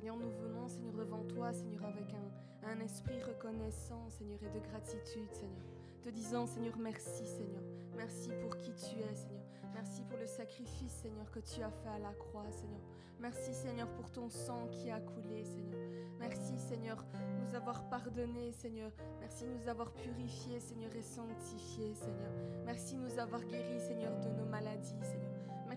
Seigneur, nous venons, Seigneur, devant toi, Seigneur, avec un, esprit reconnaissant, Seigneur, et de gratitude, Seigneur. Te disant, Seigneur, merci, Seigneur. Merci pour qui tu es, Seigneur. Merci pour le sacrifice, Seigneur, que tu as fait à la croix, Seigneur. Merci, Seigneur, pour ton sang qui a coulé, Seigneur. Merci, Seigneur, nous avoir pardonné, Seigneur. Merci nous avoir purifiés, Seigneur, et sanctifiés, Seigneur. Merci nous avoir guéris, Seigneur, de nos maladies, Seigneur.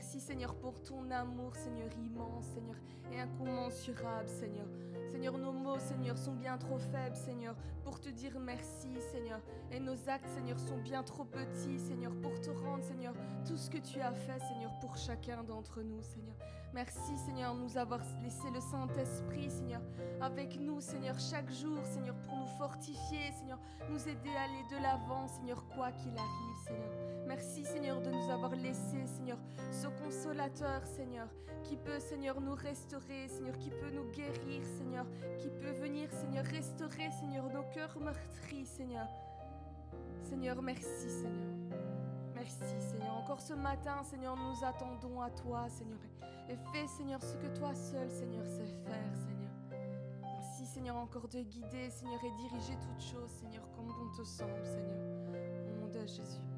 Merci, Seigneur, pour ton amour, Seigneur, immense, Seigneur, et incommensurable, Seigneur. Seigneur, nos mots, Seigneur, sont bien trop faibles, Seigneur, pour te dire merci, Seigneur. Et nos actes, Seigneur, sont bien trop petits, Seigneur, pour te rendre, Seigneur, tout ce que tu as fait, Seigneur, pour chacun d'entre nous, Seigneur. Merci, Seigneur, nous avoir laissé le Saint-Esprit, Seigneur, avec nous, Seigneur, chaque jour, Seigneur, pour nous fortifier, Seigneur, nous aider à aller de l'avant, Seigneur, quoi qu'il arrive, Seigneur. Merci, Seigneur, de nous avoir laissé, Seigneur, ce consolateur, Seigneur, qui peut, Seigneur, nous restaurer, Seigneur, qui peut nous guérir, Seigneur, qui peut venir, Seigneur, restaurer, Seigneur, nos cœurs meurtris, Seigneur. Seigneur, merci, Seigneur. Merci, Seigneur. Encore ce matin, Seigneur, nous attendons à toi, Seigneur. Et fais, Seigneur, ce que toi seul, Seigneur, sais faire, Seigneur. Merci, Seigneur, encore de guider, Seigneur, et diriger toutes choses, Seigneur, comme bon te semble, Seigneur. Au nom de Jésus.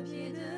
pied de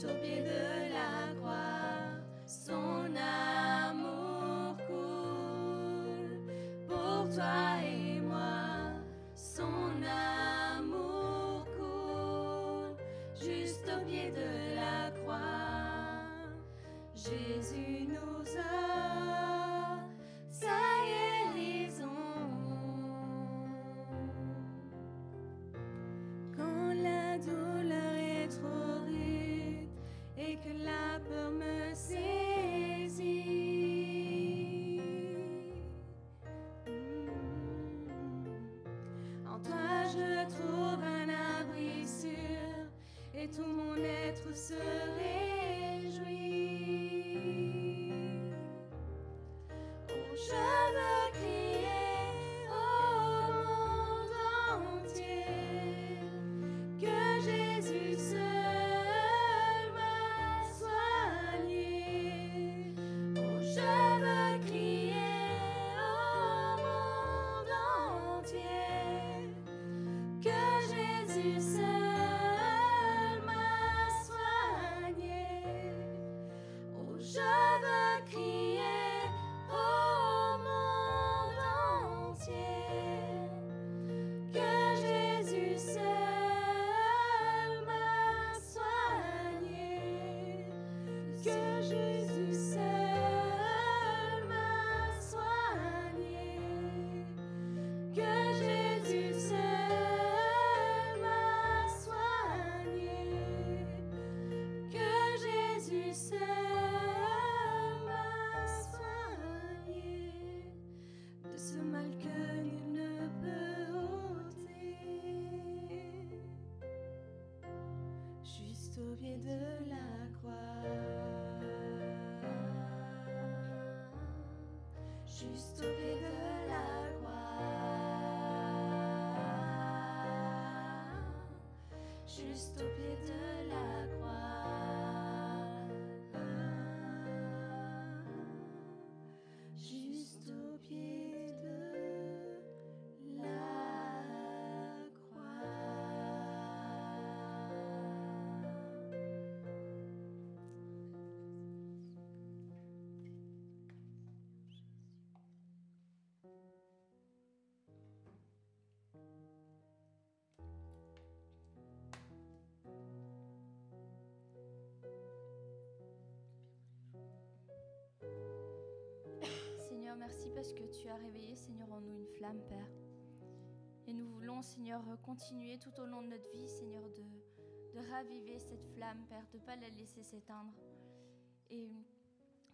so de la croix. Juste au pied de la croix. Juste au pied de la croix. As réveillé, Seigneur, en nous une flamme, Père. Et nous voulons, Seigneur, continuer tout au long de notre vie, Seigneur, de, de raviver cette flamme, Père, de ne pas la laisser s'éteindre. Et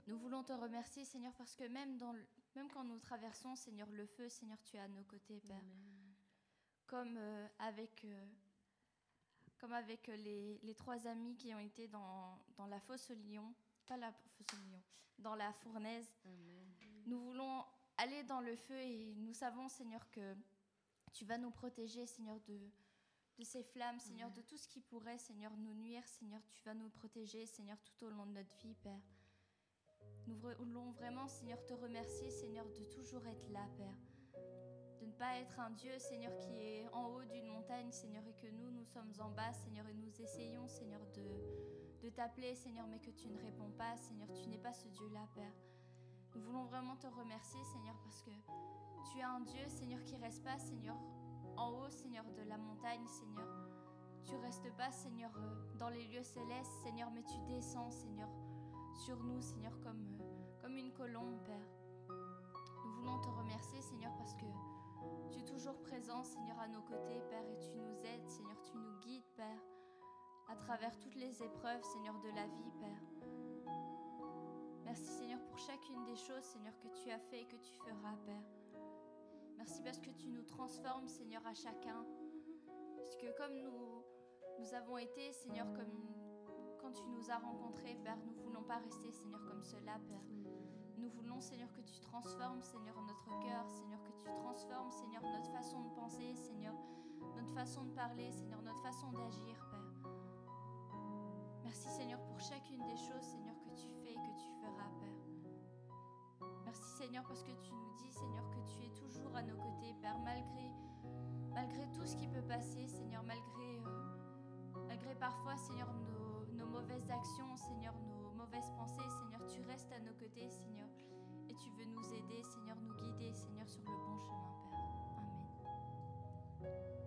nous voulons te remercier, Seigneur, parce que même, dans même quand nous traversons, Seigneur, le feu, Seigneur, tu es à nos côtés, Père. Comme euh, avec, euh, comme avec les, les, trois amis qui ont été dans, dans la fosse au lion, pas la fosse au lion, dans la fournaise. Nous voulons aller dans le feu et nous savons, Seigneur, que tu vas nous protéger, Seigneur, de, de ces flammes, Seigneur, de tout ce qui pourrait, Seigneur, nous nuire. Seigneur, tu vas nous protéger, Seigneur, tout au long de notre vie, Père. Nous voulons vraiment, Seigneur, te remercier, Seigneur, de toujours être là, Père. De ne pas être un Dieu, Seigneur, qui est en haut d'une montagne, Seigneur, et que nous, nous sommes en bas, Seigneur, et nous essayons, Seigneur, de, de t'appeler, Seigneur, mais que tu ne réponds pas, Seigneur, tu n'es pas ce Dieu-là, Père. Nous voulons vraiment te remercier, Seigneur, parce que tu es un Dieu, Seigneur, qui reste pas, Seigneur, en haut, Seigneur, de la montagne, Seigneur. Tu restes pas, Seigneur, euh, dans les lieux célestes, Seigneur, mais tu descends, Seigneur, sur nous, Seigneur, comme, euh, comme une colombe, Père. Nous voulons te remercier, Seigneur, parce que tu es toujours présent, Seigneur, à nos côtés, Père, et tu nous aides, Seigneur, tu nous guides, Père, à travers toutes les épreuves, Seigneur, de la vie, Père. Merci, Seigneur, pour chacune des choses, Seigneur, que tu as fait et que tu feras, Père. Merci parce que tu nous transformes, Seigneur, à chacun. Parce que comme nous, nous avons été, Seigneur, comme quand tu nous as rencontrés, Père, nous ne voulons pas rester, Seigneur, comme cela, Père. Nous voulons, Seigneur, que tu transformes, Seigneur, notre cœur, Seigneur, que tu transformes, Seigneur, notre façon de penser, Seigneur, notre façon de parler, Seigneur, notre façon d'agir, Père. Merci, Seigneur, pour chacune des choses, Seigneur, tu fais et que tu feras, Père. Merci, Seigneur, parce que tu nous dis, Seigneur, que tu es toujours à nos côtés, Père, malgré, tout ce qui peut passer, Seigneur, malgré, euh, malgré parfois, Seigneur, nos, nos mauvaises actions, Seigneur, nos mauvaises pensées, Seigneur, tu restes à nos côtés, Seigneur, et tu veux nous aider, Seigneur, nous guider, Seigneur, sur le bon chemin, Père. Amen.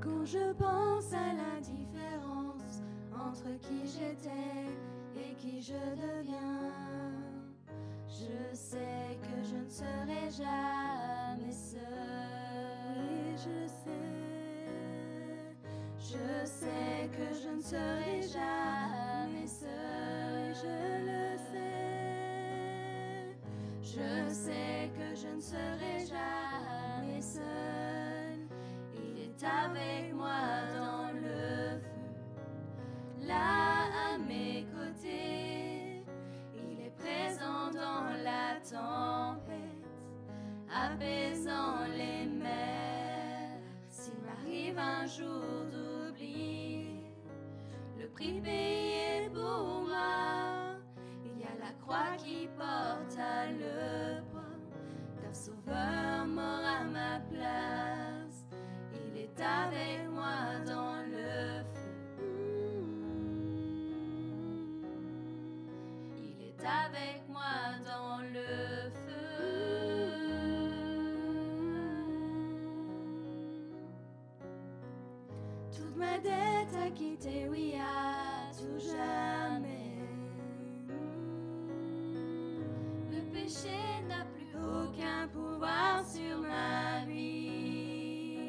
Quand je pense à la différence entre qui j'étais et qui je deviens, je sais que je ne serai jamais seule. Oui, je sais. Je sais que je ne serai jamais seule. Je le. Je sais que je ne serai jamais seule. Il est avec moi À quitter, oui, à tout jamais. Le péché n'a plus aucun pouvoir sur ma vie.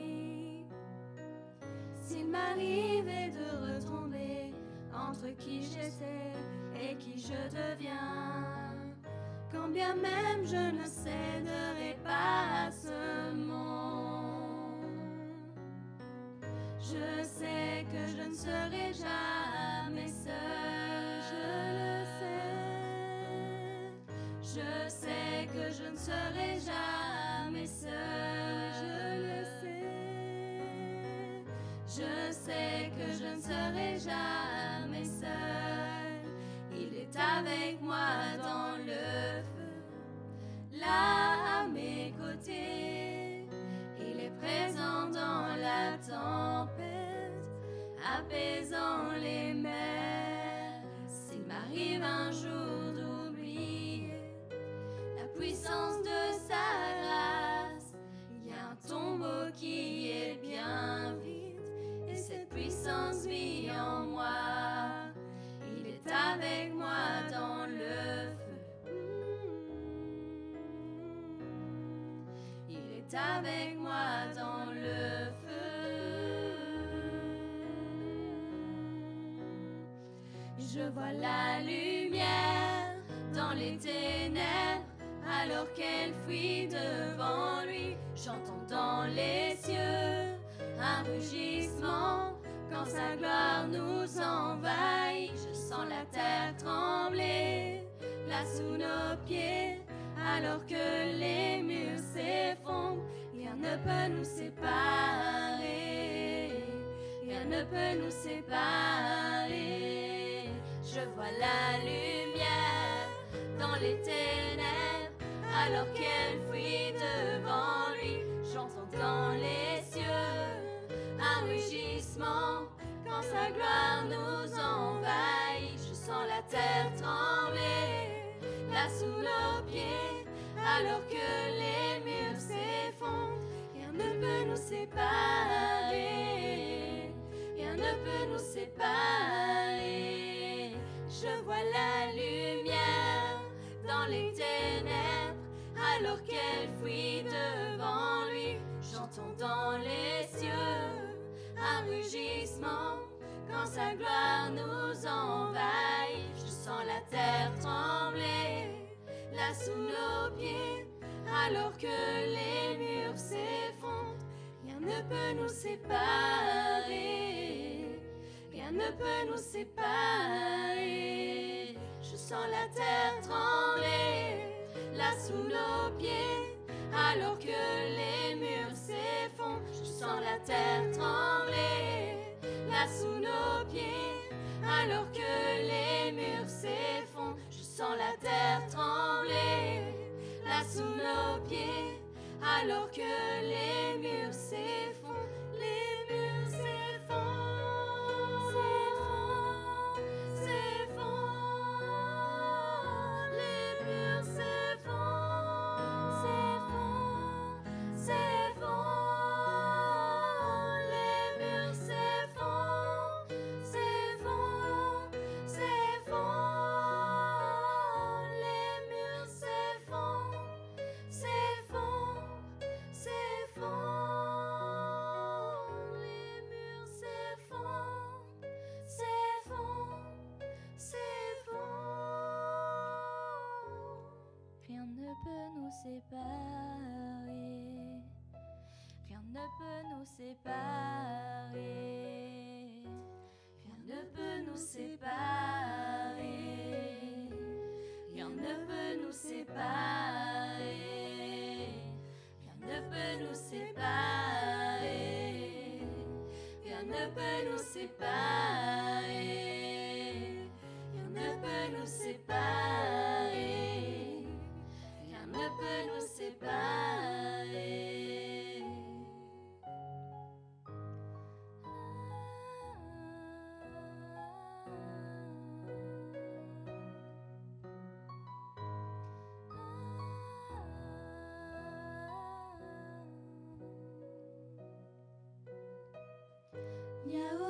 S'il m'arrivait de retomber entre qui j'étais et qui je deviens, quand bien même je ne céderai Je ne serai jamais seule. Je le sais. Je sais que je ne serai jamais seule. Je le sais. Je sais que je ne serai jamais devant lui. J'entends dans les cieux un rugissement quand sa gloire nous envahit. Je sens la terre trembler là sous nos pieds alors que les murs s'effondrent. Rien ne peut nous séparer. Rien ne peut nous séparer. Je vois la lumière dans les ténèbres alors qu'elle fuit devant lui. J'entends dans les cieux un rugissement quand sa gloire nous envahit. Je sens la terre trembler là sous nos pieds alors que les murs s'effondrent. Rien ne peut nous séparer. Rien ne peut nous séparer. Alors qu'elle fuit devant lui. J'entends dans les cieux un rugissement quand sa gloire nous envahit. Je sens la terre trembler là sous nos pieds alors que les murs s'effondrent. Rien ne peut nous séparer. Rien ne peut nous séparer. Je sens la terre trembler sous nos pieds alors que les murs s'effondrent. Je sens la terre trembler là sous nos pieds alors que les murs s'effondrent. Je sens la terre trembler là sous nos pieds alors que les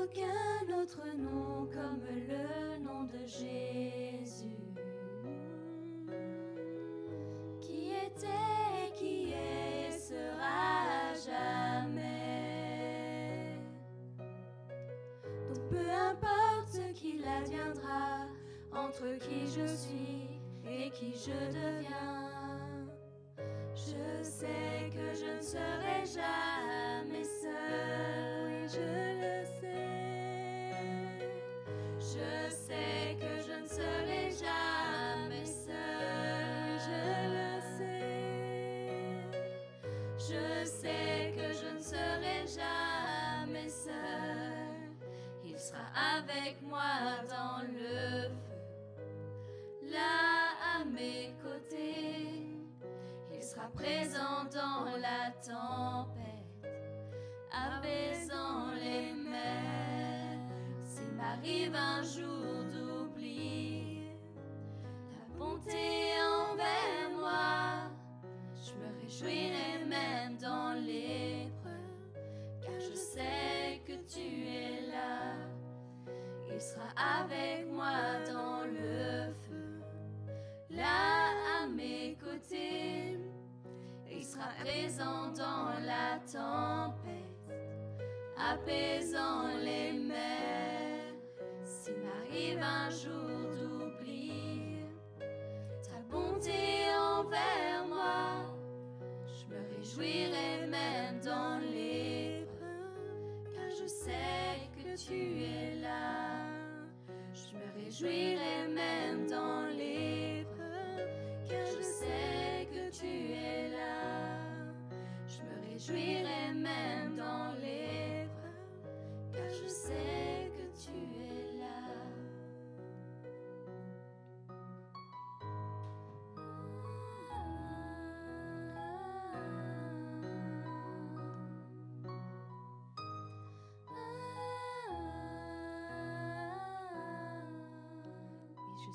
aucun autre nom comme le nom de Jésus. Qui était, qui est, sera jamais. Donc peu importe ce qu'il adviendra, entre qui je suis et qui je deviens. Je sais que je ne serai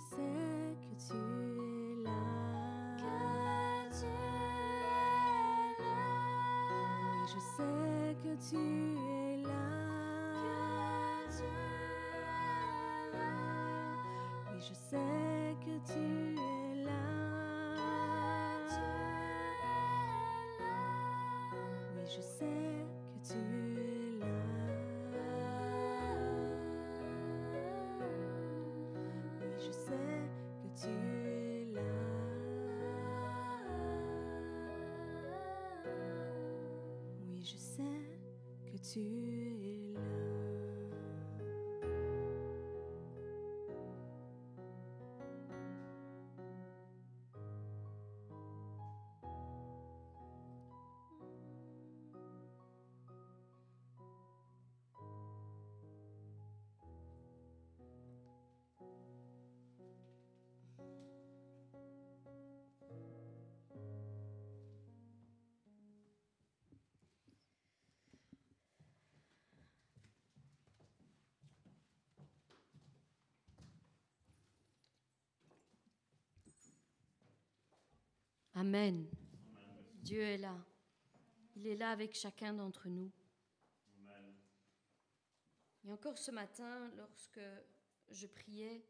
sais que tu es là. Que tu es là. Oui, je sais que tu es là. Tu Amen. Dieu est là. Il est là avec chacun d'entre nous. Et encore ce matin, lorsque je priais,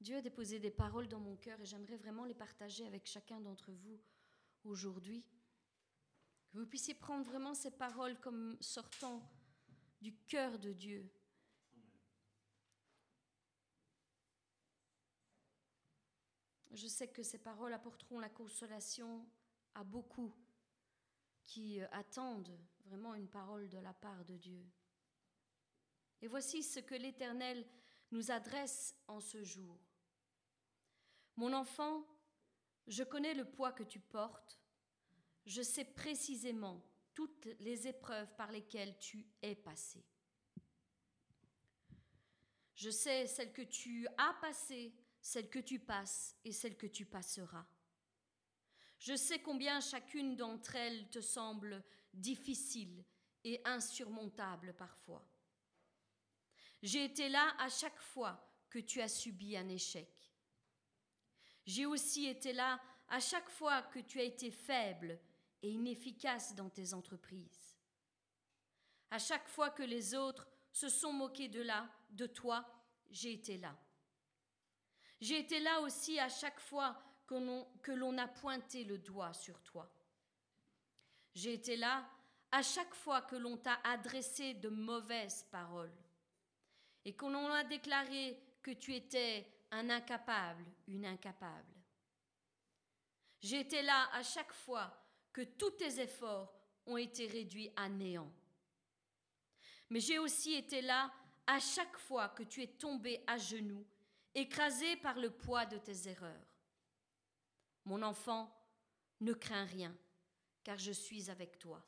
Dieu a déposé des paroles dans mon cœur et j'aimerais vraiment les partager avec chacun d'entre vous aujourd'hui. Que vous puissiez prendre vraiment ces paroles comme sortant du cœur de Dieu. Je sais que ces paroles apporteront la consolation à beaucoup qui euh, attendent vraiment une parole de la part de Dieu. Et voici ce que l'Éternel nous adresse en ce jour. Mon enfant, je connais le poids que tu portes, je sais précisément toutes les épreuves par lesquelles tu es passé. Je sais celles que tu as passées, celles que tu passes et celles que tu passeras. Je sais combien chacune d'entre elles te semble difficile et insurmontable parfois. J'ai été là à chaque fois que tu as subi un échec. J'ai aussi été là à chaque fois que tu as été faible et inefficace dans tes entreprises. À chaque fois que les autres se sont moqués de là, de toi, j'ai été là. J'ai été là aussi à chaque fois que l'on a pointé le doigt sur toi. J'ai été là à chaque fois que l'on t'a adressé de mauvaises paroles et qu'on a déclaré que tu étais un incapable, une incapable. J'ai été là à chaque fois que tous tes efforts ont été réduits à néant. Mais j'ai aussi été là à chaque fois que tu es tombé à genoux, écrasé par le poids de tes erreurs. Mon enfant, ne crains rien, car je suis avec toi.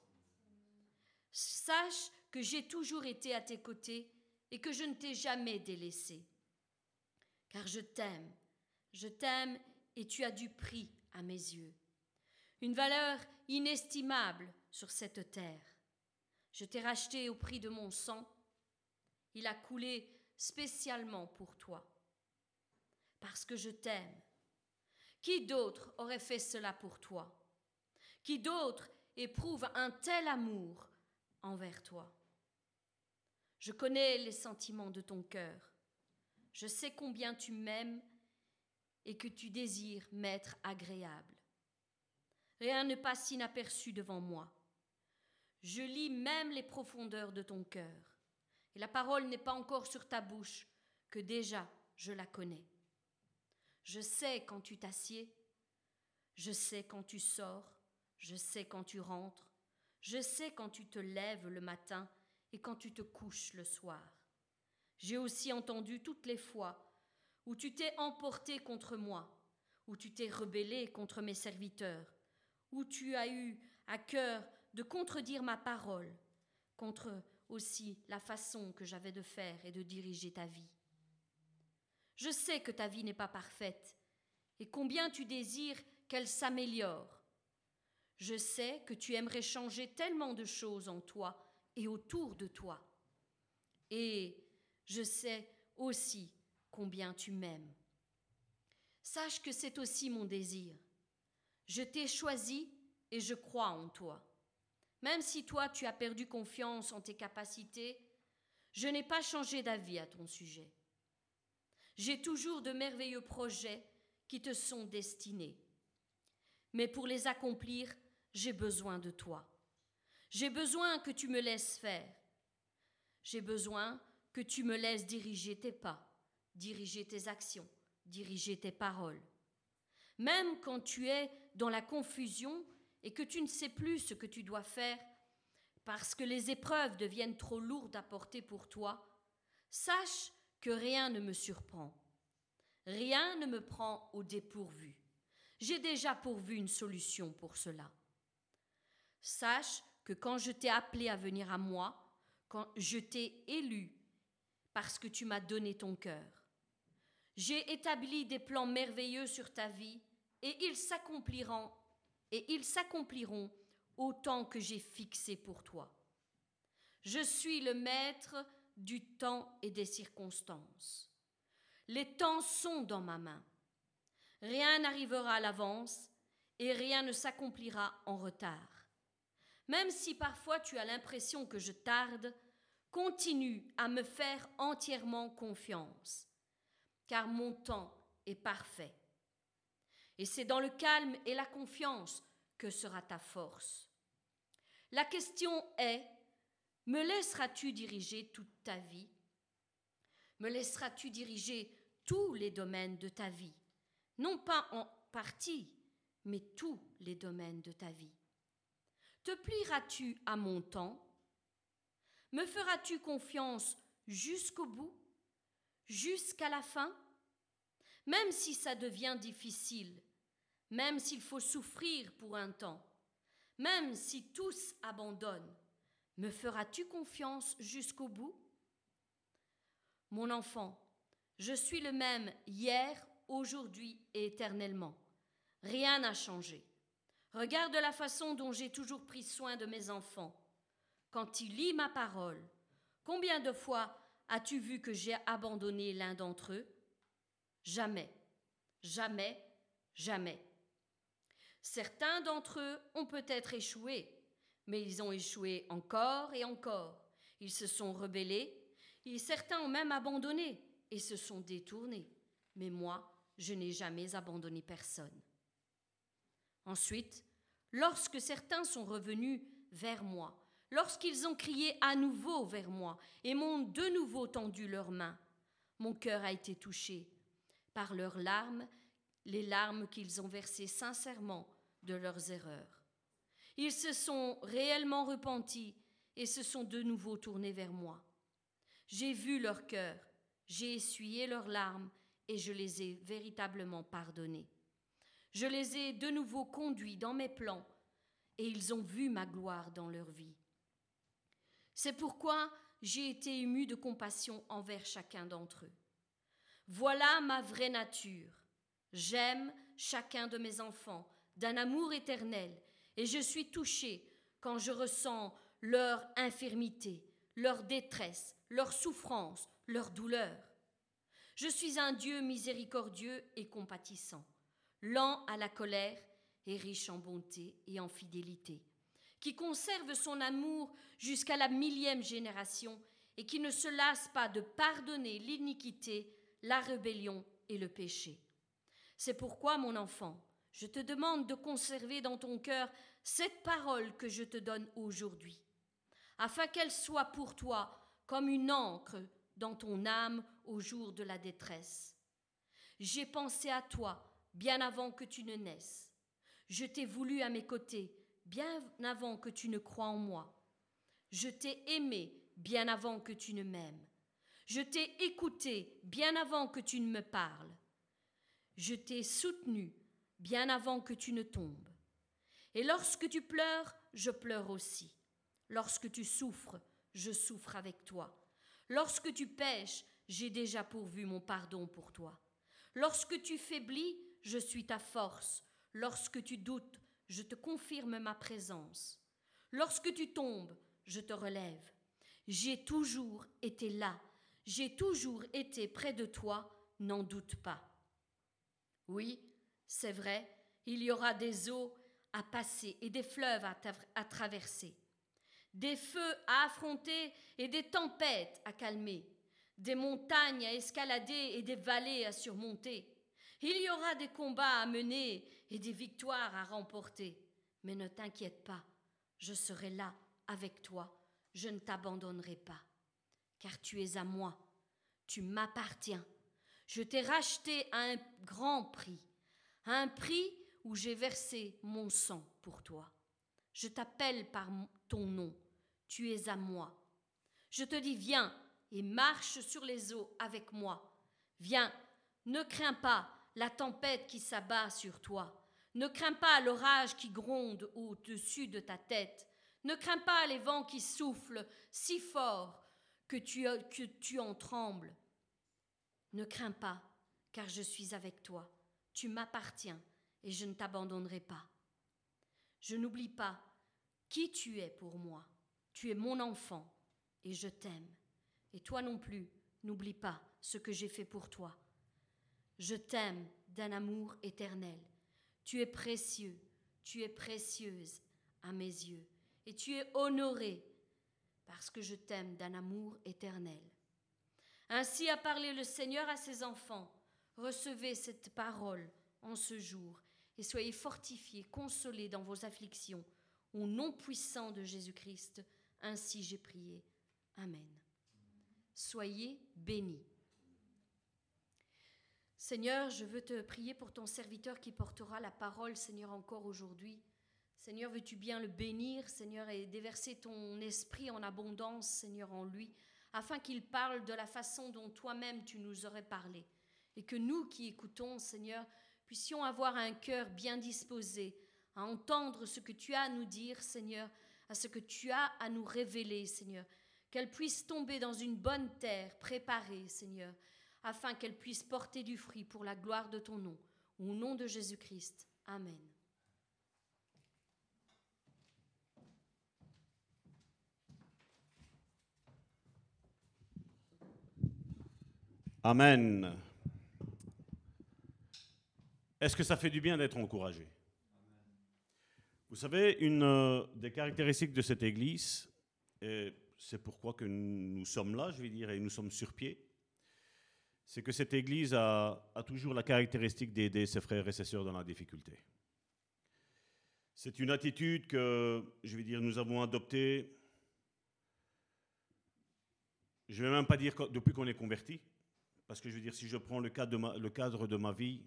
Sache que j'ai toujours été à tes côtés et que je ne t'ai jamais délaissé. Car je t'aime, je t'aime et tu as du prix à mes yeux, une valeur inestimable sur cette terre. Je t'ai racheté au prix de mon sang, il a coulé spécialement pour toi, parce que je t'aime. Qui d'autre aurait fait cela pour toi? Qui d'autre éprouve un tel amour envers toi? Je connais les sentiments de ton cœur. Je sais combien tu m'aimes et que tu désires m'être agréable. Rien ne passe inaperçu devant moi. Je lis même les profondeurs de ton cœur, et la parole n'est pas encore sur ta bouche, que déjà je la connais. Je sais quand tu t'assieds, je sais quand tu sors, je sais quand tu rentres, je sais quand tu te lèves le matin et quand tu te couches le soir. J'ai aussi entendu toutes les fois où tu t'es emporté contre moi, où tu t'es rebellé contre mes serviteurs, où tu as eu à cœur de contredire ma parole, contre aussi la façon que j'avais de faire et de diriger ta vie. Je sais que ta vie n'est pas parfaite et combien tu désires qu'elle s'améliore. Je sais que tu aimerais changer tellement de choses en toi et autour de toi. Et je sais aussi combien tu m'aimes. Sache que c'est aussi mon désir. Je t'ai choisi et je crois en toi. Même si toi tu as perdu confiance en tes capacités, je n'ai pas changé d'avis à ton sujet. J'ai toujours de merveilleux projets qui te sont destinés. Mais pour les accomplir, j'ai besoin de toi. J'ai besoin que tu me laisses faire. J'ai besoin que tu me laisses diriger tes pas, diriger tes actions, diriger tes paroles. Même quand tu es dans la confusion et que tu ne sais plus ce que tu dois faire, parce que les épreuves deviennent trop lourdes à porter pour toi, sache que rien ne me surprend. Rien ne me prend au dépourvu. J'ai déjà pourvu une solution pour cela. Sache que quand je t'ai appelé à venir à moi, quand je t'ai élu parce que tu m'as donné ton cœur, j'ai établi des plans merveilleux sur ta vie et ils s'accompliront et ils s'accompliront autant que j'ai fixé pour toi. Je suis le maître du temps et des circonstances. Les temps sont dans ma main. Rien n'arrivera à l'avance et rien ne s'accomplira en retard. Même si parfois tu as l'impression que je tarde, continue à me faire entièrement confiance, car mon temps est parfait. Et c'est dans le calme et la confiance que sera ta force. La question est, me laisseras-tu diriger toute ta vie? Me laisseras-tu diriger tous les domaines de ta vie? Non pas en partie, mais tous les domaines de ta vie. Te plieras-tu à mon temps? Me feras-tu confiance jusqu'au bout Jusqu'à la fin? Même si ça devient difficile, même s'il faut souffrir pour un temps, même si tous abandonnent, me feras-tu confiance jusqu'au bout? Mon enfant, je suis le même hier, aujourd'hui et éternellement. Rien n'a changé. Regarde la façon dont j'ai toujours pris soin de mes enfants. Quand tu lis ma parole, combien de fois as-tu vu que j'ai abandonné l'un d'entre eux? Jamais, jamais, jamais. Certains d'entre eux ont peut-être échoué, mais ils ont échoué encore et encore. Ils se sont rebellés, et certains ont même abandonné et se sont détournés. Mais moi, je n'ai jamais abandonné personne. Ensuite, lorsque certains sont revenus vers moi, lorsqu'ils ont crié à nouveau vers moi et m'ont de nouveau tendu leurs mains, mon cœur a été touché par leurs larmes, les larmes qu'ils ont versées sincèrement de leurs erreurs. Ils se sont réellement repentis et se sont de nouveau tournés vers moi. J'ai vu leur cœur, j'ai essuyé leurs larmes et je les ai véritablement pardonnés. Je les ai de nouveau conduits dans mes plans et ils ont vu ma gloire dans leur vie. C'est pourquoi j'ai été ému de compassion envers chacun d'entre eux. Voilà ma vraie nature. J'aime chacun de mes enfants d'un amour éternel, et je suis touché quand je ressens leur infirmité, leur détresse, leur souffrance, leur douleur. Je suis un Dieu miséricordieux et compatissant, lent à la colère et riche en bonté et en fidélité, qui conserve son amour jusqu'à la millième génération et qui ne se lasse pas de pardonner l'iniquité, la rébellion et le péché. C'est pourquoi, mon enfant, je te demande de conserver dans ton cœur cette parole que je te donne aujourd'hui, afin qu'elle soit pour toi comme une encre dans ton âme au jour de la détresse. J'ai pensé à toi bien avant que tu ne naisses. Je t'ai voulu à mes côtés bien avant que tu ne crois en moi. Je t'ai aimé bien avant que tu ne m'aimes. Je t'ai écouté bien avant que tu ne me parles. Je t'ai soutenu bien avant que tu ne tombes. Et lorsque tu pleures, je pleure aussi. Lorsque tu souffres, je souffre avec toi. Lorsque tu pêches, j'ai déjà pourvu mon pardon pour toi. Lorsque tu faiblis, je suis ta force. Lorsque tu doutes, je te confirme ma présence. Lorsque tu tombes, je te relève. J'ai toujours été là, j'ai toujours été près de toi, n'en doute pas. Oui, c'est vrai, il y aura des eaux à passer et des fleuves à, traverser, des feux à affronter et des tempêtes à calmer, des montagnes à escalader et des vallées à surmonter. Il y aura des combats à mener et des victoires à remporter. Mais ne t'inquiète pas, je serai là avec toi, je ne t'abandonnerai pas, car tu es à moi, tu m'appartiens. Je t'ai racheté à un grand prix un prix où j'ai versé mon sang pour toi. Je t'appelle par ton nom, tu es à moi. Je te dis, viens et marche sur les eaux avec moi. Viens, ne crains pas la tempête qui s'abat sur toi. Ne crains pas l'orage qui gronde au-dessus de ta tête. Ne crains pas les vents qui soufflent si fort que tu, que tu en trembles. Ne crains pas, car je suis avec toi. Tu m'appartiens et je ne t'abandonnerai pas. Je n'oublie pas qui tu es pour moi. Tu es mon enfant et je t'aime. Et toi non plus, n'oublie pas ce que j'ai fait pour toi. Je t'aime d'un amour éternel. Tu es précieux, tu es précieuse à mes yeux, et tu es honoré parce que je t'aime d'un amour éternel. Ainsi a parlé le Seigneur à ses enfants Recevez cette parole en ce jour et soyez fortifiés, consolés dans vos afflictions. Au nom puissant de Jésus-Christ, ainsi j'ai prié. Amen. Soyez bénis. Seigneur, je veux te prier pour ton serviteur qui portera la parole, Seigneur, encore aujourd'hui. Seigneur, veux-tu bien le bénir, Seigneur, et déverser ton esprit en abondance, Seigneur, en lui, afin qu'il parle de la façon dont toi-même tu nous aurais parlé et que nous qui écoutons, Seigneur, puissions avoir un cœur bien disposé à entendre ce que tu as à nous dire, Seigneur, à ce que tu as à nous révéler, Seigneur, qu'elle puisse tomber dans une bonne terre préparée, Seigneur, afin qu'elle puisse porter du fruit pour la gloire de ton nom. Au nom de Jésus-Christ. Amen. Amen. Est-ce que ça fait du bien d'être encouragé? Vous savez, une euh, des caractéristiques de cette Église, et c'est pourquoi que nous sommes là, je vais dire, et nous sommes sur pied, c'est que cette Église a, toujours la caractéristique d'aider ses frères et ses sœurs dans la difficulté. C'est une attitude que, je vais dire, nous avons adoptée, je ne vais même pas dire depuis qu'on est converti, parce que je veux dire, si je prends le cadre de ma vie,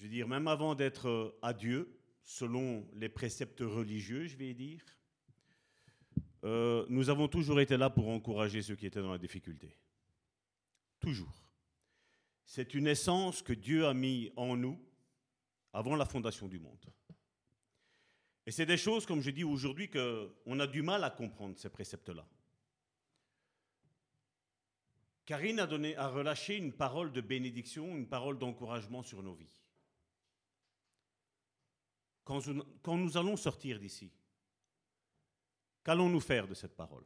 je veux dire, même avant d'être euh, à Dieu, selon les préceptes religieux, je vais dire, euh, nous avons toujours été là pour encourager ceux qui étaient dans la difficulté. Toujours. C'est une essence que Dieu a mis en nous avant la fondation du monde. Et c'est des choses, comme je dis aujourd'hui, qu'on a du mal à comprendre, ces préceptes-là. Karine a, donné, a relâché une parole de bénédiction, une parole d'encouragement sur nos vies. Quand, nous allons sortir d'ici, qu'allons-nous faire de cette parole?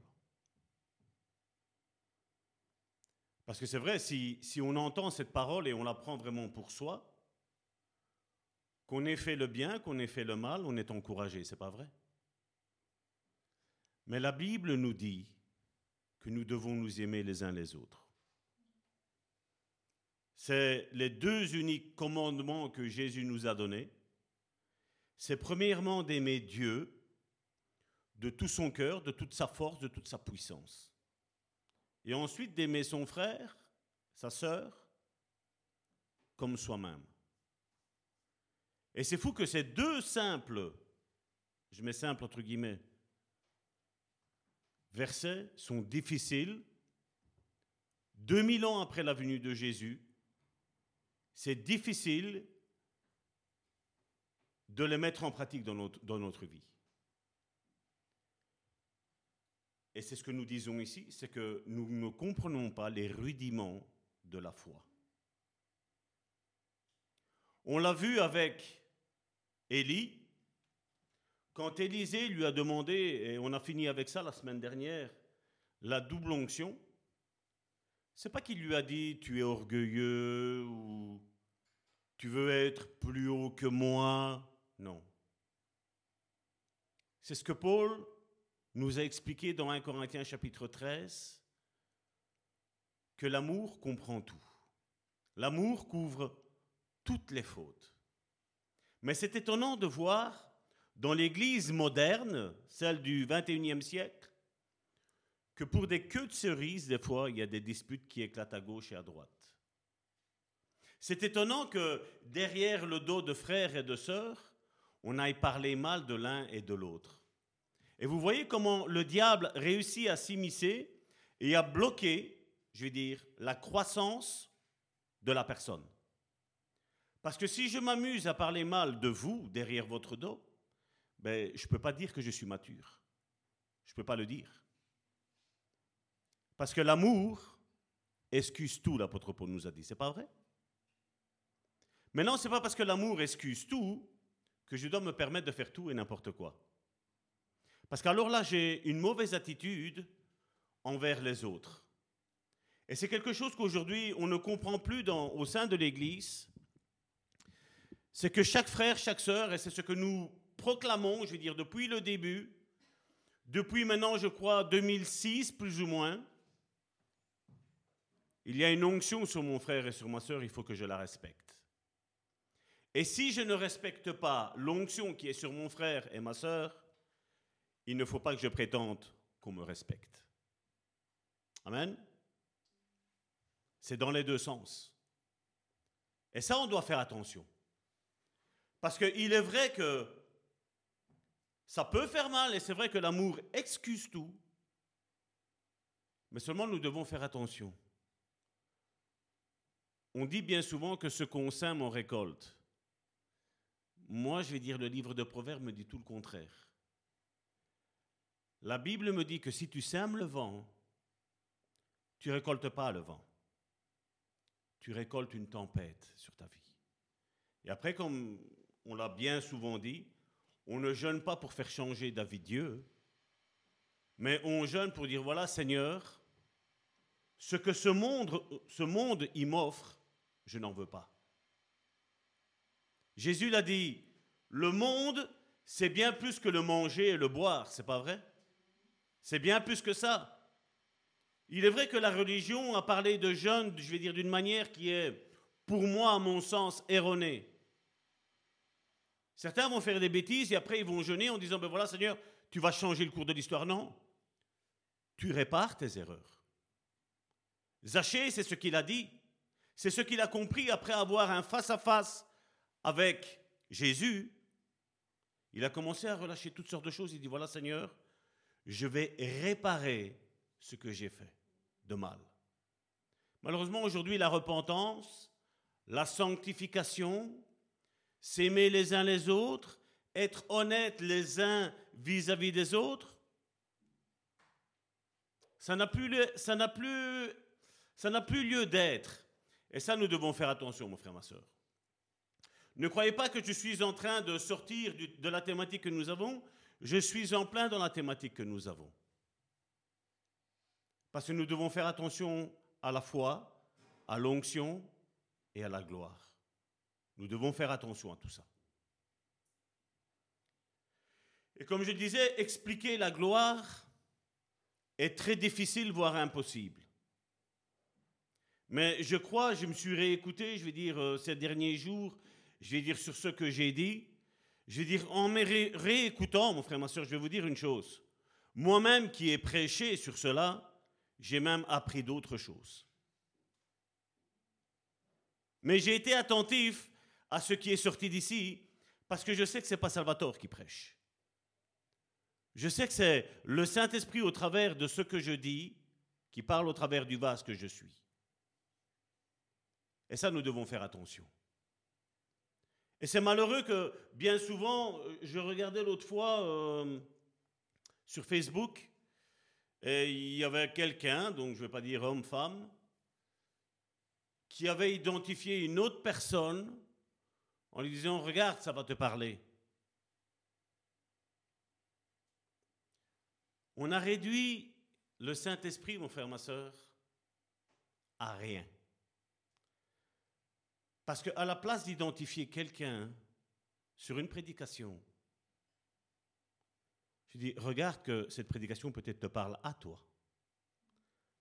Parce que c'est vrai, si, si, on entend cette parole et on la prend vraiment pour soi, qu'on ait fait le bien, qu'on ait fait le mal, on est encouragé, c'est pas vrai? Mais la Bible nous dit que nous devons nous aimer les uns les autres. C'est les deux uniques commandements que Jésus nous a donnés. C'est premièrement d'aimer Dieu de tout son cœur, de toute sa force, de toute sa puissance. Et ensuite d'aimer son frère, sa sœur, comme soi-même. Et c'est fou que ces deux simples, je mets simple entre guillemets, versets sont difficiles. 2000 ans après la venue de Jésus, c'est difficile de les mettre en pratique dans notre, dans notre vie. Et c'est ce que nous disons ici, c'est que nous ne comprenons pas les rudiments de la foi. On l'a vu avec Élie, quand Élisée lui a demandé, et on a fini avec ça la semaine dernière, la double onction, c'est pas qu'il lui a dit tu es orgueilleux ou tu veux être plus haut que moi. Non. C'est ce que Paul nous a expliqué dans 1 Corinthiens chapitre 13 que l'amour comprend tout. L'amour couvre toutes les fautes. Mais c'est étonnant de voir dans l'Église moderne, celle du 21e siècle, que pour des queues de cerises, des fois, il y a des disputes qui éclatent à gauche et à droite. C'est étonnant que derrière le dos de frères et de sœurs, on aille parler mal de l'un et de l'autre. Et vous voyez comment le diable réussit à s'immiscer et à bloquer, je vais dire, la croissance de la personne. Parce que si je m'amuse à parler mal de vous derrière votre dos, ben, je ne peux pas dire que je suis mature. Je ne peux pas le dire. Parce que l'amour excuse tout, l'apôtre Paul nous a dit. C'est pas vrai? Maintenant, ce n'est pas parce que l'amour excuse tout que je dois me permettre de faire tout et n'importe quoi. Parce qu'alors là, j'ai une mauvaise attitude envers les autres. Et c'est quelque chose qu'aujourd'hui, on ne comprend plus au sein de l'Église. C'est que chaque frère, chaque sœur, et c'est ce que nous proclamons, je veux dire, depuis le début, depuis maintenant, je crois, 2006, plus ou moins, il y a une onction sur mon frère et sur ma sœur, il faut que je la respecte. Et si je ne respecte pas l'onction qui est sur mon frère et ma sœur, il ne faut pas que je prétende qu'on me respecte. Amen. C'est dans les deux sens. Et ça, on doit faire attention. Parce qu'il est vrai que ça peut faire mal, et c'est vrai que l'amour excuse tout, mais seulement nous devons faire attention. On dit bien souvent que ce qu'on sème, on récolte. Moi, je vais dire, le livre de Proverbes me dit tout le contraire. La Bible me dit que si tu sèmes le vent, tu récoltes pas le vent. Tu récoltes une tempête sur ta vie. Et après, comme on l'a bien souvent dit, on ne jeûne pas pour faire changer d'avis Dieu, mais on jeûne pour dire voilà, Seigneur, ce que ce monde, ce monde il m'offre, je n'en veux pas. Jésus l'a dit, le monde, c'est bien plus que le manger et le boire, c'est pas vrai? C'est bien plus que ça. Il est vrai que la religion a parlé de jeûne, je vais dire d'une manière qui est, pour moi, à mon sens, erronée. Certains vont faire des bêtises et après ils vont jeûner en disant, ben voilà Seigneur, tu vas changer le cours de l'histoire. Non, tu répares tes erreurs. Zachée, c'est ce qu'il a dit. C'est ce qu'il a compris après avoir un face-à-face -face avec Jésus. Il a commencé à relâcher toutes sortes de choses. Il dit, voilà Seigneur, je vais réparer ce que j'ai fait de mal. Malheureusement, aujourd'hui, la repentance, la sanctification, s'aimer les uns les autres, être honnêtes les uns vis-à-vis des autres, ça n'a plus, ça n'a plus Ça n'a plus lieu d'être. Et ça, nous devons faire attention, mon frère, ma soeur. Ne croyez pas que je suis en train de sortir de la thématique que nous avons. Je suis en plein dans la thématique que nous avons. Parce que nous devons faire attention à la foi, à l'onction et à la gloire. Nous devons faire attention à tout ça. Et comme je disais, expliquer la gloire est très difficile, voire impossible. Mais je crois, je me suis réécouté, je vais dire, euh, ces derniers jours, je vais dire sur ce que j'ai dit, je vais dire, en me réécoutant, mon frère, ma soeur, je vais vous dire une chose. Moi-même qui ai prêché sur cela, j'ai même appris d'autres choses. Mais j'ai été attentif à ce qui est sorti d'ici, parce que je sais que ce n'est pas Salvatore qui prêche. Je sais que c'est le Saint-Esprit au travers de ce que je dis, qui parle au travers du vase que je suis. Et ça, nous devons faire attention. Et c'est malheureux que bien souvent, je regardais l'autre fois euh, sur Facebook, et il y avait quelqu'un, donc je ne vais pas dire homme, femme, qui avait identifié une autre personne en lui disant, regarde, ça va te parler. On a réduit le Saint-Esprit, mon frère, ma soeur, à rien. Parce qu'à la place d'identifier quelqu'un sur une prédication, je dis, regarde que cette prédication peut-être te parle à toi,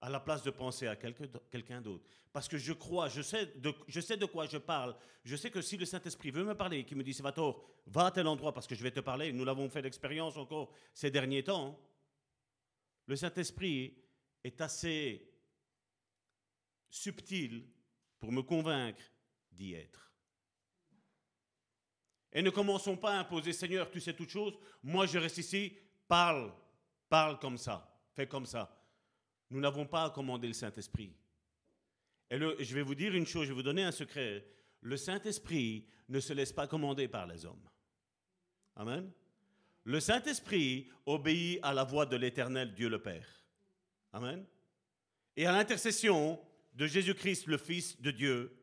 à la place de penser à quelqu'un d'autre. Parce que je crois, je sais, de, quoi je parle. Je sais que si le Saint-Esprit veut me parler, qui me dit, Salvatore, va à tel endroit parce que je vais te parler, nous l'avons fait l'expérience encore ces derniers temps, le Saint-Esprit est assez subtil pour me convaincre d'y être. Et ne commençons pas à imposer, Seigneur, tu sais toutes choses, moi je reste ici, parle, parle comme ça, fais comme ça. Nous n'avons pas à commander le Saint-Esprit. Et je vais vous dire une chose, je vais vous donner un secret. Le Saint-Esprit ne se laisse pas commander par les hommes. Amen. Le Saint-Esprit obéit à la voix de l'Éternel Dieu le Père. Amen. Et à l'intercession de Jésus-Christ, le Fils de Dieu,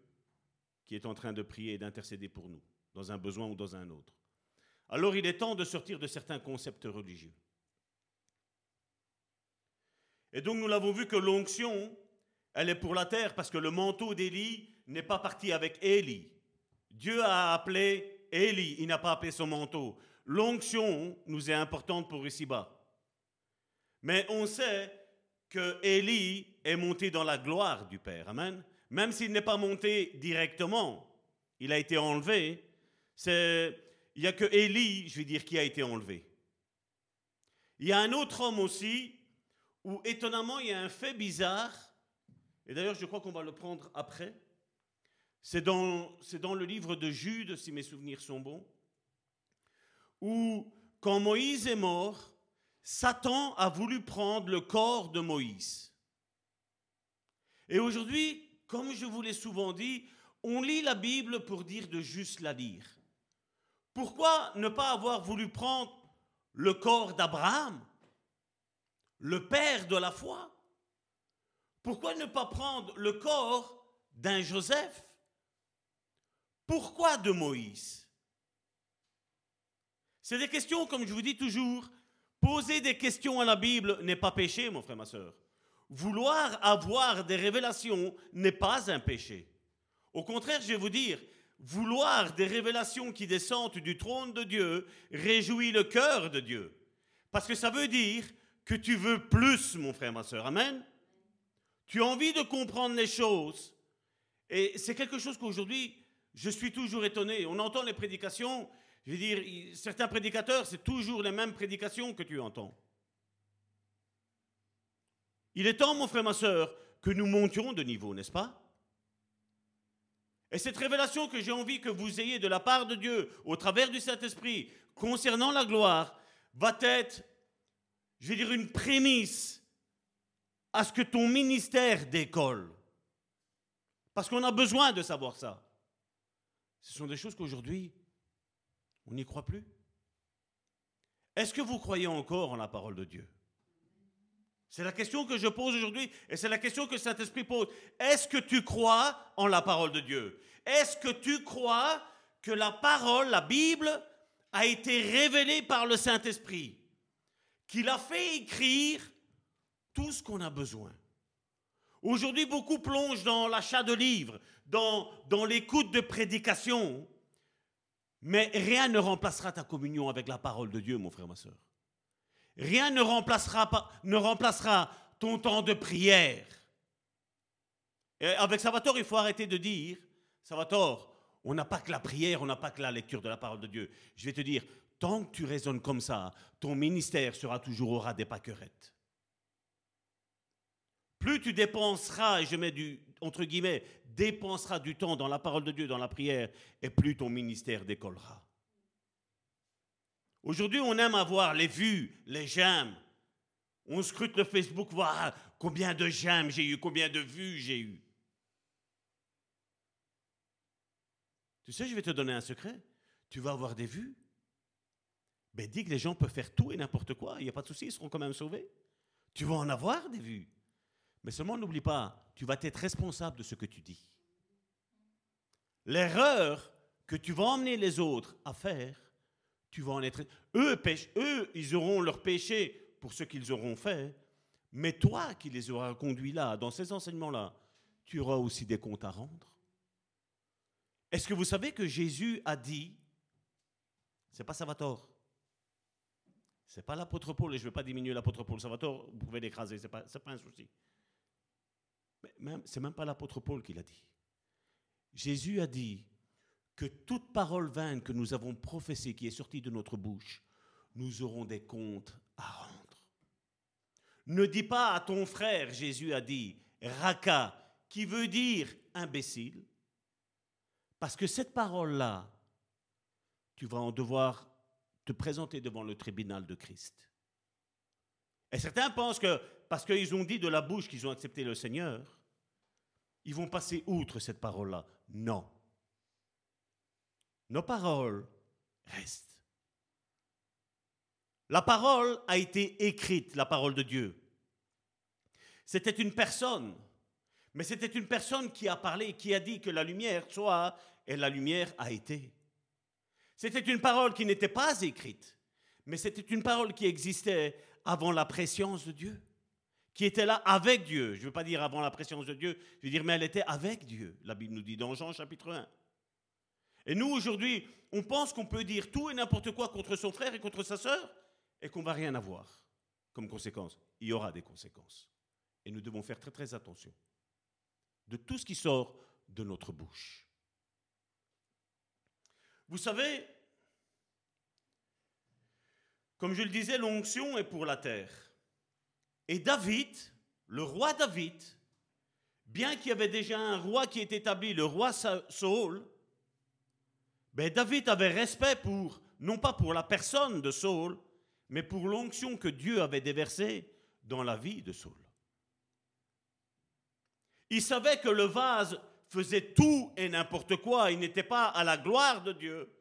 qui est en train de prier et d'intercéder pour nous, dans un besoin ou dans un autre. Alors il est temps de sortir de certains concepts religieux. Et donc nous l'avons vu que l'onction, elle est pour la terre parce que le manteau d'Élie n'est pas parti avec Élie. Dieu a appelé Élie, il n'a pas appelé son manteau. L'onction nous est importante pour ici-bas. Mais on sait que Élie est monté dans la gloire du Père. Amen même s'il n'est pas monté directement, il a été enlevé. il n'y a que Élie, je veux dire, qui a été enlevé. Il y a un autre homme aussi, où étonnamment, il y a un fait bizarre, et d'ailleurs, je crois qu'on va le prendre après. C'est dans, c'est dans le livre de Jude, si mes souvenirs sont bons, où, quand Moïse est mort, Satan a voulu prendre le corps de Moïse. Et aujourd'hui, comme je vous l'ai souvent dit, on lit la Bible pour dire de juste la lire. Pourquoi ne pas avoir voulu prendre le corps d'Abraham, le père de la foi? Pourquoi ne pas prendre le corps d'un Joseph? Pourquoi de Moïse? C'est des questions, comme je vous dis toujours, poser des questions à la Bible n'est pas péché, mon frère, ma soeur. Vouloir avoir des révélations n'est pas un péché. Au contraire, je vais vous dire, vouloir des révélations qui descendent du trône de Dieu réjouit le cœur de Dieu. Parce que ça veut dire que tu veux plus, mon frère, ma soeur. Amen. Tu as envie de comprendre les choses. Et c'est quelque chose qu'aujourd'hui, je suis toujours étonné. On entend les prédications. Je veux dire, certains prédicateurs, c'est toujours les mêmes prédications que tu entends. Il est temps, mon frère, ma soeur, que nous montions de niveau, n'est-ce pas? Et cette révélation que j'ai envie que vous ayez de la part de Dieu, au travers du Saint-Esprit, concernant la gloire, va être, je vais dire, une prémisse à ce que ton ministère décolle. Parce qu'on a besoin de savoir ça. Ce sont des choses qu'aujourd'hui, on n'y croit plus. Est-ce que vous croyez encore en la parole de Dieu? C'est la question que je pose aujourd'hui et c'est la question que Saint-Esprit pose. Est-ce que tu crois en la parole de Dieu? Est-ce que tu crois que la parole, la Bible, a été révélée par le Saint-Esprit Qu'il a fait écrire tout ce qu'on a besoin? Aujourd'hui, beaucoup plongent dans l'achat de livres, dans, l'écoute de prédications, mais rien ne remplacera ta communion avec la parole de Dieu, mon frère, ma soeur. Rien ne remplacera, ne remplacera ton temps de prière. Avec Salvatore, il faut arrêter de dire, Salvatore, on n'a pas que la prière, on n'a pas que la lecture de la parole de Dieu. Je vais te dire, tant que tu raisonnes comme ça, ton ministère sera toujours au ras des paquerettes. Plus tu dépenseras, et je mets du, entre guillemets, dépenseras du temps dans la parole de Dieu, dans la prière, et plus ton ministère décollera. Aujourd'hui, on aime avoir les vues, les j'aime. On scrute le Facebook, voir combien de j'aime j'ai eu, combien de vues j'ai eu. Tu sais, je vais te donner un secret. Tu vas avoir des vues. Ben, dis que les gens peuvent faire tout et n'importe quoi. Il n'y a pas de souci, ils seront quand même sauvés. Tu vas en avoir des vues. Mais seulement n'oublie pas, tu vas être responsable de ce que tu dis. L'erreur que tu vas emmener les autres à faire, tu vas en être. Eux, ils auront leur péché pour ce qu'ils auront fait, mais toi qui les auras conduits là, dans ces enseignements-là, tu auras aussi des comptes à rendre. Est-ce que vous savez que Jésus a dit, c'est pas Salvatore, c'est pas l'apôtre Paul, et je ne veux pas diminuer l'apôtre Paul, Salvatore, vous pouvez l'écraser, ce n'est pas, pas un souci. Mais même, c'est même pas l'apôtre Paul qui l'a dit. Jésus a dit que toute parole vaine que nous avons professée, qui est sortie de notre bouche, nous aurons des comptes à rendre. Ne dis pas à ton frère, Jésus a dit, raka, qui veut dire imbécile, parce que cette parole-là, tu vas en devoir te présenter devant le tribunal de Christ. Et certains pensent que parce qu'ils ont dit de la bouche qu'ils ont accepté le Seigneur, ils vont passer outre cette parole-là. Non. Nos paroles restent. La parole a été écrite, la parole de Dieu. C'était une personne, mais c'était une personne qui a parlé, qui a dit que la lumière soit, et la lumière a été. C'était une parole qui n'était pas écrite, mais c'était une parole qui existait avant la présence de Dieu, qui était là avec Dieu. Je ne veux pas dire avant la présence de Dieu, je veux dire, mais elle était avec Dieu, la Bible nous dit dans Jean chapitre 1. Et nous, aujourd'hui, on pense qu'on peut dire tout et n'importe quoi contre son frère et contre sa sœur et qu'on va rien avoir comme conséquence. Il y aura des conséquences. Et nous devons faire très très attention de tout ce qui sort de notre bouche. Vous savez, comme je le disais, l'onction est pour la terre. Et David, le roi David, bien qu'il y avait déjà un roi qui est établi, le roi Saul, ben David avait respect pour, non pas pour la personne de Saul, mais pour l'onction que Dieu avait déversée dans la vie de Saul. Il savait que le vase faisait tout et n'importe quoi, il n'était pas à la gloire de Dieu.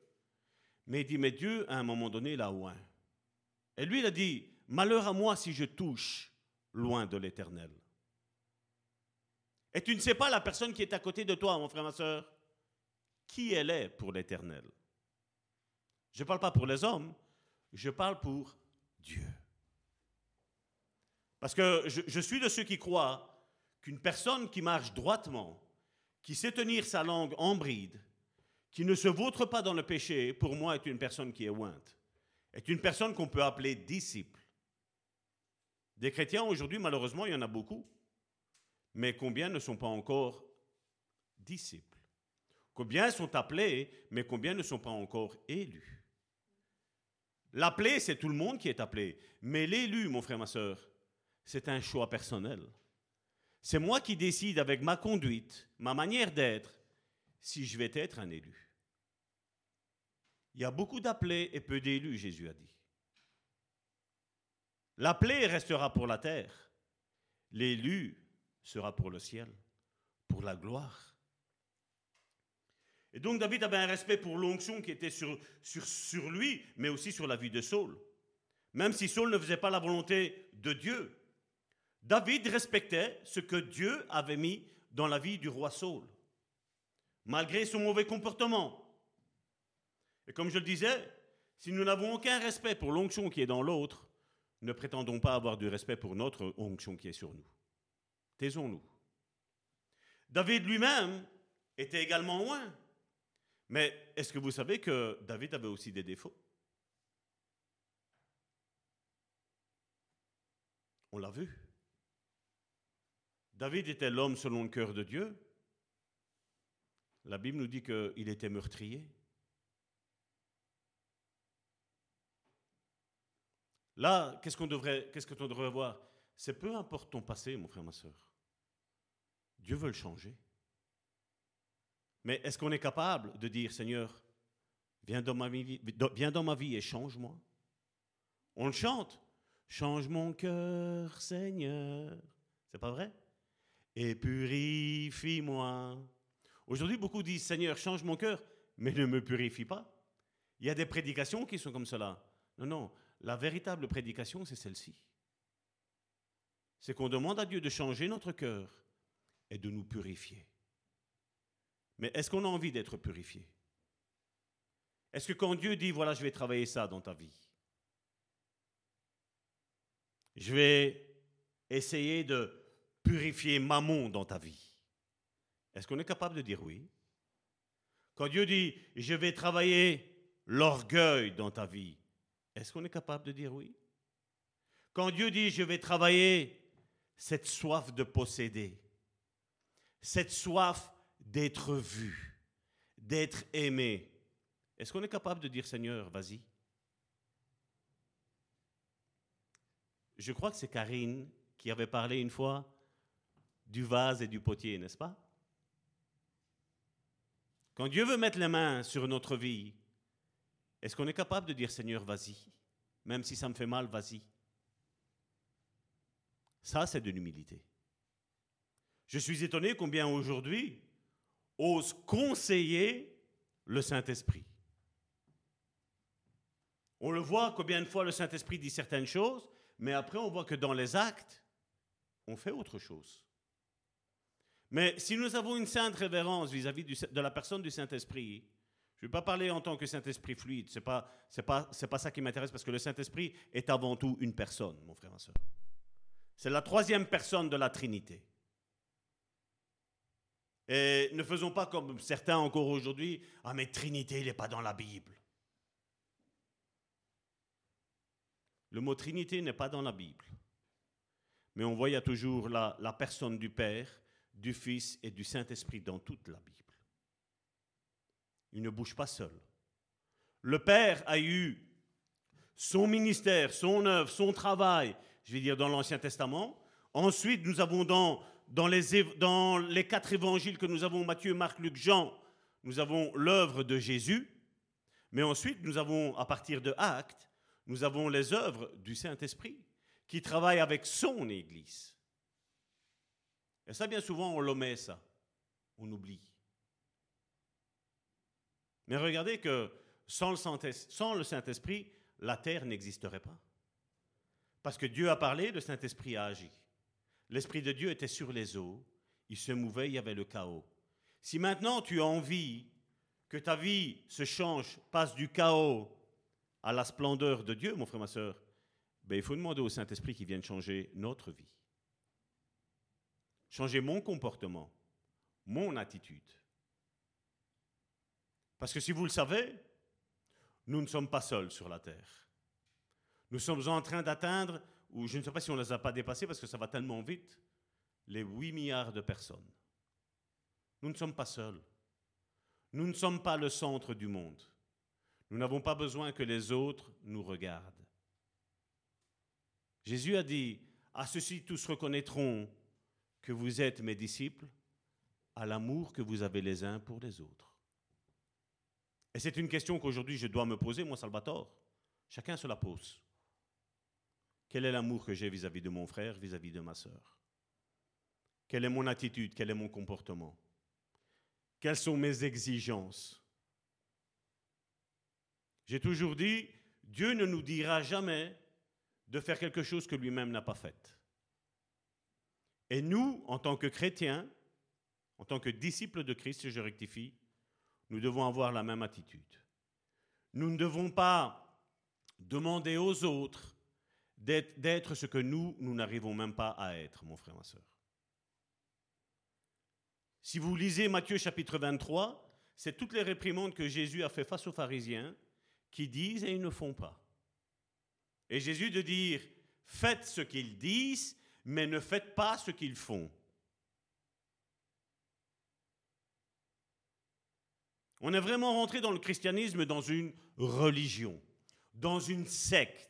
Mais il dit, mais Dieu, à un moment donné, l'a oint. Et lui, il a dit, malheur à moi si je touche loin de l'éternel. Et tu ne sais pas la personne qui est à côté de toi, mon frère, ma soeur, qui elle est pour l'éternel. Je ne parle pas pour les hommes, je parle pour Dieu. Parce que je, suis de ceux qui croient qu'une personne qui marche droitement, qui sait tenir sa langue en bride, qui ne se vautre pas dans le péché, pour moi est une personne qui est ointe est une personne qu'on peut appeler disciple. Des chrétiens aujourd'hui, malheureusement, il y en a beaucoup. Mais combien ne sont pas encore disciples? Combien sont appelés, mais combien ne sont pas encore élus? L'appelé, c'est tout le monde qui est appelé. Mais l'élu, mon frère, ma soeur, c'est un choix personnel. C'est moi qui décide avec ma conduite, ma manière d'être, si je vais être un élu. Il y a beaucoup d'appelés et peu d'élus, Jésus a dit. L'appelé restera pour la terre, l'élu sera pour le ciel, pour la gloire. Et donc David avait un respect pour l'onction qui était sur, lui, mais aussi sur la vie de Saul. Même si Saul ne faisait pas la volonté de Dieu, David respectait ce que Dieu avait mis dans la vie du roi Saul, malgré son mauvais comportement. Et comme je le disais, si nous n'avons aucun respect pour l'onction qui est dans l'autre, ne prétendons pas avoir du respect pour notre onction qui est sur nous. Taisons-nous. David lui-même était également loin. Mais est-ce que vous savez que David avait aussi des défauts? On l'a vu. David était l'homme selon le cœur de Dieu. La Bible nous dit qu'il était meurtrier. Là, qu'est-ce qu'on devrait, que tu devrait voir? C'est peu importe ton passé, mon frère, ma soeur. Dieu veut le changer. Mais est-ce qu'on est capable de dire, Seigneur, viens dans ma vie, viens dans ma vie et change-moi? On le chante. Change mon cœur, Seigneur. C'est pas vrai? Et purifie-moi. Aujourd'hui, beaucoup disent, Seigneur, change mon cœur, mais ne me purifie pas. Il y a des prédications qui sont comme cela. Non, non, la véritable prédication, c'est celle-ci. C'est qu'on demande à Dieu de changer notre cœur et de nous purifier. Mais est-ce qu'on a envie d'être purifié? Est-ce que quand Dieu dit, voilà, je vais travailler ça dans ta vie, je vais essayer de purifier Mammon dans ta vie, est-ce qu'on est capable de dire oui? Quand Dieu dit, je vais travailler l'orgueil dans ta vie, est-ce qu'on est capable de dire oui? Quand Dieu dit, je vais travailler cette soif de posséder, cette soif d'être vu, d'être aimé, est-ce qu'on est capable de dire, Seigneur, vas-y? Je crois que c'est Karine qui avait parlé une fois du vase et du potier, n'est-ce pas? Quand Dieu veut mettre les mains sur notre vie, est-ce qu'on est capable de dire Seigneur, vas-y? Même si ça me fait mal, vas-y. Ça, c'est de l'humilité. Je suis étonné combien aujourd'hui ose conseiller le Saint-Esprit. On le voit combien de fois le Saint-Esprit dit certaines choses, mais après on voit que dans les actes, on fait autre chose. Mais si nous avons une sainte révérence vis-à-vis de la personne du Saint-Esprit, je ne vais pas parler en tant que Saint-Esprit fluide, ce n'est pas, ça qui m'intéresse, parce que le Saint-Esprit est avant tout une personne, mon frère et soeur. C'est la troisième personne de la Trinité. Et ne faisons pas comme certains encore aujourd'hui, ah mais Trinité, il n'est pas dans la Bible. Le mot Trinité n'est pas dans la Bible. Mais on voit, toujours la, la personne du Père, du Fils et du Saint-Esprit dans toute la Bible. Il ne bouge pas seul. Le Père a eu son ministère, son œuvre, son travail, je vais dire dans l'Ancien Testament. Ensuite, nous avons dans, dans, les, quatre évangiles que nous avons, Matthieu, Marc, Luc, Jean, nous avons l'œuvre de Jésus. Mais ensuite, nous avons, à partir de Actes, nous avons les œuvres du Saint-Esprit qui travaille avec son Église. Et ça, bien souvent, on l'omet, ça. On oublie. Mais regardez que sans le Saint-Esprit, la terre n'existerait pas. Parce que Dieu a parlé, le Saint-Esprit a agi. L'Esprit de Dieu était sur les eaux, il se mouvait, il y avait le chaos. Si maintenant tu as envie que ta vie se change, passe du chaos à la splendeur de Dieu, mon frère, ma soeur, ben, il faut demander au Saint-Esprit qui vienne changer notre vie. Changer mon comportement, mon attitude. Parce que si vous le savez, nous ne sommes pas seuls sur la terre. Nous sommes en train d'atteindre, ou je ne sais pas si on ne les a pas dépassés parce que ça va tellement vite, les 8 milliards de personnes. Nous ne sommes pas seuls. Nous ne sommes pas le centre du monde. Nous n'avons pas besoin que les autres nous regardent. Jésus a dit, à ceux-ci tous reconnaîtront que vous êtes mes disciples, à l'amour que vous avez les uns pour les autres. Et c'est une question qu'aujourd'hui je dois me poser, moi Salvatore. Chacun se la pose. Quel est l'amour que j'ai vis-à-vis de mon frère, vis-à-vis de ma sœur? Quelle est mon attitude? Quel est mon comportement? Quelles sont mes exigences? J'ai toujours dit, Dieu ne nous dira jamais de faire quelque chose que lui-même n'a pas fait. Et nous, en tant que chrétiens, en tant que disciples de Christ, je rectifie, nous devons avoir la même attitude. Nous ne devons pas demander aux autres d'être ce que nous, nous n'arrivons même pas à être, mon frère, ma soeur. Si vous lisez Matthieu chapitre 23, c'est toutes les réprimandes que Jésus a fait face aux pharisiens qui disent et ils ne font pas. Et Jésus de dire, faites ce qu'ils disent, mais ne faites pas ce qu'ils font. On est vraiment rentré dans le christianisme dans une religion, dans une secte,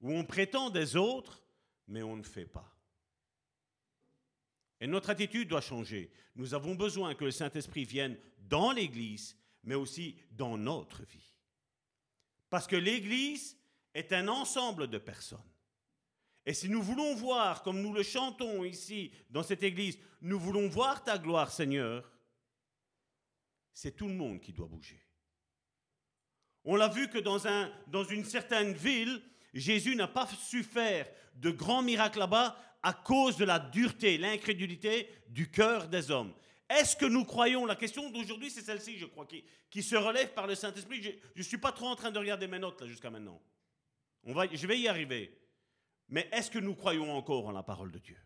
où on prétend des autres, mais on ne fait pas. Et notre attitude doit changer. Nous avons besoin que le Saint-Esprit vienne dans l'Église, mais aussi dans notre vie. Parce que l'Église est un ensemble de personnes. Et si nous voulons voir, comme nous le chantons ici dans cette Église, nous voulons voir ta gloire, Seigneur, c'est tout le monde qui doit bouger. On l'a vu que dans, un, dans une certaine ville, Jésus n'a pas su faire de grands miracles là-bas à cause de la dureté, l'incrédulité du cœur des hommes. Est-ce que nous croyons? La question d'aujourd'hui, c'est celle-ci, je crois, qui, se relève par le Saint-Esprit. Je ne suis pas trop en train de regarder mes notes là jusqu'à maintenant. Je vais y arriver. Mais est-ce que nous croyons encore en la parole de Dieu?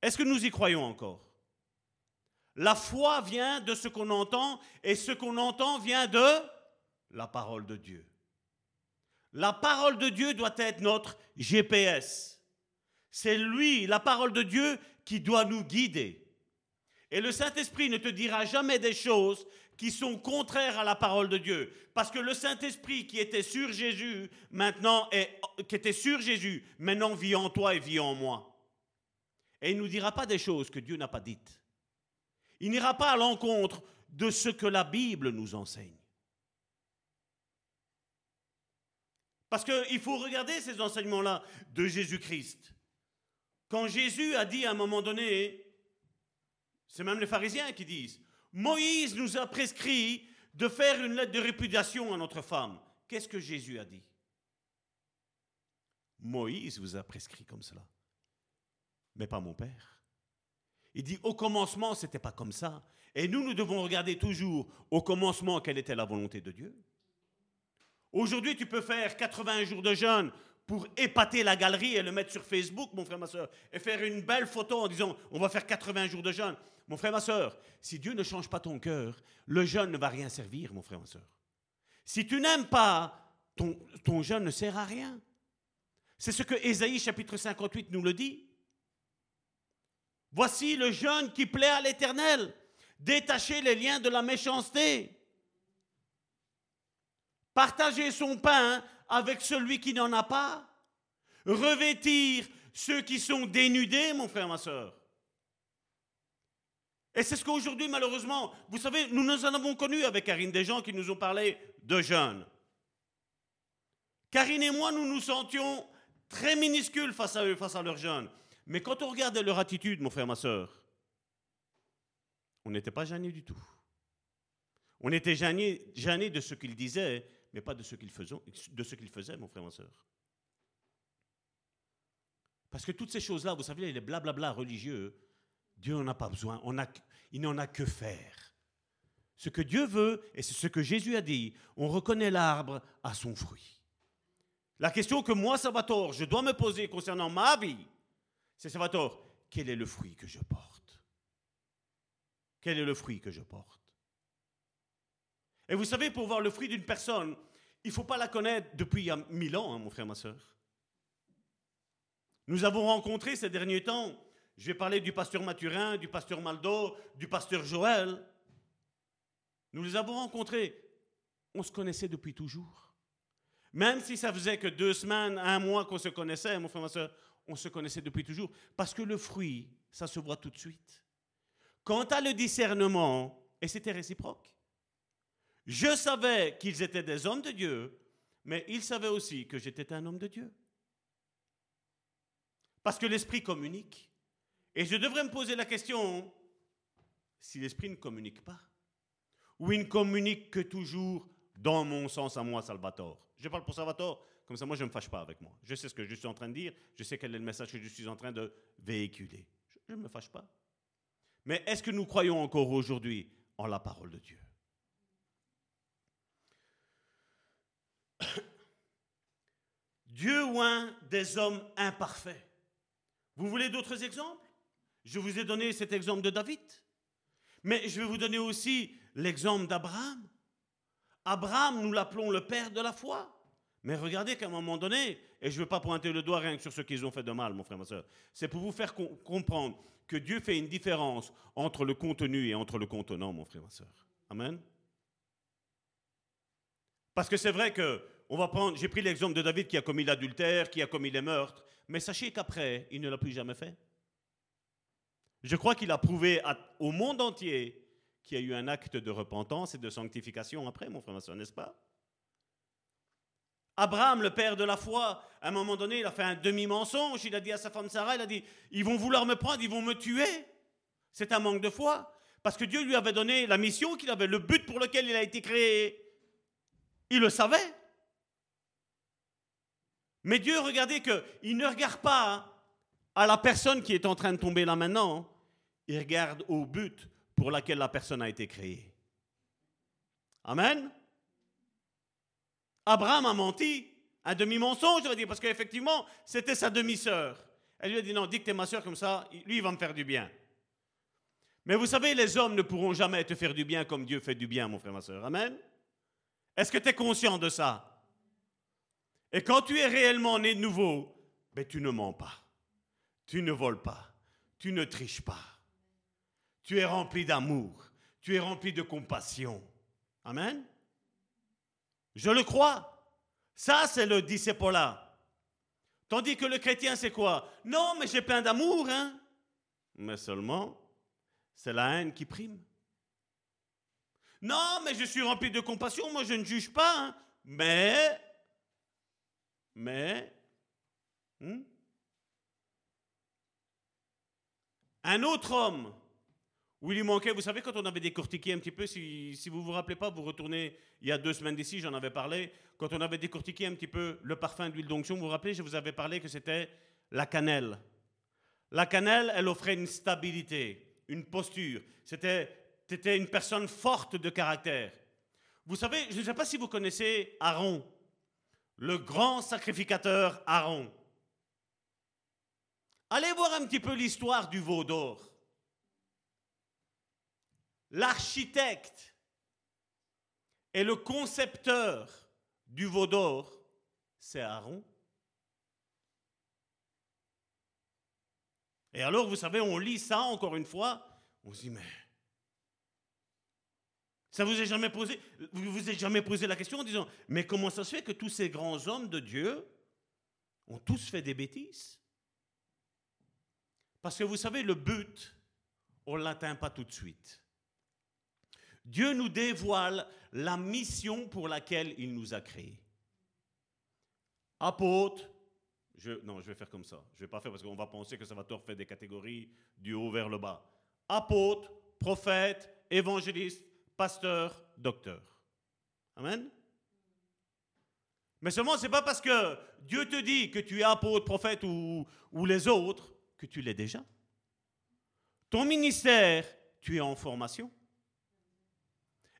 Est-ce que nous y croyons encore? La foi vient de ce qu'on entend et ce qu'on entend vient de la parole de Dieu. La parole de Dieu doit être notre GPS. C'est lui, la parole de Dieu, qui doit nous guider. Et le Saint-Esprit ne te dira jamais des choses qui sont contraires à la parole de Dieu. Parce que le Saint-Esprit qui était sur Jésus, maintenant, qui était sur Jésus, maintenant vit en toi et vit en moi. Et il ne nous dira pas des choses que Dieu n'a pas dites. Il n'ira pas à l'encontre de ce que la Bible nous enseigne. Parce qu'il faut regarder ces enseignements-là de Jésus-Christ. Quand Jésus a dit à un moment donné, c'est même les pharisiens qui disent, Moïse nous a prescrit de faire une lettre de répudiation à notre femme. Qu'est-ce que Jésus a dit? Moïse vous a prescrit comme cela, mais pas mon Père. Il dit, au commencement, ce n'était pas comme ça. Et nous, nous devons regarder toujours au commencement quelle était la volonté de Dieu. Aujourd'hui, tu peux faire 80 jours de jeûne pour épater la galerie et le mettre sur Facebook, mon frère, ma soeur, et faire une belle photo en disant on va faire 80 jours de jeûne. Mon frère, ma soeur, si Dieu ne change pas ton cœur, le jeûne ne va rien servir, mon frère, ma soeur. Si tu n'aimes pas, ton, ton jeûne ne sert à rien. C'est ce que Ésaïe chapitre 58 nous le dit. Voici le jeûne qui plaît à l'Éternel. Détacher les liens de la méchanceté. Partager son pain avec celui qui n'en a pas. Revêtir ceux qui sont dénudés, mon frère, ma soeur. Et c'est ce qu'aujourd'hui, malheureusement, vous savez, nous nous en avons connu avec Karine, des gens qui nous ont parlé de jeunes. Karine et moi, nous nous sentions très minuscules face à eux, face à leurs jeunes. Mais quand on regardait leur attitude, mon frère, ma soeur, on n'était pas gênés du tout. On était gênés de ce qu'ils disaient, mais pas de ce qu'ils faisaient, mon frère, ma soeur. Parce que toutes ces choses-là, vous savez, les blablabla religieux, Dieu n'en a pas besoin. Il n'en a que faire. Ce que Dieu veut, et c'est ce que Jésus a dit, on reconnaît l'arbre à son fruit. La question que moi, Salvatore, je dois me poser concernant ma vie, c'est Salvatore, quel est le fruit que je porte? Quel est le fruit que je porte? Et vous savez, pour voir le fruit d'une personne, il ne faut pas la connaître depuis il y a mille ans, hein, mon frère, ma soeur. Nous avons rencontré ces derniers temps, je vais parler du pasteur Mathurin, du pasteur Maldo, du pasteur Joël. Nous les avons rencontrés. On se connaissait depuis toujours. Même si ça faisait que deux semaines, un mois qu'on se connaissait, mon frère, ma soeur, on se connaissait depuis toujours. Parce que le fruit, ça se voit tout de suite. Quant à le discernement, et c'était réciproque, je savais qu'ils étaient des hommes de Dieu, mais ils savaient aussi que j'étais un homme de Dieu. Parce que l'Esprit communique. Et je devrais me poser la question, si l'Esprit ne communique pas, ou il ne communique que toujours dans mon sens à moi, Salvatore. Je parle pour Salvatore, Comme ça, moi, je ne me fâche pas avec moi. Je sais ce que je suis en train de dire. Je sais quel est le message que je suis en train de véhiculer. Je ne me fâche pas. Mais est-ce que nous croyons encore aujourd'hui en la parole de Dieu? Dieu oint des hommes imparfaits. Vous voulez d'autres exemples? Je vous ai donné cet exemple de David. Mais je vais vous donner aussi l'exemple d'Abraham. Abraham, nous l'appelons le père de la foi. Mais regardez qu'à un moment donné, et je ne veux pas pointer le doigt rien que sur ce qu'ils ont fait de mal, mon frère, ma soeur, c'est pour vous faire comprendre que Dieu fait une différence entre le contenu et entre le contenant, mon frère, ma soeur. Amen. Parce que c'est vrai que on va prendre, j'ai pris l'exemple de David qui a commis l'adultère, qui a commis les meurtres, mais sachez qu'après, il ne l'a plus jamais fait. Je crois qu'il a prouvé au monde entier qu'il y a eu un acte de repentance et de sanctification après, mon frère, n'est-ce pas? Abraham, le père de la foi, à un moment donné, il a fait un demi-mensonge. Il a dit à sa femme Sarah, il a dit, ils vont vouloir me prendre, ils vont me tuer. C'est un manque de foi. Parce que Dieu lui avait donné la mission qu'il avait, le but pour lequel il a été créé. Il le savait. Mais Dieu, regardez qu'il ne regarde pas à la personne qui est en train de tomber là maintenant. Il regarde au but pour lequel la personne a été créée. Amen. Abraham a menti, un demi-mensonge, je vais dire, parce qu'effectivement, c'était sa demi-sœur. Elle lui a dit non, dis que t'es ma sœur comme ça, lui, il va me faire du bien. Mais vous savez, les hommes ne pourront jamais te faire du bien comme Dieu fait du bien, mon frère, ma sœur. Amen. Est-ce que tu es conscient de ça? Et quand tu es réellement né de nouveau, ben, tu ne mens pas. Tu ne voles pas. Tu ne triches pas. Tu es rempli d'amour. Tu es rempli de compassion. Amen. Je le crois. Ça, c'est le disciple-là. Tandis que le chrétien, c'est quoi? Non, mais j'ai plein d'amour, hein Mais seulement, c'est la haine qui prime. Non, mais je suis rempli de compassion, moi je ne juge pas, hein mais, mais, hmm? un autre homme où il lui manquait, vous savez, quand on avait décortiqué un petit peu, si, si vous ne vous rappelez pas, vous retournez il y a deux semaines d'ici, j'en avais parlé, quand on avait décortiqué un petit peu le parfum d'huile d'onction, vous vous rappelez, je vous avais parlé que c'était la cannelle. La cannelle, elle offrait une stabilité, une posture. C'était une personne forte de caractère. Vous savez, je ne sais pas si vous connaissez Aaron, le grand sacrificateur Aaron. Allez voir un petit peu l'histoire du veau d'or. L'architecte et le concepteur du veau d'or, c'est Aaron. Et alors, vous savez, on lit ça encore une fois, on se dit, mais ça vous est jamais posé, vous vous êtes jamais posé la question en disant, mais comment ça se fait que tous ces grands hommes de Dieu ont tous fait des bêtises? Parce que vous savez, le but, on ne l'atteint pas tout de suite. Dieu nous dévoile la mission pour laquelle il nous a créés. Apôtre, je, non, je vais faire comme ça. Je ne vais pas faire parce qu'on va penser que ça va faire des catégories du haut vers le bas. Apôtre, prophète, évangéliste, pasteur, docteur. Amen. Mais seulement, ce n'est pas parce que Dieu te dit que tu es apôtre, prophète ou, ou les autres que tu l'es déjà. Ton ministère, tu es en formation.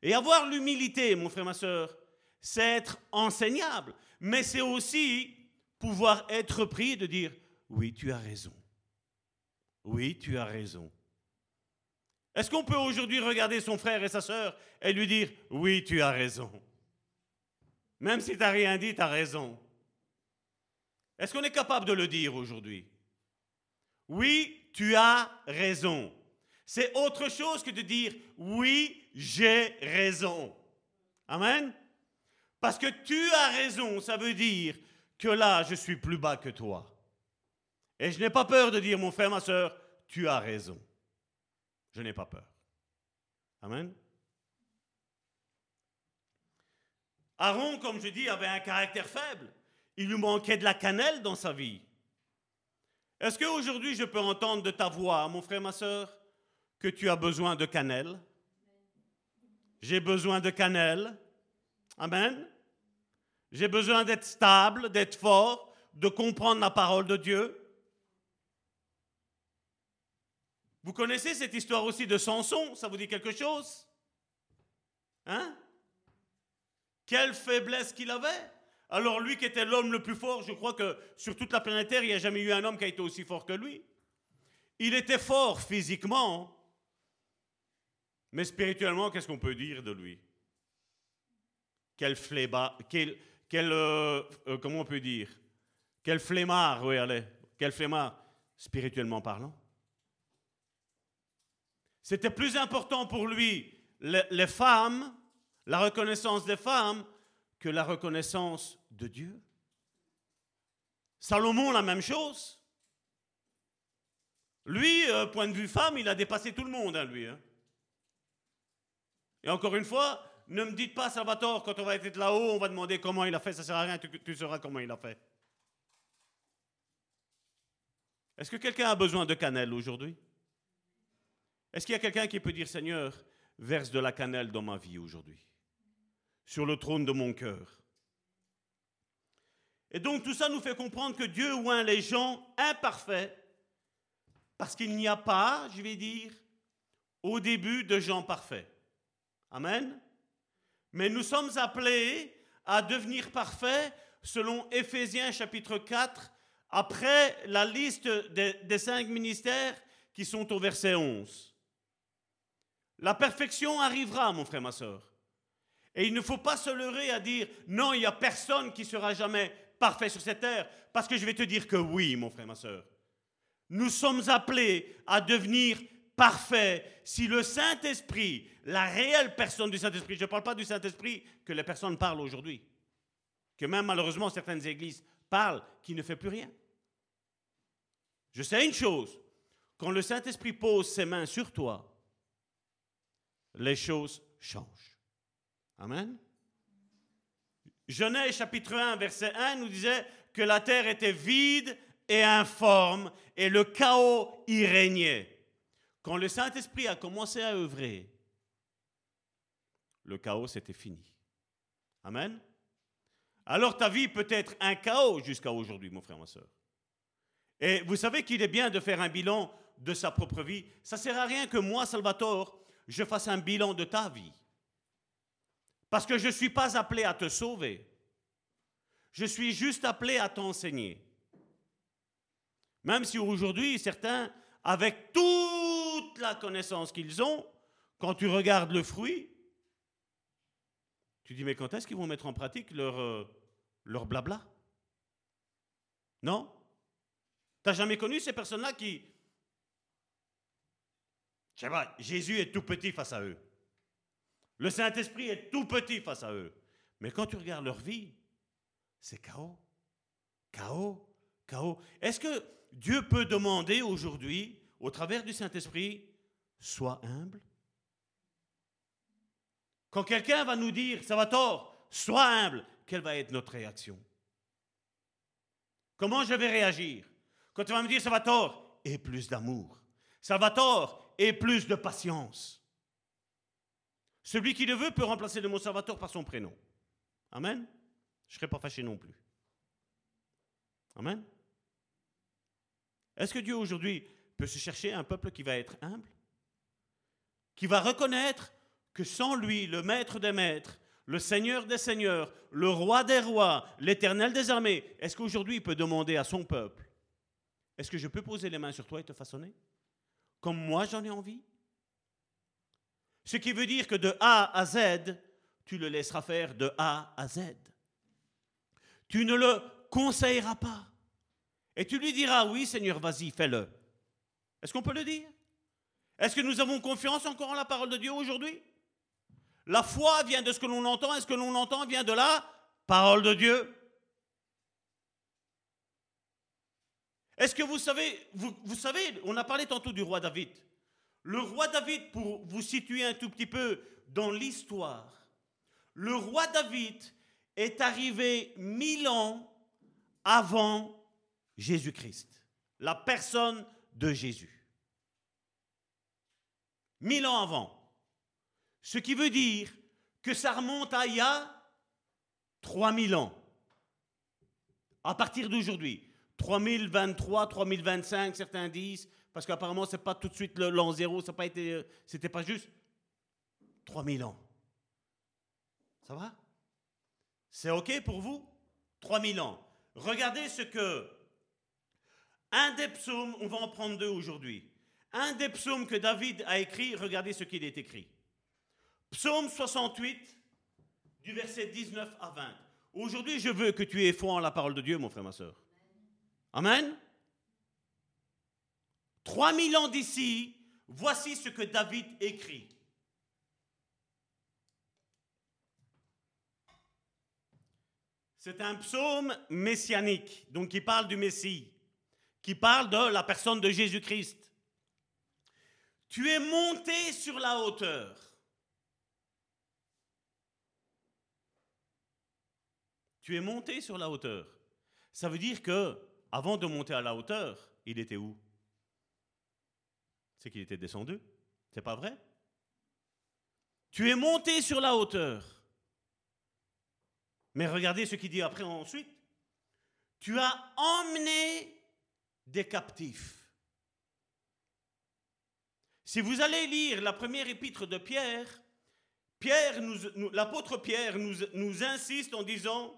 Et avoir l'humilité, mon frère, ma soeur, c'est être enseignable, mais c'est aussi pouvoir être pris de dire, oui, tu as raison. Oui, tu as raison. Est-ce qu'on peut aujourd'hui regarder son frère et sa soeur et lui dire, oui, tu as raison Même si tu n'as rien dit, tu as raison. Est-ce qu'on est capable de le dire aujourd'hui? Oui, tu as raison. C'est autre chose que de dire oui, j'ai raison. Amen? Parce que tu as raison, ça veut dire que là, je suis plus bas que toi. Et je n'ai pas peur de dire, mon frère, ma soeur, tu as raison. Je n'ai pas peur. Amen. Aaron, comme je dis, avait un caractère faible. Il lui manquait de la cannelle dans sa vie. Est-ce qu'aujourd'hui je peux entendre de ta voix, mon frère, ma soeur, que tu as besoin de cannelle? J'ai besoin de cannelle. Amen. J'ai besoin d'être stable, d'être fort, de comprendre la parole de Dieu. Vous connaissez cette histoire aussi de Samson? Ça vous dit quelque chose? Hein? Quelle faiblesse qu'il avait? Alors lui qui était l'homme le plus fort, je crois que sur toute la planète Terre, il n'y a jamais eu un homme qui a été aussi fort que lui. Il était fort physiquement, mais spirituellement, qu'est-ce qu'on peut dire de lui? Quel fléba, quel, quel euh, euh, comment on peut dire? Quel flemmard, oui, quel flemmard, spirituellement parlant. C'était plus important pour lui les femmes, la reconnaissance des femmes, que la reconnaissance de Dieu. Salomon, la même chose. Lui, euh, point de vue femme, il a dépassé tout le monde, hein, lui. Hein. Et encore une fois, ne me dites pas, Salvatore, quand on va être là-haut, on va demander comment il a fait, ça ne sert à rien, tu, tu sauras comment il a fait. Est-ce que quelqu'un a besoin de cannelle aujourd'hui? Est-ce qu'il y a quelqu'un qui peut dire, Seigneur, verse de la cannelle dans ma vie aujourd'hui, sur le trône de mon cœur? Et donc tout ça nous fait comprendre que Dieu oint les gens imparfaits, parce qu'il n'y a pas, je vais dire, au début de gens parfaits. Amen. Mais nous sommes appelés à devenir parfaits selon Éphésiens chapitre 4, après la liste des, cinq ministères qui sont au verset 11. La perfection arrivera, mon frère, ma soeur. Et il ne faut pas se leurrer à dire non, il n'y a personne qui sera jamais parfait sur cette terre, parce que je vais te dire que oui, mon frère, ma soeur. Nous sommes appelés à devenir parfait si le Saint-Esprit, la réelle personne du Saint-Esprit, je ne parle pas du Saint-Esprit que les personnes parlent aujourd'hui, que même malheureusement certaines églises parlent, qui ne fait plus rien. Je sais une chose, quand le Saint-Esprit pose ses mains sur toi, les choses changent. Amen. Genèse chapitre 1, verset 1 nous disait que la terre était vide et informe et le chaos y régnait. Quand le Saint-Esprit a commencé à œuvrer, le chaos était fini. Amen. Alors ta vie peut être un chaos jusqu'à aujourd'hui, mon frère, ma soeur. Et vous savez qu'il est bien de faire un bilan de sa propre vie. Ça ne sert à rien que moi, Salvatore, je fasse un bilan de ta vie. Parce que je ne suis pas appelé à te sauver. Je suis juste appelé à t'enseigner. Même si aujourd'hui, certains, avec toute la connaissance qu'ils ont, quand tu regardes le fruit, tu dis, mais quand est-ce qu'ils vont mettre en pratique leur, euh, leur blabla? Non? T'as jamais connu ces personnes-là qui... Je sais Jésus est tout petit face à eux. Le Saint-Esprit est tout petit face à eux. Mais quand tu regardes leur vie, c'est chaos. Chaos. Chaos. Est-ce que Dieu peut demander aujourd'hui, au travers du Saint-Esprit, sois humble? Quand quelqu'un va nous dire, ça va tort, sois humble, quelle va être notre réaction? Comment je vais réagir? Quand tu vas me dire, ça va tort, et plus d'amour. Ça va tort, et plus de patience. Celui qui le veut peut remplacer le mot par son prénom. Amen. Je ne serai pas fâché non plus. Amen. Est-ce que Dieu aujourd'hui peut se chercher un peuple qui va être humble Qui va reconnaître que sans lui, le maître des maîtres, le Seigneur des seigneurs, le roi des rois, l'éternel des armées, est-ce qu'aujourd'hui il peut demander à son peuple, est-ce que je peux poser les mains sur toi et te façonner? Comme moi j'en ai envie Ce qui veut dire que de A à Z, tu le laisseras faire de A à Z. Tu ne le conseilleras pas. Et tu lui diras, oui Seigneur, vas-y, fais-le. Est-ce qu'on peut le dire? Est-ce que nous avons confiance encore en la parole de Dieu aujourd'hui? La foi vient de ce que l'on entend, et ce que l'on entend vient de la parole de Dieu? Est-ce que vous savez, vous, savez, on a parlé tantôt du roi David. Le roi David, pour vous situer un tout petit peu dans l'histoire, le roi David est arrivé mille ans avant Jésus-Christ, la personne de Jésus. Mille ans avant. Ce qui veut dire que ça remonte à il y a 3000 ans. À partir d'aujourd'hui, 3023, 3025, certains disent, parce qu'apparemment, c'est pas tout de suite l'an zéro, ça pas euh, pas juste 3000 ans. Ça va? C'est OK pour vous? 3000 ans. Regardez ce que un des psaumes, on va en prendre deux aujourd'hui. Un des psaumes que David a écrit, regardez ce qu'il est écrit. Psaume 68, du verset 19 à 20. Aujourd'hui, je veux que tu aies foi en la parole de Dieu, mon frère, ma soeur. Amen. 3000 ans d'ici, voici ce que David écrit. C'est un psaume messianique, donc qui parle du Messie, qui parle de la personne de Jésus-Christ. Tu es monté sur la hauteur. Tu es monté sur la hauteur. Ça veut dire que, avant de monter à la hauteur, il était où? C'est qu'il était descendu. C'est pas vrai? Tu es monté sur la hauteur. Mais regardez ce qu'il dit après ensuite. Tu as emmené des captifs. Si vous allez lire la première épître de Pierre, Pierre, l'apôtre Pierre nous, nous insiste en disant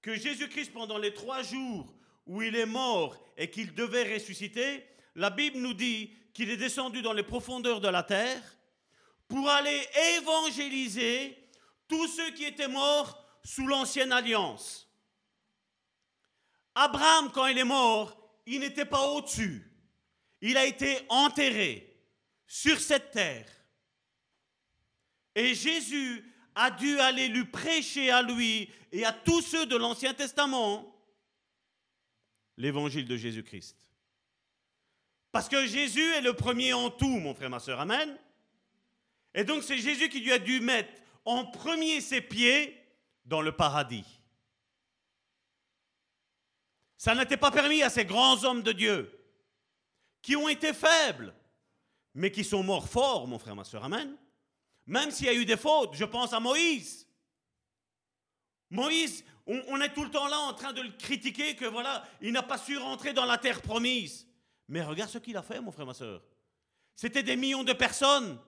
que Jésus-Christ, pendant les trois jours où il est mort et qu'il devait ressusciter, la Bible nous dit qu'il est descendu dans les profondeurs de la terre pour aller évangéliser tous ceux qui étaient morts sous l'ancienne alliance. Abraham, quand il est mort, il n'était pas au-dessus. Il a été enterré sur cette terre. Et Jésus a dû aller lui prêcher à lui et à tous ceux de l'Ancien Testament l'évangile de Jésus-Christ. Parce que Jésus est le premier en tout, mon frère, ma soeur. Amen. Et donc c'est Jésus qui lui a dû mettre en premier ses pieds dans le paradis. Ça n'était pas permis à ces grands hommes de Dieu qui ont été faibles, mais qui sont morts forts, mon frère, ma soeur. Amen. Même s'il y a eu des fautes, je pense à Moïse. Moïse, on, est tout le temps là en train de le critiquer que voilà, il n'a pas su rentrer dans la terre promise. Mais regarde ce qu'il a fait, mon frère, ma soeur. C'était des millions de personnes.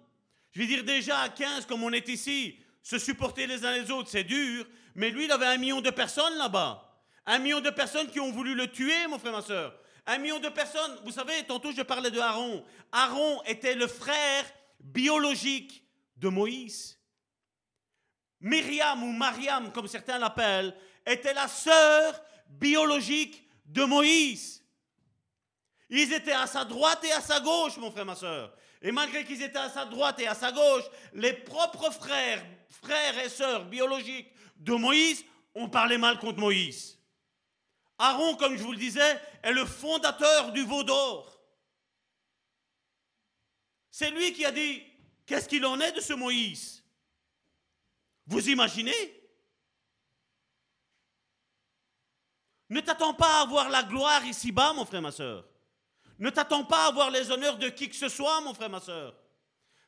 Je veux dire, déjà à 15, comme on est ici, se supporter les uns les autres, c'est dur. Mais lui, il avait un million de personnes là-bas. Un million de personnes qui ont voulu le tuer, mon frère, ma soeur. Un million de personnes. Vous savez, tantôt je parlais de Aaron. Aaron était le frère biologique de Moïse. Myriam ou Mariam, comme certains l'appellent, était la sœur biologique de Moïse. Ils étaient à sa droite et à sa gauche, mon frère, ma soeur. Et malgré qu'ils étaient à sa droite et à sa gauche, les propres frères, frères et sœurs biologiques de Moïse ont parlé mal contre Moïse. Aaron, comme je vous le disais, est le fondateur du veau d'or. C'est lui qui a dit, qu'est-ce qu'il en est de ce Moïse? Vous imaginez? Ne t'attends pas à avoir la gloire ici-bas, mon frère, ma soeur. Ne t'attends pas à avoir les honneurs de qui que ce soit, mon frère, ma soeur.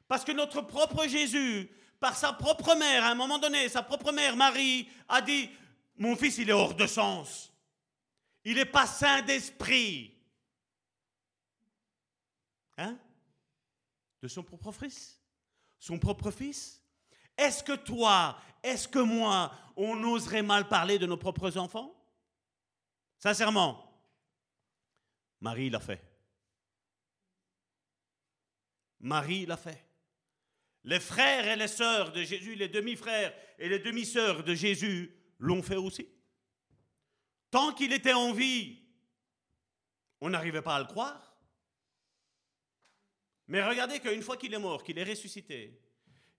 Parce que notre propre Jésus, par sa propre mère, à un moment donné, sa propre mère, Marie, a dit, mon fils, il est hors de sens. Il n'est pas saint d'esprit. Hein? De son propre fils? Son propre fils? Est-ce que toi, est-ce que moi, on oserait mal parler de nos propres enfants? Sincèrement, Marie l'a fait. Marie l'a fait. Les frères et les sœurs de Jésus, les demi-frères et les demi-sœurs de Jésus l'ont fait aussi. Tant qu'il était en vie, on n'arrivait pas à le croire. Mais regardez qu'une fois qu'il est mort, qu'il est ressuscité,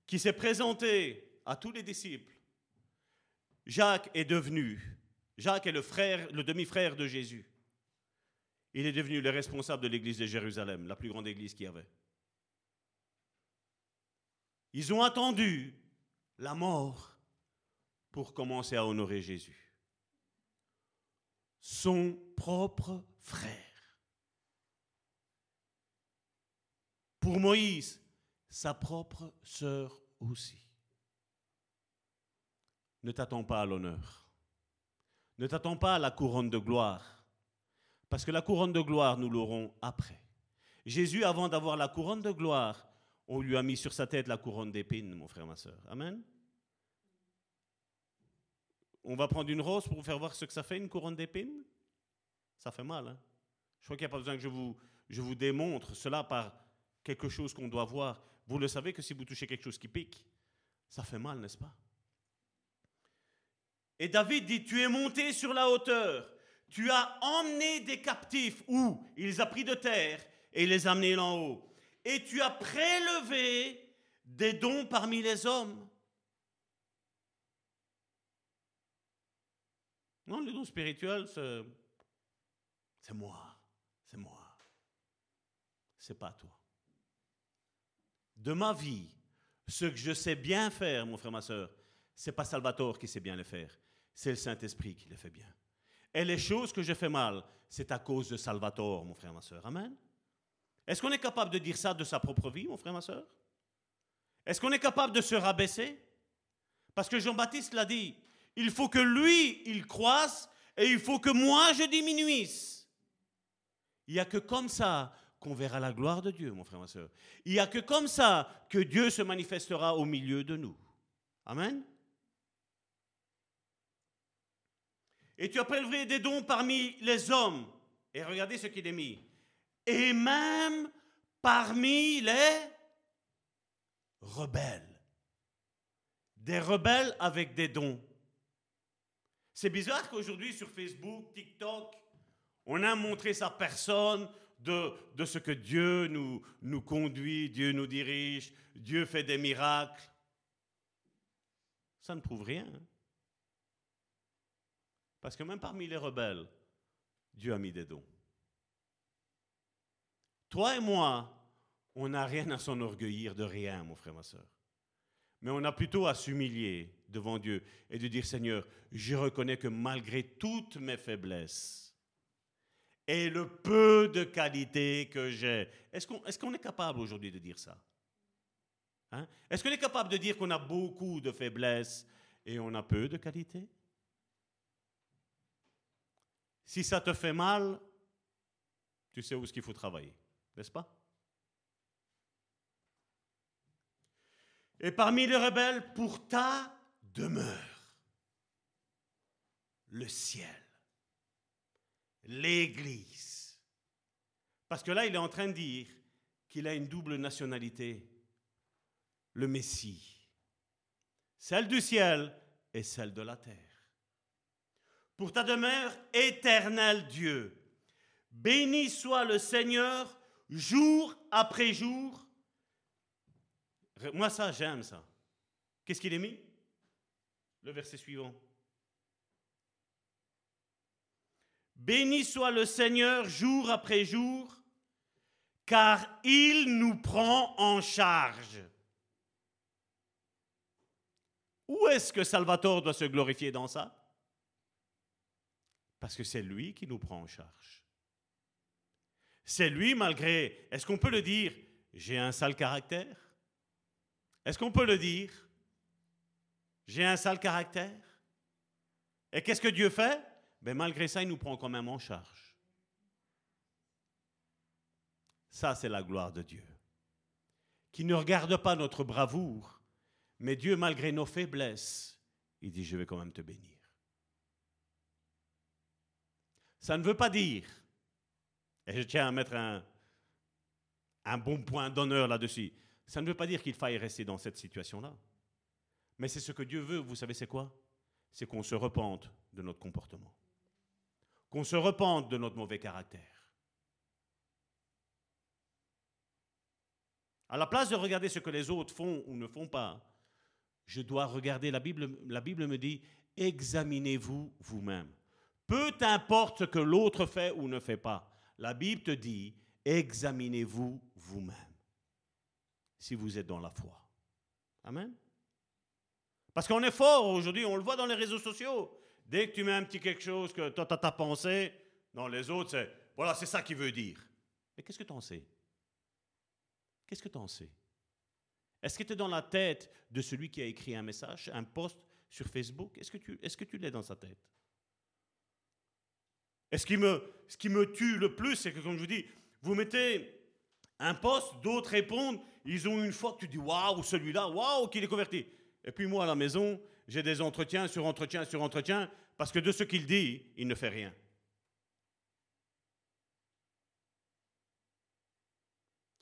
qu'il s'est présenté à tous les disciples, Jacques est devenu, Jacques est le frère, le demi-frère de Jésus. Il est devenu le responsable de l'église de Jérusalem, la plus grande église qu'il y avait. Ils ont attendu la mort pour commencer à honorer Jésus son propre frère. Pour Moïse, sa propre sœur aussi. Ne t'attends pas à l'honneur. Ne t'attends pas à la couronne de gloire, parce que la couronne de gloire, nous l'aurons après. Jésus, avant d'avoir la couronne de gloire, on lui a mis sur sa tête la couronne d'épines, mon frère, ma soeur. Amen. On va prendre une rose pour vous faire voir ce que ça fait, une couronne d'épines? Ça fait mal. Hein je crois qu'il n'y a pas besoin que je vous, je vous démontre cela par quelque chose qu'on doit voir. Vous le savez que si vous touchez quelque chose qui pique, ça fait mal, n'est-ce pas? Et David dit, tu es monté sur la hauteur, tu as emmené des captifs où? Il les a pris de terre et les a amenés en haut. Et tu as prélevé des dons parmi les hommes. Non, les dons spirituels, c'est moi, c'est moi. C'est pas toi. De ma vie, ce que je sais bien faire, mon frère, ma soeur, c'est pas Salvatore qui sait bien le faire, c'est le Saint-Esprit qui le fait bien. Et les choses que je fais mal, c'est à cause de Salvatore, mon frère, ma soeur. Amen. Est-ce qu'on est capable de dire ça de sa propre vie, mon frère, ma soeur Est-ce qu'on est capable de se rabaisser? Parce que Jean-Baptiste l'a dit, il faut que lui, il croisse et il faut que moi, je diminuisse. Il n'y a que comme ça qu'on verra la gloire de Dieu, mon frère, ma soeur. Il n'y a que comme ça que Dieu se manifestera au milieu de nous. Amen. Et tu as prélevé des dons parmi les hommes. Et regardez ce qu'il est mis. Et même parmi les rebelles. Des rebelles avec des dons. C'est bizarre qu'aujourd'hui sur Facebook, TikTok, on a montré sa personne de, ce que Dieu nous, nous conduit, Dieu nous dirige, Dieu fait des miracles. Ça ne prouve rien. Parce que même parmi les rebelles, Dieu a mis des dons. Toi et moi, on n'a rien à s'enorgueillir de rien, mon frère, ma soeur. Mais on a plutôt à s'humilier devant Dieu et de dire, Seigneur, je reconnais que malgré toutes mes faiblesses et le peu de qualité que j'ai, est-ce qu'on est, capable aujourd'hui de dire ça? Hein? Est-ce qu'on est capable de dire qu'on a beaucoup de faiblesses et on a peu de qualité? Si ça te fait mal, tu sais où est-ce qu'il faut travailler, n'est-ce pas? Et parmi les rebelles, pour ta demeure le ciel, l'Église. Parce que là, il est en train de dire qu'il a une double nationalité, le Messie, celle du ciel et celle de la terre. Pour ta demeure, éternel Dieu, béni soit le Seigneur jour après jour moi, ça, j'aime ça. Qu'est-ce qu'il est mis? Le verset suivant. Béni soit le Seigneur jour après jour, car il nous prend en charge. Où est-ce que Salvatore doit se glorifier dans ça? Parce que c'est lui qui nous prend en charge. C'est lui malgré, est-ce qu'on peut le dire, j'ai un sale caractère? Est-ce qu'on peut le dire J'ai un sale caractère? Et qu'est-ce que Dieu fait? Ben, Malgré ça, il nous prend quand même en charge. Ça, c'est la gloire de Dieu. Qui ne regarde pas notre bravoure, mais Dieu, malgré nos faiblesses, il dit, je vais quand même te bénir. Ça ne veut pas dire, et je tiens à mettre un, un bon point d'honneur là-dessus, ça ne veut pas dire qu'il faille rester dans cette situation-là. Mais c'est ce que Dieu veut, vous savez c'est quoi? C'est qu'on se repente de notre comportement. Qu'on se repente de notre mauvais caractère. À la place de regarder ce que les autres font ou ne font pas, je dois regarder la Bible. La Bible me dit, examinez-vous vous-même. Peu importe ce que l'autre fait ou ne fait pas, la Bible te dit, examinez-vous vous-même si vous êtes dans la foi. Amen. Parce qu'on est fort aujourd'hui, on le voit dans les réseaux sociaux. Dès que tu mets un petit quelque chose que toi, tu as ta pensée, non, les autres, c'est voilà, c'est ça qu'il veut dire. Mais qu'est-ce que tu en sais? Qu'est-ce que tu en sais? Est-ce que tu es dans la tête de celui qui a écrit un message, un post sur Facebook? Est-ce que tu l'es dans sa tête? Et ce qui me, ce qui me tue le plus, c'est que, comme je vous dis, vous mettez un poste, d'autres répondent, ils ont une foi que tu dis waouh, celui-là, waouh, qu'il est converti. Et puis moi, à la maison, j'ai des entretiens sur entretiens sur entretiens, parce que de ce qu'il dit, il ne fait rien.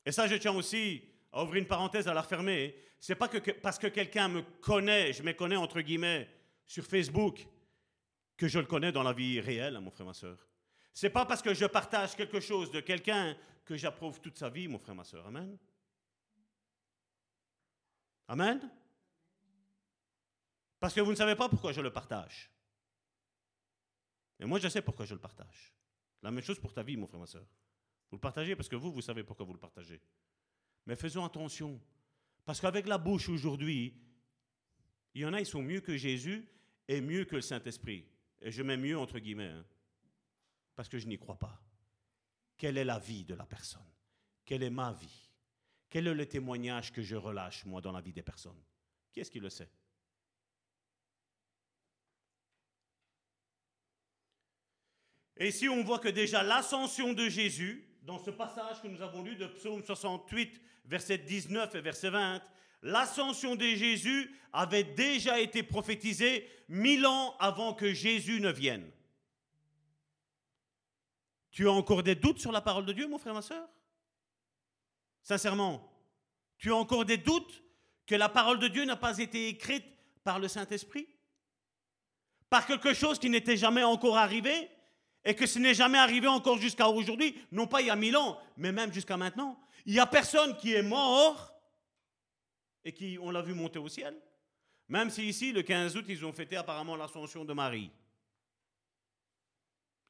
Et ça, je tiens aussi à ouvrir une parenthèse, à la refermer. C'est pas que, parce que quelqu'un me connaît, je me connais entre guillemets, sur Facebook, que je le connais dans la vie réelle, mon frère, ma soeur. C'est pas parce que je partage quelque chose de quelqu'un que j'approuve toute sa vie, mon frère, ma soeur. Amen. Amen. Parce que vous ne savez pas pourquoi je le partage. Et moi, je sais pourquoi je le partage. La même chose pour ta vie, mon frère, ma soeur. Vous le partagez parce que vous, vous savez pourquoi vous le partagez. Mais faisons attention. Parce qu'avec la bouche aujourd'hui, il y en a, ils sont mieux que Jésus et mieux que le Saint-Esprit. Et je mets mieux entre guillemets. Hein, parce que je n'y crois pas. Quelle est la vie de la personne? Quelle est ma vie? Quel est le témoignage que je relâche, moi, dans la vie des personnes? Qui est-ce qui le sait? Et ici, on voit que déjà l'ascension de Jésus, dans ce passage que nous avons lu de Psaume 68, verset 19 et verset 20, l'ascension de Jésus avait déjà été prophétisée mille ans avant que Jésus ne vienne. Tu as encore des doutes sur la parole de Dieu, mon frère, ma soeur Sincèrement, tu as encore des doutes que la parole de Dieu n'a pas été écrite par le Saint-Esprit? Par quelque chose qui n'était jamais encore arrivé? Et que ce n'est jamais arrivé encore jusqu'à aujourd'hui, non pas il y a mille ans, mais même jusqu'à maintenant. Il n'y a personne qui est mort et qui, on l'a vu monter au ciel. Même si ici, le 15 août, ils ont fêté apparemment l'ascension de Marie.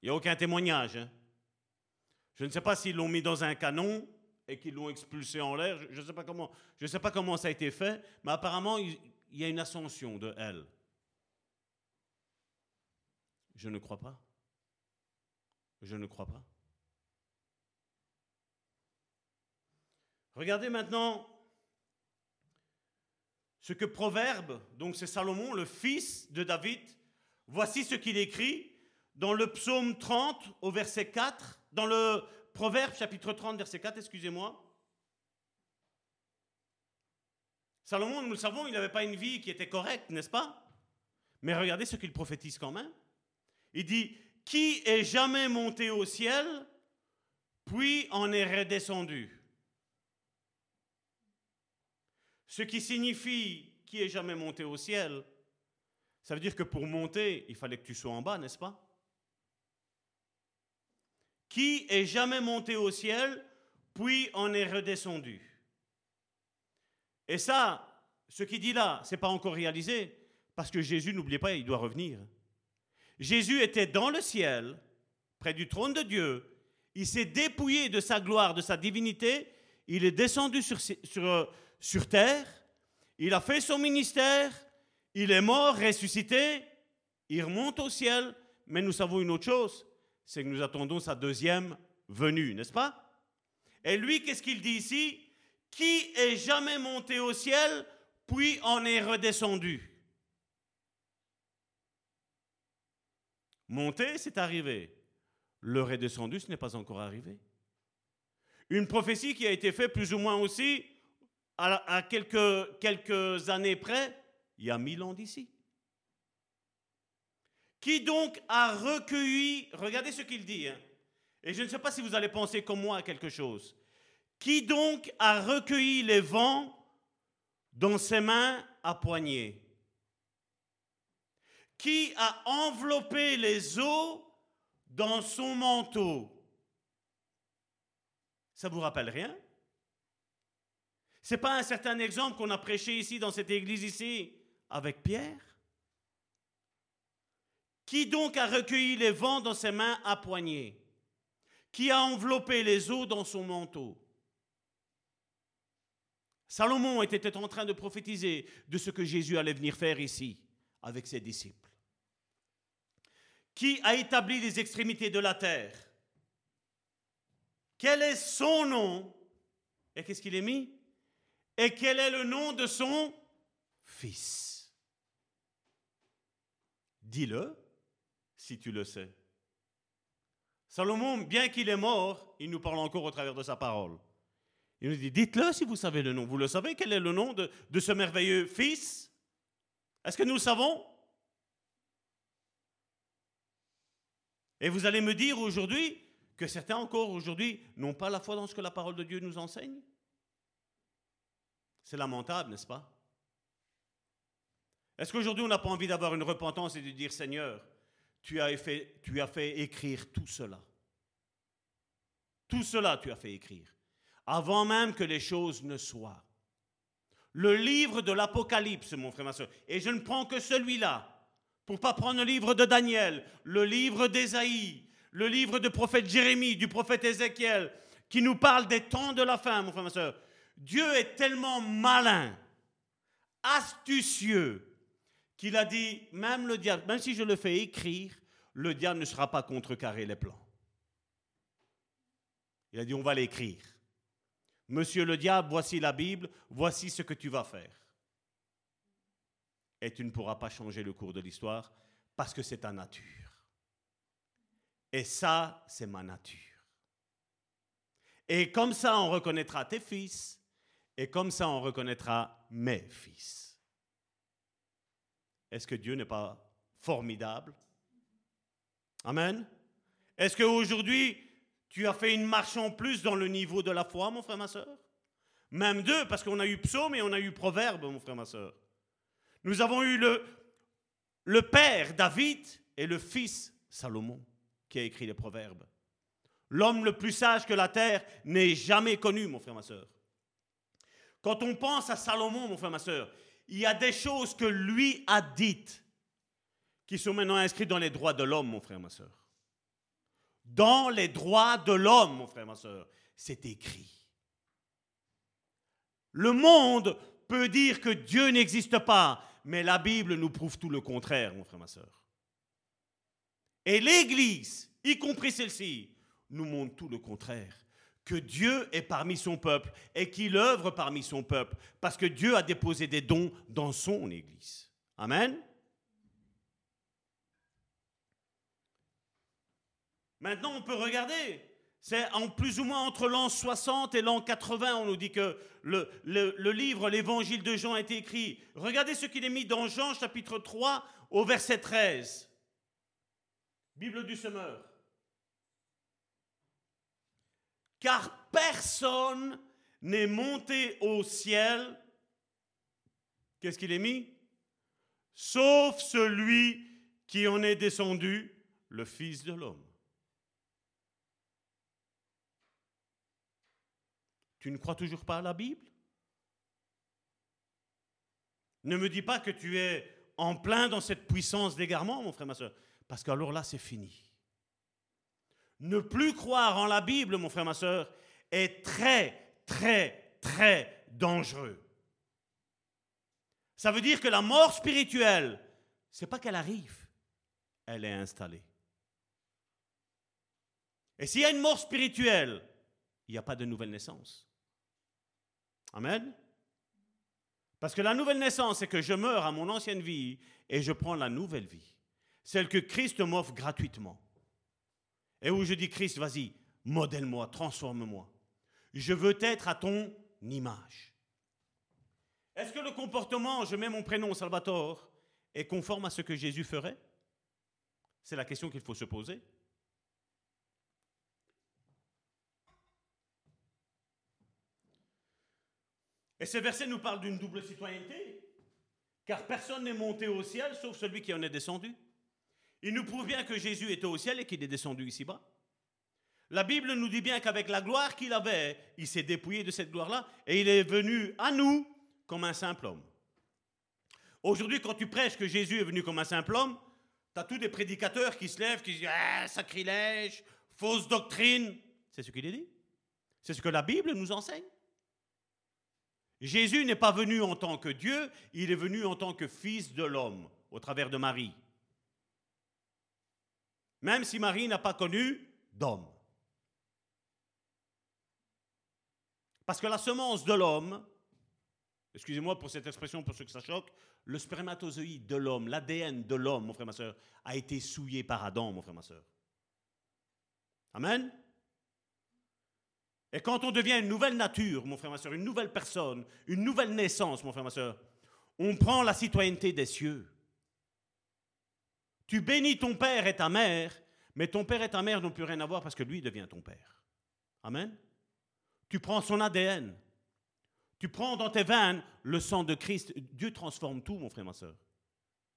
Il n'y a aucun témoignage. Hein. Je ne sais pas s'ils l'ont mis dans un canon et qu'ils l'ont expulsé en l'air. Je ne sais, pas comment, sais pas comment ça a été fait, mais apparemment, il y a une ascension de elle. Je ne crois pas. Je ne crois pas. Regardez maintenant ce que Proverbe, donc c'est Salomon, le fils de David, voici ce qu'il écrit dans le psaume 30 au verset 4, dans le Proverbe chapitre 30 verset 4, excusez-moi. Salomon, nous le savons, il n'avait pas une vie qui était correcte, n'est-ce pas? Mais regardez ce qu'il prophétise quand même. Il dit, qui est jamais monté au ciel, puis en est redescendu. Ce qui signifie qui est jamais monté au ciel, ça veut dire que pour monter, il fallait que tu sois en bas, n'est-ce pas? Qui est jamais monté au ciel, puis en est redescendu. Et ça, ce qu'il dit là, c'est pas encore réalisé, parce que Jésus, n'oubliez pas, il doit revenir. Jésus était dans le ciel, près du trône de Dieu. Il s'est dépouillé de sa gloire, de sa divinité. Il est descendu sur, sur, sur terre. Il a fait son ministère. Il est mort, ressuscité. Il remonte au ciel. Mais nous savons une autre chose, c'est que nous attendons sa deuxième venue, n'est-ce pas? Et lui, qu'est-ce qu'il dit ici? Qui est jamais monté au ciel, puis en est redescendu Monter, c'est arrivé. Le redescendu, ce n'est pas encore arrivé. Une prophétie qui a été faite plus ou moins aussi à, quelques, quelques années près, il y a mille ans d'ici. Qui donc a recueilli, regardez ce qu'il dit, hein, et je ne sais pas si vous allez penser comme moi à quelque chose. Qui donc a recueilli les vents dans ses mains à poignée? Qui a enveloppé les eaux dans son manteau. Ça vous rappelle rien? C'est pas un certain exemple qu'on a prêché ici dans cette église ici avec Pierre? Qui donc a recueilli les vents dans ses mains à poignée Qui a enveloppé les eaux dans son manteau? Salomon était en train de prophétiser de ce que Jésus allait venir faire ici avec ses disciples Qui a établi les extrémités de la terre Quel est son nom? Et qu'est-ce qu'il est mis? Et quel est le nom de son fils? Dis-le si tu le sais. Salomon, bien qu'il est mort, il nous parle encore au travers de sa parole. Il nous dit, dites-le si vous savez le nom. Vous le savez, quel est le nom de, de ce merveilleux fils? Est-ce que nous le savons? Et vous allez me dire aujourd'hui que certains encore aujourd'hui n'ont pas la foi dans ce que la parole de Dieu nous enseigne? C'est lamentable, n'est-ce pas? Est-ce qu'aujourd'hui on n'a pas envie d'avoir une repentance et de dire Seigneur, tu as, fait, écrire tout cela. Tout cela tu as fait écrire, avant même que les choses ne soient. Le livre de l'Apocalypse, mon frère, ma soeur, et je ne prends que celui-là, pour pas prendre le livre de Daniel, le livre d'Ésaïe, le livre du prophète Jérémie, du prophète Ézéchiel, qui nous parle des temps de la fin, mon frère, ma soeur. Dieu est tellement malin, astucieux, qu'il a dit, même le diable, même si je le fais écrire, le diable ne sera pas contrecarré les plans. Il a dit, on va l'écrire. Monsieur le diable, voici la Bible, voici ce que tu vas faire et tu ne pourras pas changer le cours de l'histoire parce que c'est ta nature. Et ça, c'est ma nature. Et comme ça, on reconnaîtra tes fils, et comme ça, on reconnaîtra mes fils. Est-ce que Dieu n'est pas formidable? Amen. Est-ce qu'aujourd'hui, tu as fait une marche en plus dans le niveau de la foi, mon frère, ma soeur Même deux, parce qu'on a eu psaume et on a eu proverbe, mon frère, ma soeur. Nous avons eu le, père David et le fils Salomon qui a écrit les proverbes. L'homme le plus sage que la terre n'ait jamais connu, mon frère, ma soeur. Quand on pense à Salomon, mon frère, ma soeur, il y a des choses que lui a dites qui sont maintenant inscrites dans les droits de l'homme, mon frère, ma soeur. Dans les droits de l'homme, mon frère, ma soeur, c'est écrit. Le monde peut dire que Dieu n'existe pas, mais la Bible nous prouve tout le contraire, mon frère, ma soeur. Et l'Église, y compris celle-ci, nous montre tout le contraire. Que Dieu est parmi son peuple et qu'il œuvre parmi son peuple, parce que Dieu a déposé des dons dans son Église. Amen. Maintenant, on peut regarder c'est en plus ou moins entre l'an 60 et l'an 80, on nous dit que le, livre, l'évangile de Jean a été écrit. Regardez ce qu'il est mis dans Jean chapitre 3 au verset 13. Bible du semeur. Car personne n'est monté au ciel. Qu'est-ce qu'il est mis? Sauf celui qui en est descendu, le Fils de l'homme. Tu ne crois toujours pas à la Bible? Ne me dis pas que tu es en plein dans cette puissance d'égarement, mon frère, ma soeur, parce qu'alors là, c'est fini. Ne plus croire en la Bible, mon frère, ma soeur, est très, très, très dangereux. Ça veut dire que la mort spirituelle, c'est pas qu'elle arrive, elle est installée. Et s'il y a une mort spirituelle, il n'y a pas de nouvelle naissance. Amen. Parce que la nouvelle naissance, c'est que je meurs à mon ancienne vie et je prends la nouvelle vie. Celle que Christ m'offre gratuitement. Et où je dis, Christ, vas-y, modèle-moi, transforme-moi. Je veux être à ton image. Est-ce que le comportement, je mets mon prénom Salvatore, est conforme à ce que Jésus ferait? C'est la question qu'il faut se poser. Et ce verset nous parle d'une double citoyenneté, car personne n'est monté au ciel sauf celui qui en est descendu. Il nous prouve bien que Jésus était au ciel et qu'il est descendu ici-bas. La Bible nous dit bien qu'avec la gloire qu'il avait, il s'est dépouillé de cette gloire-là et il est venu à nous comme un simple homme. Aujourd'hui, quand tu prêches que Jésus est venu comme un simple homme, tu as tous des prédicateurs qui se lèvent, qui disent ah, sacrilège, fausse doctrine. C'est ce qu'il est dit. C'est ce que la Bible nous enseigne. Jésus n'est pas venu en tant que Dieu, il est venu en tant que fils de l'homme, au travers de Marie. Même si Marie n'a pas connu d'homme. Parce que la semence de l'homme, excusez-moi pour cette expression, pour ceux que ça choque, le spermatozoïde de l'homme, l'ADN de l'homme, mon frère, ma soeur, a été souillé par Adam, mon frère, ma soeur. Amen? Et quand on devient une nouvelle nature, mon frère, ma soeur, une nouvelle personne, une nouvelle naissance, mon frère, ma soeur, on prend la citoyenneté des cieux. Tu bénis ton père et ta mère, mais ton père et ta mère n'ont plus rien à voir parce que lui devient ton père. Amen. Tu prends son ADN. Tu prends dans tes veines le sang de Christ. Dieu transforme tout, mon frère, ma soeur.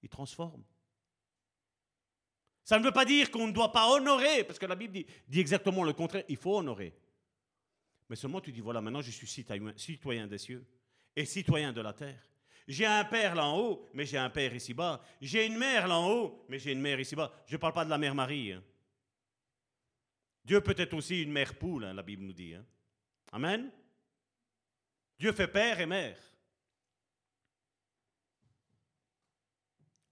Il transforme. Ça ne veut pas dire qu'on ne doit pas honorer, parce que la Bible dit, dit, exactement le contraire. Il faut honorer. Mais seulement tu dis, voilà, maintenant je suis citoyen, des cieux et citoyen de la terre. J'ai un père là en haut, mais j'ai un père ici-bas. J'ai une mère là en haut, mais j'ai une mère ici-bas. Je ne parle pas de la mère Marie. Hein. Dieu peut être aussi une mère poule, hein, la Bible nous dit. Hein. Amen. Dieu fait père et mère.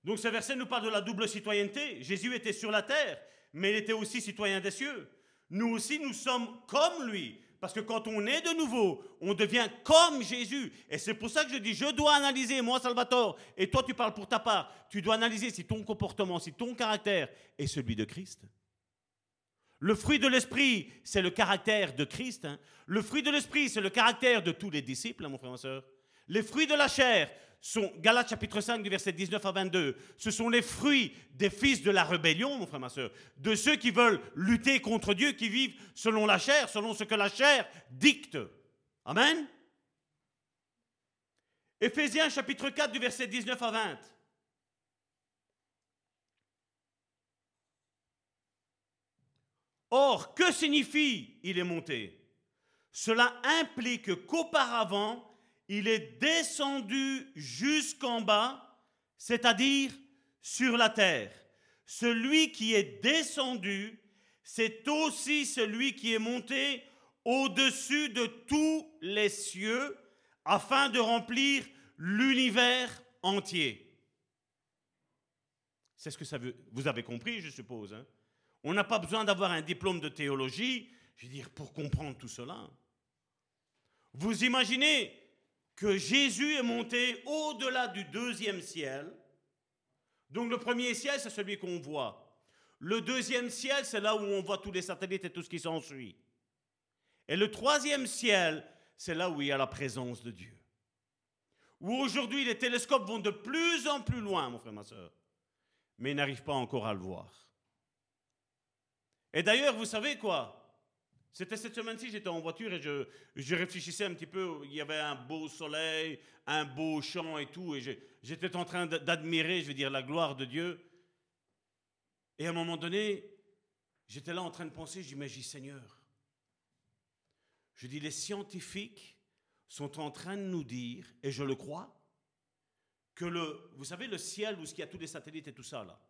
Donc ce verset nous parle de la double citoyenneté. Jésus était sur la terre, mais il était aussi citoyen des cieux. Nous aussi, nous sommes comme lui. Parce que quand on est de nouveau, on devient comme Jésus. Et c'est pour ça que je dis, je dois analyser, moi Salvatore, et toi tu parles pour ta part, tu dois analyser si ton comportement, si ton caractère est celui de Christ. Le fruit de l'esprit, c'est le caractère de Christ. Hein. Le fruit de l'esprit, c'est le caractère de tous les disciples, hein, mon frère, ma soeur. Les fruits de la chair sont, Galates chapitre 5 du verset 19 à 22, ce sont les fruits des fils de la rébellion, mon frère, ma soeur, de ceux qui veulent lutter contre Dieu, qui vivent selon la chair, selon ce que la chair dicte. Amen. Éphésiens chapitre 4 du verset 19 à 20. Or, que signifie il est monté Cela implique qu'auparavant, il est descendu jusqu'en bas, c'est-à-dire sur la terre. Celui qui est descendu, c'est aussi celui qui est monté au-dessus de tous les cieux afin de remplir l'univers entier. C'est ce que ça veut. Vous avez compris, je suppose. Hein on n'a pas besoin d'avoir un diplôme de théologie, je veux dire, pour comprendre tout cela. Vous imaginez que Jésus est monté au-delà du deuxième ciel. Donc le premier ciel, c'est celui qu'on voit. Le deuxième ciel, c'est là où on voit tous les satellites et tout ce qui s'ensuit. Et le troisième ciel, c'est là où il y a la présence de Dieu. Où aujourd'hui les télescopes vont de plus en plus loin, mon frère, ma soeur, mais ils n'arrivent pas encore à le voir. Et d'ailleurs, vous savez quoi? C'était cette semaine-ci, j'étais en voiture et je, réfléchissais un petit peu. Il y avait un beau soleil, un beau champ et tout. Et j'étais en train d'admirer, je veux dire, la gloire de Dieu. Et à un moment donné, j'étais là en train de penser, je dis, mais Seigneur, je dis, les scientifiques sont en train de nous dire, et je le crois, que le, vous savez, le ciel où il y a tous les satellites et tout ça, là,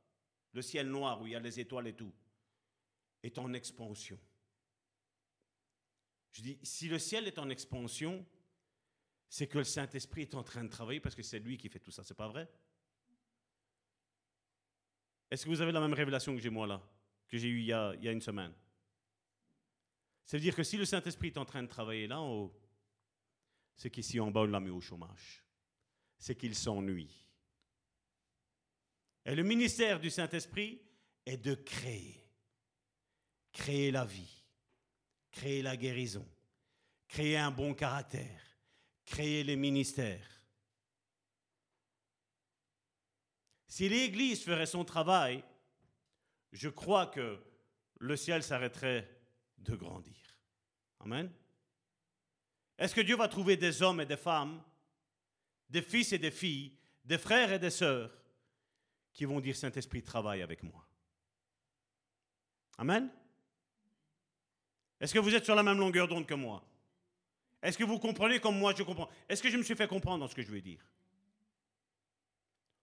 le ciel noir où il y a les étoiles et tout, est en expansion. Je dis, si le ciel est en expansion, c'est que le Saint-Esprit est en train de travailler parce que c'est lui qui fait tout ça. C'est pas vrai? Est-ce que vous avez la même révélation que j'ai moi là, que j'ai eu il y, a, une semaine? Ça veut dire que si le Saint-Esprit est en train de travailler là en haut, c'est qu'ici en bas on l'a mis au chômage. C'est qu'il s'ennuie. Et le ministère du Saint-Esprit est de créer créer la vie, créer la guérison, créer un bon caractère, créer les ministères. Si l'Église ferait son travail, je crois que le ciel s'arrêterait de grandir. Amen. Est-ce que Dieu va trouver des hommes et des femmes, des fils et des filles, des frères et des sœurs qui vont dire Saint-Esprit, travaille avec moi? Amen. Est-ce que vous êtes sur la même longueur d'onde que moi? Est-ce que vous comprenez comme moi je comprends? Est-ce que je me suis fait comprendre dans ce que je veux dire?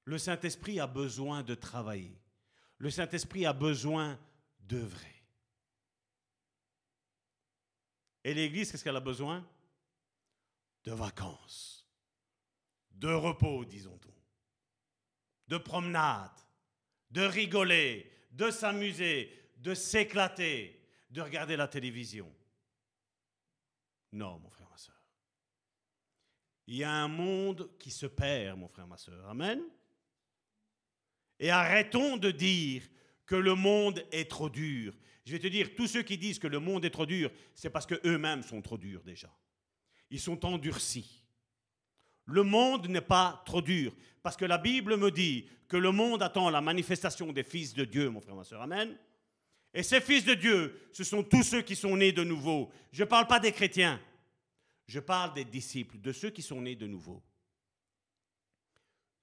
Le Saint-Esprit a besoin de travailler. Le Saint-Esprit a besoin d'œuvrer. Et l'Église, qu'est-ce qu'elle a besoin? De vacances, de repos, disons-on, de promenade, de rigoler, de s'amuser, de s'éclater de regarder la télévision. Non, mon frère, ma soeur. Il y a un monde qui se perd, mon frère, ma soeur. Amen. Et arrêtons de dire que le monde est trop dur. Je vais te dire, tous ceux qui disent que le monde est trop dur, c'est parce qu'eux-mêmes sont trop durs déjà. Ils sont endurcis. Le monde n'est pas trop dur, parce que la Bible me dit que le monde attend la manifestation des fils de Dieu, mon frère, ma soeur. Amen. Et ces fils de Dieu, ce sont tous ceux qui sont nés de nouveau. Je ne parle pas des chrétiens, je parle des disciples, de ceux qui sont nés de nouveau.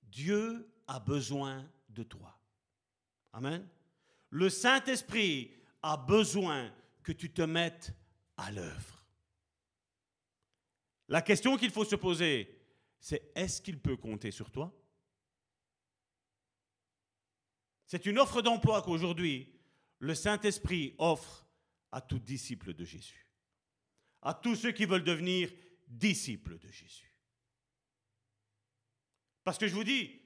Dieu a besoin de toi. Amen. Le Saint-Esprit a besoin que tu te mettes à l'œuvre. La question qu'il faut se poser, c'est est-ce qu'il peut compter sur toi? C'est une offre d'emploi qu'aujourd'hui le Saint-Esprit offre à tout disciple de Jésus, à tous ceux qui veulent devenir disciples de Jésus. Parce que je vous dis,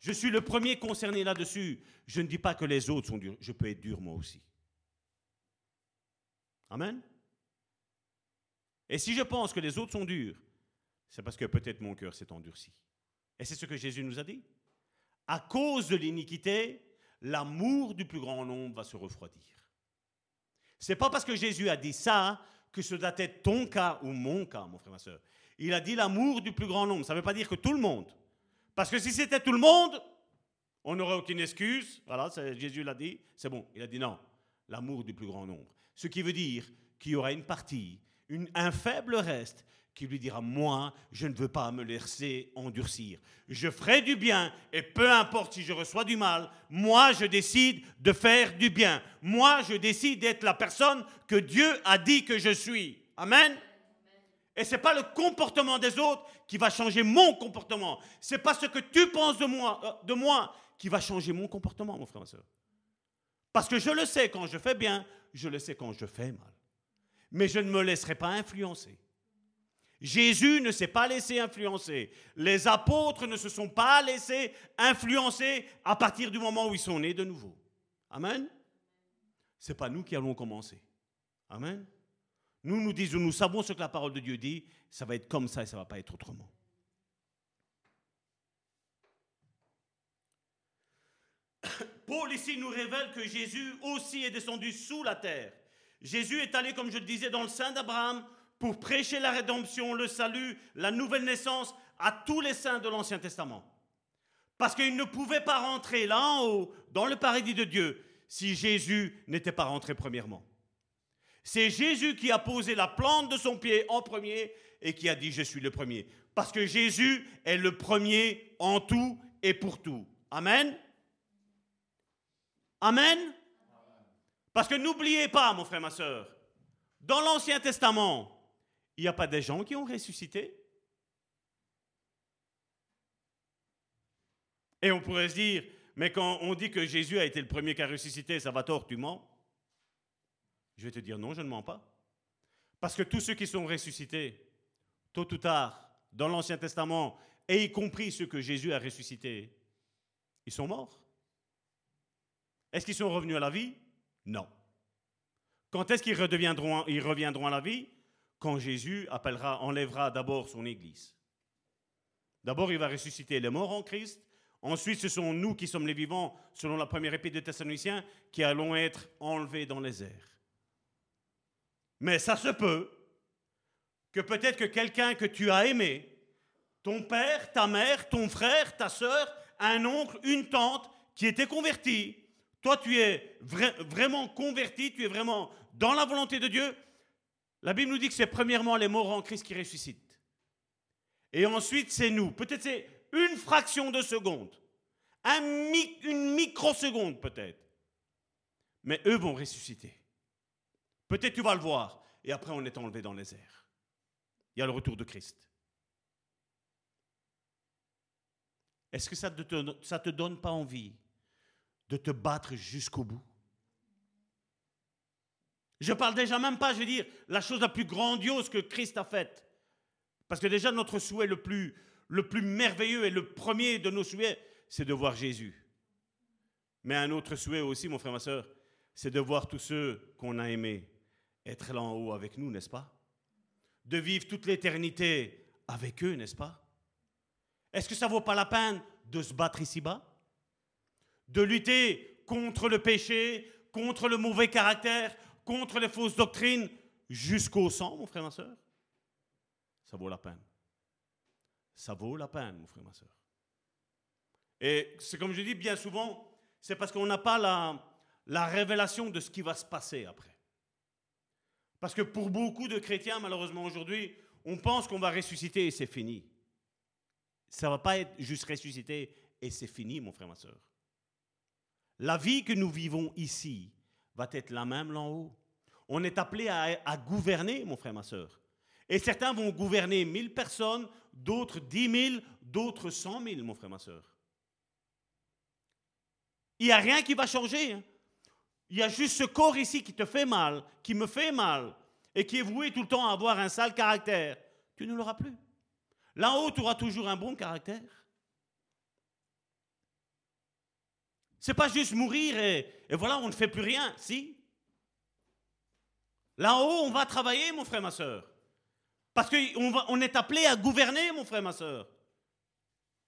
je suis le premier concerné là-dessus. Je ne dis pas que les autres sont durs. Je peux être dur moi aussi. Amen. Et si je pense que les autres sont durs, c'est parce que peut-être mon cœur s'est endurci. Et c'est ce que Jésus nous a dit. À cause de l'iniquité, l'amour du plus grand nombre va se refroidir. C'est pas parce que Jésus a dit ça que ce doit être ton cas ou mon cas, mon frère, ma soeur. Il a dit l'amour du plus grand nombre. Ça ne veut pas dire que tout le monde. Parce que si c'était tout le monde, on n'aurait aucune excuse. Voilà, Jésus l'a dit, c'est bon. Il a dit non, l'amour du plus grand nombre. Ce qui veut dire qu'il y aura une partie, un faible reste qui lui dira, moi, je ne veux pas me laisser endurcir. Je ferai du bien et peu importe si je reçois du mal, moi, je décide de faire du bien. Moi, je décide d'être la personne que Dieu a dit que je suis. Amen. Et ce n'est pas le comportement des autres qui va changer mon comportement. Ce n'est pas ce que tu penses de moi, euh, de moi qui va changer mon comportement, mon frère, ma soeur. Parce que je le sais quand je fais bien, je le sais quand je fais mal. Mais je ne me laisserai pas influencer. Jésus ne s'est pas laissé influencer. Les apôtres ne se sont pas laissés influencer à partir du moment où ils sont nés de nouveau. Amen. Ce n'est pas nous qui allons commencer. Amen. Nous nous disons, nous savons ce que la parole de Dieu dit, ça va être comme ça et ça va pas être autrement. Paul ici nous révèle que Jésus aussi est descendu sous la terre. Jésus est allé, comme je le disais, dans le sein d'Abraham pour prêcher la rédemption, le salut, la nouvelle naissance à tous les saints de l'Ancien Testament. Parce qu'il ne pouvait pas rentrer là en haut, dans le paradis de Dieu, si Jésus n'était pas rentré premièrement. C'est Jésus qui a posé la plante de son pied en premier et qui a dit je suis le premier. Parce que Jésus est le premier en tout et pour tout. Amen. Amen. Parce que n'oubliez pas, mon frère, ma soeur, dans l'Ancien Testament, il n'y a pas des gens qui ont ressuscité Et on pourrait se dire, mais quand on dit que Jésus a été le premier qui a ressuscité, ça va tort, tu mens Je vais te dire non, je ne mens pas. Parce que tous ceux qui sont ressuscités, tôt ou tard, dans l'Ancien Testament, et y compris ceux que Jésus a ressuscités, ils sont morts. Est-ce qu'ils sont revenus à la vie? Non. Quand est-ce qu'ils ils reviendront à la vie? Quand Jésus appellera, enlèvera d'abord son Église. D'abord, il va ressusciter les morts en Christ. Ensuite, ce sont nous qui sommes les vivants, selon la première épître de Thessaloniciens, qui allons être enlevés dans les airs. Mais ça se peut que peut-être que quelqu'un que tu as aimé, ton père, ta mère, ton frère, ta soeur, un oncle, une tante, qui était converti, toi tu es vraiment converti, tu es vraiment dans la volonté de Dieu, la Bible nous dit que c'est premièrement les morts en Christ qui ressuscitent. Et ensuite, c'est nous. Peut-être c'est une fraction de seconde. une microseconde peut-être. Mais eux vont ressusciter. Peut-être tu vas le voir. Et après, on est enlevé dans les airs. Il y a le retour de Christ. Est-ce que ça ne te, donne pas envie de te battre jusqu'au bout? Je parle déjà même pas, je veux dire, la chose la plus grandiose que Christ a faite. Parce que déjà, notre souhait le plus, le plus merveilleux et le premier de nos souhaits, c'est de voir Jésus. Mais un autre souhait aussi, mon frère, ma soeur, c'est de voir tous ceux qu'on a aimés être là en haut avec nous, n'est-ce pas? De vivre toute l'éternité avec eux, n'est-ce pas? Est-ce que ça vaut pas la peine de se battre ici-bas? De lutter contre le péché, contre le mauvais caractère, contre les fausses doctrines, jusqu'au sang, mon frère, ma soeur, ça vaut la peine. Ça vaut la peine, mon frère, ma soeur. Et c'est comme je dis bien souvent, c'est parce qu'on n'a pas la, la révélation de ce qui va se passer après. Parce que pour beaucoup de chrétiens, malheureusement aujourd'hui, on pense qu'on va ressusciter et c'est fini. Ça ne va pas être juste ressuscité et c'est fini, mon frère, ma soeur. La vie que nous vivons ici va être la même là haut. On est appelé à, gouverner, mon frère, ma soeur. Et certains vont gouverner 1000 personnes, d'autres 10 000, d'autres 100 000, mon frère, ma soeur. Il n'y a rien qui va changer. Hein. Il y a juste ce corps ici qui te fait mal, qui me fait mal, et qui est voué tout le temps à avoir un sale caractère. Tu ne l'auras plus. Là-haut, tu auras toujours un bon caractère. C'est pas juste mourir et, voilà, on ne fait plus rien. Si. Là-haut, on va travailler, mon frère, ma soeur. Parce qu'on on est appelé à gouverner, mon frère, ma soeur.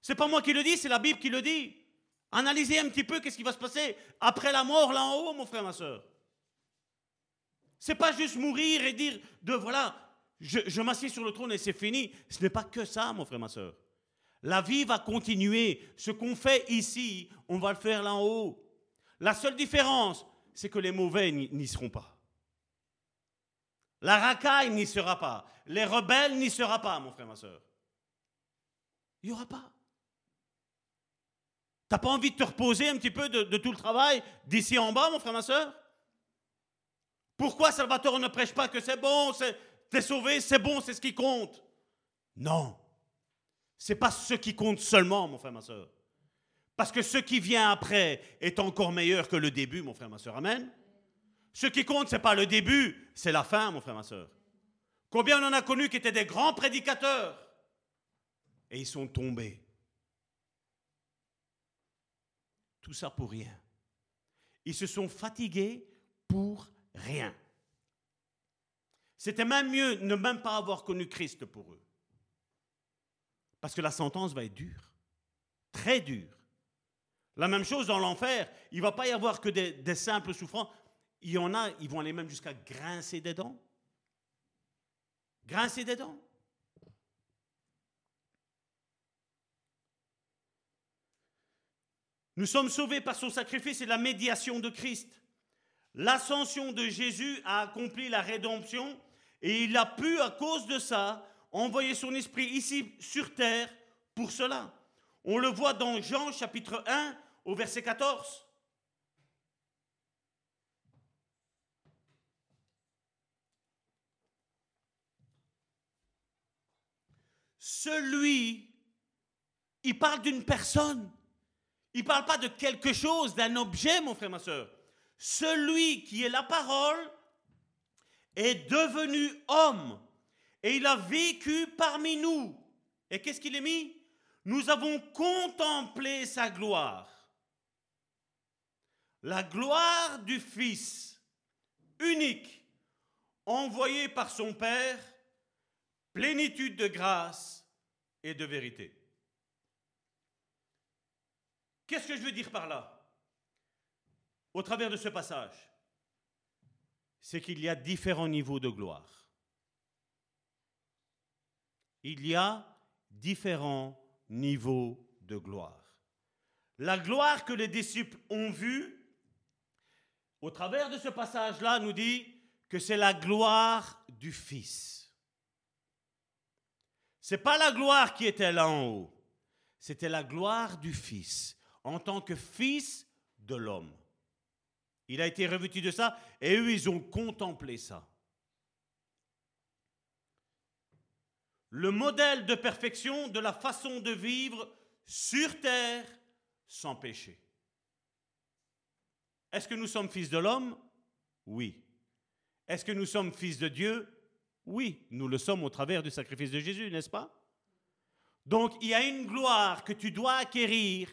C'est pas moi qui le dis, c'est la Bible qui le dit. Analysez un petit peu qu'est-ce qui va se passer après la mort là en haut, mon frère, ma soeur. C'est pas juste mourir et dire de voilà, je, je m'assieds sur le trône et c'est fini. Ce n'est pas que ça, mon frère, ma soeur. La vie va continuer. Ce qu'on fait ici, on va le faire là en haut. La seule différence, c'est que les mauvais n'y seront pas. La racaille n'y sera pas. Les rebelles n'y sera pas, mon frère, ma soeur. Il n'y aura pas. T'as pas envie de te reposer un petit peu de, tout le travail d'ici en bas, mon frère, ma soeur? Pourquoi Salvatore ne prêche pas que c'est bon, t'es sauvé, c'est bon, c'est ce qui compte? Non. C'est pas ce qui compte seulement, mon frère, ma soeur. Parce que ce qui vient après est encore meilleur que le début, mon frère, ma soeur. Amen. Ce qui compte, c'est pas le début, c'est la fin, mon frère, ma soeur. Combien on en a connu qui étaient des grands prédicateurs? Et ils sont tombés. Tout ça pour rien. Ils se sont fatigués pour rien. C'était même mieux ne même pas avoir connu Christ pour eux. Parce que la sentence va être dure, très dure. La même chose dans l'enfer, il ne va pas y avoir que des, des, simples souffrances. Il y en a, ils vont aller même jusqu'à grincer des dents. Grincer des dents. Nous sommes sauvés par son sacrifice et la médiation de Christ. L'ascension de Jésus a accompli la rédemption et il a pu, à cause de ça, envoyer son esprit ici sur terre pour cela. On le voit dans Jean chapitre 1 au verset 14. Celui, il parle d'une personne. Il ne parle pas de quelque chose, d'un objet, mon frère, ma soeur. Celui qui est la parole est devenu homme et il a vécu parmi nous. Et qu'est-ce qu'il est mis? Nous avons contemplé sa gloire. La gloire du Fils unique, envoyé par son Père, plénitude de grâce et de vérité. Qu'est-ce que je veux dire par là? Au travers de ce passage, c'est qu'il y a différents niveaux de gloire. Il y a différents niveaux de gloire. La gloire que les disciples ont vue, au travers de ce passage-là, nous dit que c'est la gloire du Fils. Ce n'est pas la gloire qui était là en haut, c'était la gloire du Fils en tant que fils de l'homme. Il a été revêtu de ça et eux, ils ont contemplé ça. Le modèle de perfection de la façon de vivre sur terre sans péché. Est-ce que nous sommes fils de l'homme? Oui. Est-ce que nous sommes fils de Dieu? Oui, nous le sommes au travers du sacrifice de Jésus, n'est-ce pas? Donc il y a une gloire que tu dois acquérir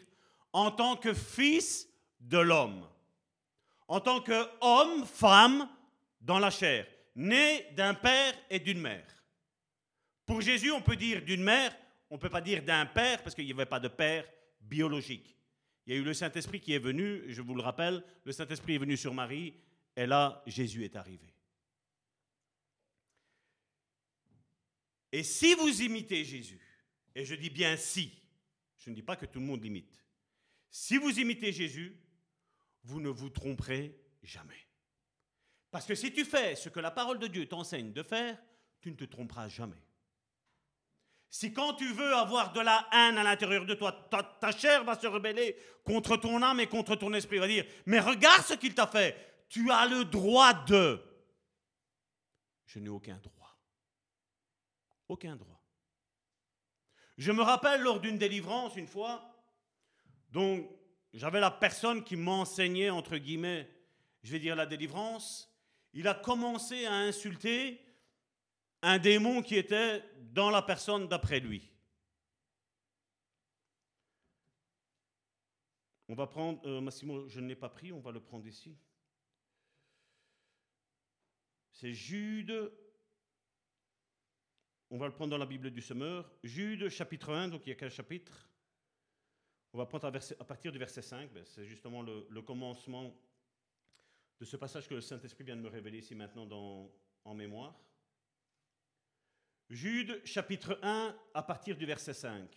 en tant que fils de l'homme, en tant qu'homme, femme dans la chair, né d'un père et d'une mère. Pour Jésus, on peut dire d'une mère, on ne peut pas dire d'un père parce qu'il n'y avait pas de père biologique. il y a eu le Saint-Esprit qui est venu, je vous le rappelle, le Saint-Esprit est venu sur Marie, et là, Jésus est arrivé. Et si vous imitez Jésus, et je dis bien si, je ne dis pas que tout le monde l'imite, si vous imitez Jésus, vous ne vous tromperez jamais. Parce que si tu fais ce que la parole de Dieu t'enseigne de faire, tu ne te tromperas jamais. Si quand tu veux avoir de la haine à l'intérieur de toi, ta, chair va se rebeller contre ton âme et contre ton esprit, va dire, mais regarde ce qu'il t'a fait, tu as le droit de. Je n'ai aucun droit. Aucun droit. Je me rappelle lors d'une délivrance une fois, donc j'avais la personne qui m'enseignait, entre guillemets, je vais dire la délivrance, il a commencé à insulter un démon qui était dans la personne d'après lui. On va prendre, euh, Massimo, je ne l'ai pas pris, on va le prendre ici. C'est Jude, on va le prendre dans la Bible du Semeur. Jude, chapitre 1, donc il y a qu'un chapitre. On va prendre à, partir du verset 5, ben, c'est justement le, commencement de ce passage que le Saint-Esprit vient de me révéler ici maintenant en mémoire. Jude chapitre 1 à partir du verset 5.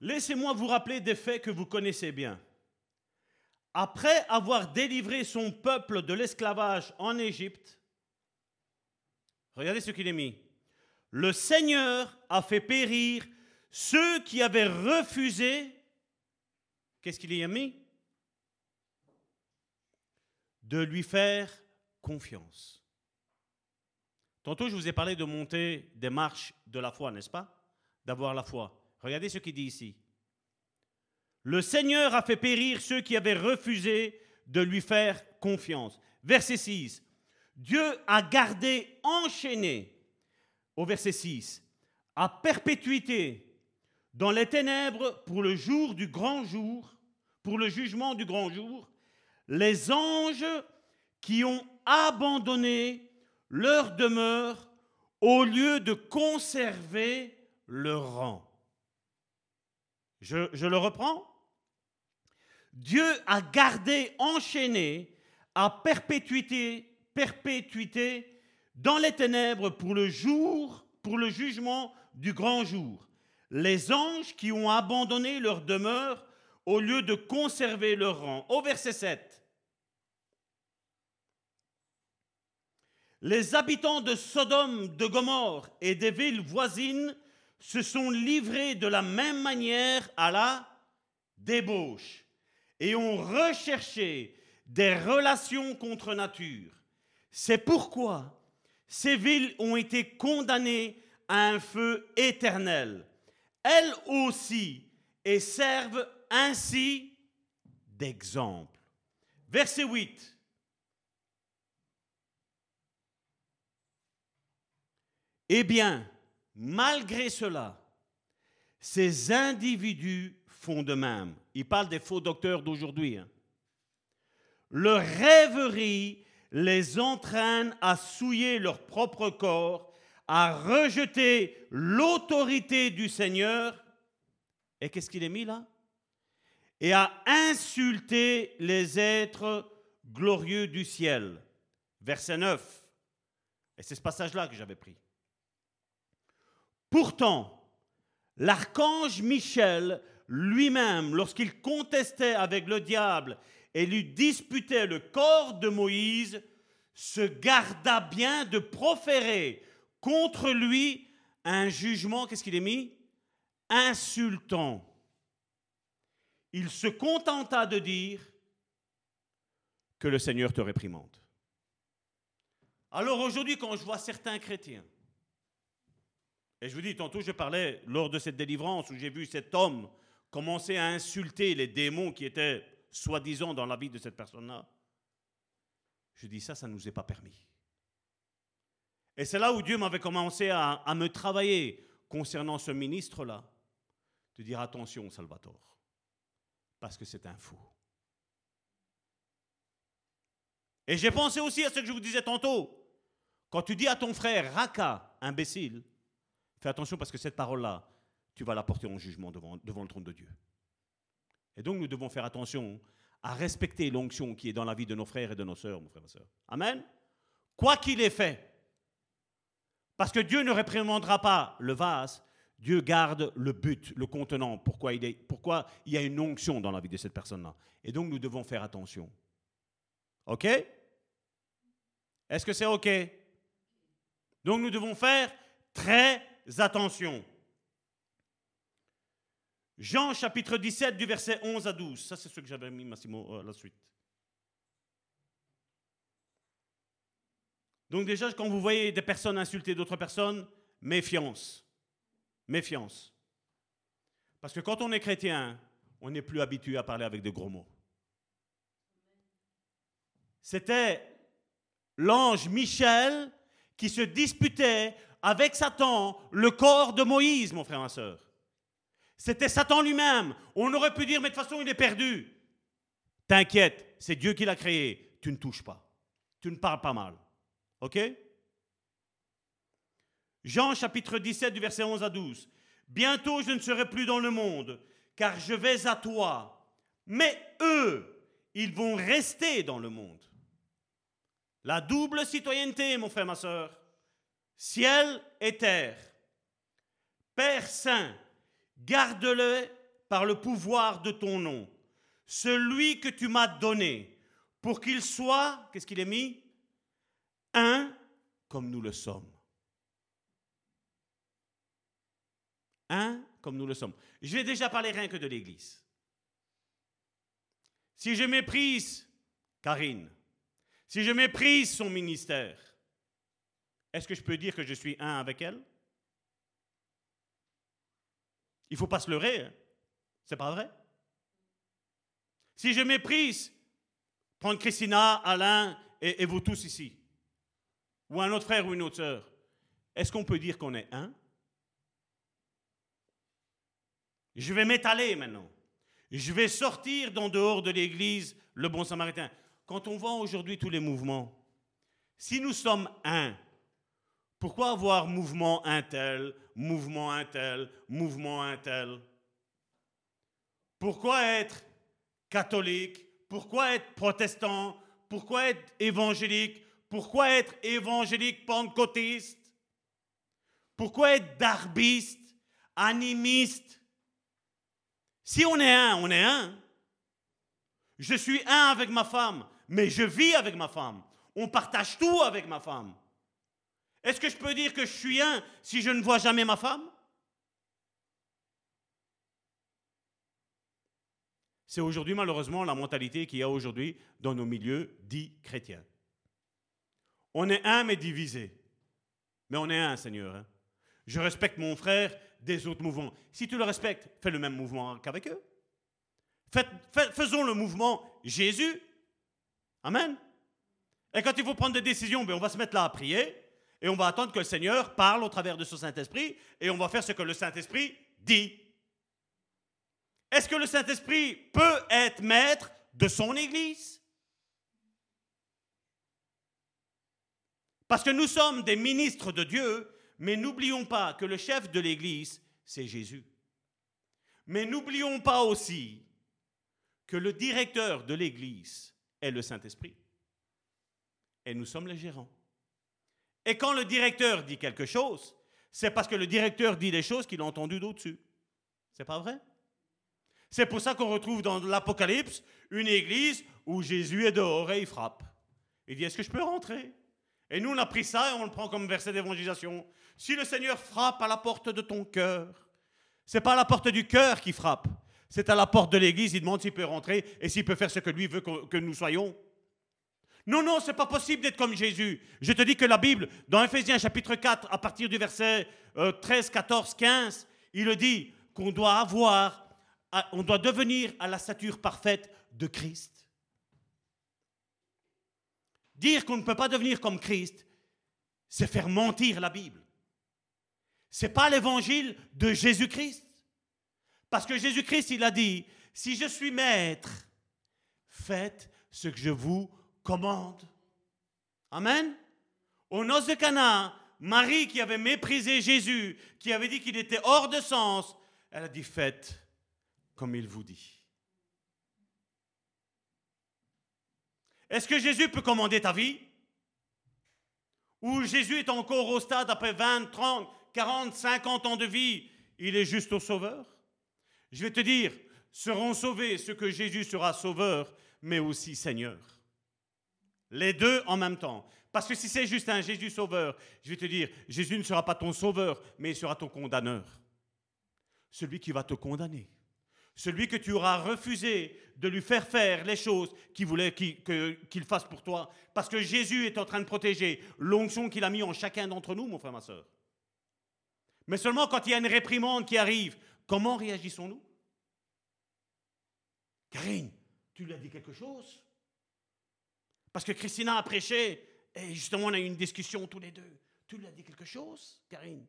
Laissez-moi vous rappeler des faits que vous connaissez bien. Après avoir délivré son peuple de l'esclavage en Égypte, regardez ce qu'il est mis. Le Seigneur a fait périr ceux qui avaient refusé, qu'est-ce qu'il y a mis? De lui faire confiance. Tantôt, je vous ai parlé de monter des marches de la foi, n'est-ce pas? D'avoir la foi. Regardez ce qu'il dit ici. Le Seigneur a fait périr ceux qui avaient refusé de lui faire confiance. Verset 6. Dieu a gardé enchaîné, au verset 6, à perpétuité dans les ténèbres pour le jour du grand jour, pour le jugement du grand jour, les anges qui ont abandonné leur demeure au lieu de conserver leur rang. Je, le reprends. Dieu a gardé enchaîné à perpétuité, perpétuité dans les ténèbres pour le jour, pour le jugement du grand jour. Les anges qui ont abandonné leur demeure au lieu de conserver leur rang. Au verset 7. Les habitants de Sodome, de Gomorre et des villes voisines se sont livrés de la même manière à la débauche et ont recherché des relations contre nature. C'est pourquoi ces villes ont été condamnées à un feu éternel, elles aussi, et servent ainsi d'exemple. Verset 8. Eh bien, Malgré cela, ces individus font de même. Il parle des faux docteurs d'aujourd'hui. Hein. Leur rêverie les entraîne à souiller leur propre corps, à rejeter l'autorité du Seigneur. Et qu'est-ce qu'il est mis là? Et à insulter les êtres glorieux du ciel. Verset 9. Et c'est ce passage-là que j'avais pris. Pourtant, l'archange Michel lui-même, lorsqu'il contestait avec le diable et lui disputait le corps de Moïse, se garda bien de proférer contre lui un jugement, qu'est-ce qu'il est mis? Insultant. Il se contenta de dire que le Seigneur te réprimande. Alors aujourd'hui, quand je vois certains chrétiens et je vous dis, tantôt je parlais lors de cette délivrance où j'ai vu cet homme commencer à insulter les démons qui étaient soi-disant dans la vie de cette personne-là. Je dis ça, ça ne nous est pas permis. Et c'est là où Dieu m'avait commencé à, me travailler concernant ce ministre-là, de dire attention, Salvatore, parce que c'est un fou. Et j'ai pensé aussi à ce que je vous disais tantôt. Quand tu dis à ton frère, Raka, imbécile, fais attention parce que cette parole-là, tu vas la porter en jugement devant, le trône de Dieu. Et donc nous devons faire attention à respecter l'onction qui est dans la vie de nos frères et de nos sœurs, mon frère et soeur. Amen. Quoi qu'il ait fait. Parce que Dieu ne réprimandera pas le vase, Dieu garde le but, le contenant, pourquoi il, pourquoi il y a une onction dans la vie de cette personne-là. Et donc nous devons faire attention. OK? Est-ce que c'est OK? Donc nous devons faire très attention. Jean chapitre 17 du verset 11 à 12. Ça c'est ce que j'avais mis Massimo à euh, la suite. Donc déjà quand vous voyez des personnes insulter d'autres personnes, méfiance. Méfiance. Parce que quand on est chrétien, on n'est plus habitué à parler avec de gros mots. C'était l'ange Michel qui se disputait avec Satan le corps de Moïse, mon frère, ma soeur. C'était Satan lui-même. On aurait pu dire, mais de toute façon, il est perdu. T'inquiète, c'est Dieu qui l'a créé. Tu ne touches pas. Tu ne parles pas mal. OK? Jean chapitre 17 du verset 11 à 12. Bientôt je ne serai plus dans le monde, car je vais à toi. Mais eux, ils vont rester dans le monde. La double citoyenneté, mon frère, ma soeur. Ciel et terre. Père Saint, garde-le par le pouvoir de ton nom. Celui que tu m'as donné, pour qu'il soit, qu'est-ce qu'il est mis? Un comme nous le sommes. Un comme nous le sommes. Je vais déjà parler rien que de l'Église. Si je méprise Karine, si je méprise son ministère, est-ce que je peux dire que je suis un avec elle? Il ne faut pas se leurrer. C'est pas vrai? Si je méprise, prendre Christina, Alain et, et, vous tous ici, ou un autre frère ou une autre sœur, est-ce qu'on peut dire qu'on est un? Je vais m'étaler maintenant. Je vais sortir d'en dehors de l'église le bon samaritain. Quand on voit aujourd'hui tous les mouvements, si nous sommes un, pourquoi avoir mouvement un tel, mouvement un tel, mouvement un tel? Pourquoi être catholique? Pourquoi être protestant? Pourquoi être évangélique? Pourquoi être évangélique pentecôtiste? Pourquoi être darbiste, animiste? Si on est un, on est un. Je suis un avec ma femme mais je vis avec ma femme. On partage tout avec ma femme. Est-ce que je peux dire que je suis un si je ne vois jamais ma femme? C'est aujourd'hui malheureusement la mentalité qu'il y a aujourd'hui dans nos milieux dits chrétiens. On est un mais divisé. Mais on est un, Seigneur. Hein. Je respecte mon frère des autres mouvements. Si tu le respectes, fais le même mouvement qu'avec eux. faisons le mouvement Jésus Amen. Et quand il faut prendre des décisions, ben on va se mettre là à prier et on va attendre que le Seigneur parle au travers de son Saint-Esprit et on va faire ce que le Saint-Esprit dit. Est-ce que le Saint-Esprit peut être maître de son Église? Parce que nous sommes des ministres de Dieu, mais n'oublions pas que le chef de l'Église, c'est Jésus. Mais n'oublions pas aussi que le directeur de l'Église, est le Saint-Esprit. Et nous sommes les gérants. Et quand le directeur dit quelque chose, c'est parce que le directeur dit des choses qu'il a entendues d'au-dessus. C'est pas vrai? C'est pour ça qu'on retrouve dans l'Apocalypse une église où Jésus est dehors et il frappe. Il dit Est-ce que je peux rentrer? Et nous, on a pris ça et on le prend comme verset d'évangélisation. Si le Seigneur frappe à la porte de ton cœur, c'est pas à la porte du cœur qui frappe, c'est à la porte de l'église, il demande s'il peut rentrer et s'il peut faire ce que lui veut que, nous soyons. Non, non, c'est pas possible d'être comme Jésus. Je te dis que la Bible, dans Ephésiens chapitre 4, à partir du verset 13, 14, 15, il le dit qu'on doit avoir, on doit devenir à la stature parfaite de Christ. Dire qu'on ne peut pas devenir comme Christ, c'est faire mentir la Bible. C'est pas l'évangile de Jésus-Christ. Parce que Jésus-Christ, il a dit, si je suis maître, faites ce que je vous commande. Amen. Au noces de Cana, Marie qui avait méprisé Jésus, qui avait dit qu'il était hors de sens, elle a dit faites comme il vous dit. Est-ce que Jésus peut commander ta vie? Ou Jésus est encore au stade après 20, 30, 40, 50 ans de vie, il est juste au sauveur? Je vais te dire, seront sauvés ceux que Jésus sera sauveur, mais aussi Seigneur. Les deux en même temps. Parce que si c'est juste un Jésus sauveur, je vais te dire, Jésus ne sera pas ton sauveur, mais il sera ton condamneur. Celui qui va te condamner. Celui que tu auras refusé de lui faire faire les choses qu'il voulait qu'il fasse pour toi. Parce que Jésus est en train de protéger l'onction qu'il a mis en chacun d'entre nous, mon frère, ma soeur. Mais seulement quand il y a une réprimande qui arrive, comment réagissons-nous? Karine, tu lui as dit quelque chose? Parce que Christina a prêché et justement on a eu une discussion tous les deux. Tu lui as dit quelque chose, Karine?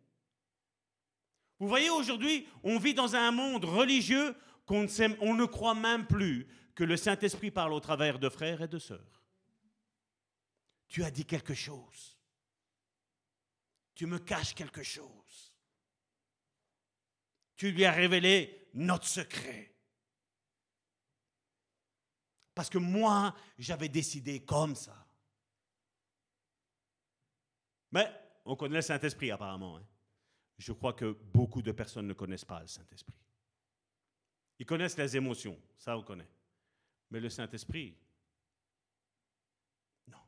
Vous voyez, aujourd'hui, on vit dans un monde religieux qu'on ne, croit même plus que le Saint-Esprit parle au travers de frères et de sœurs. Tu as dit quelque chose. Tu me caches quelque chose. Tu lui as révélé notre secret. Parce que moi, j'avais décidé comme ça. Mais on connaît le Saint-Esprit apparemment. Hein. Je crois que beaucoup de personnes ne connaissent pas le Saint-Esprit. Ils connaissent les émotions, ça on connaît. Mais le Saint-Esprit, non.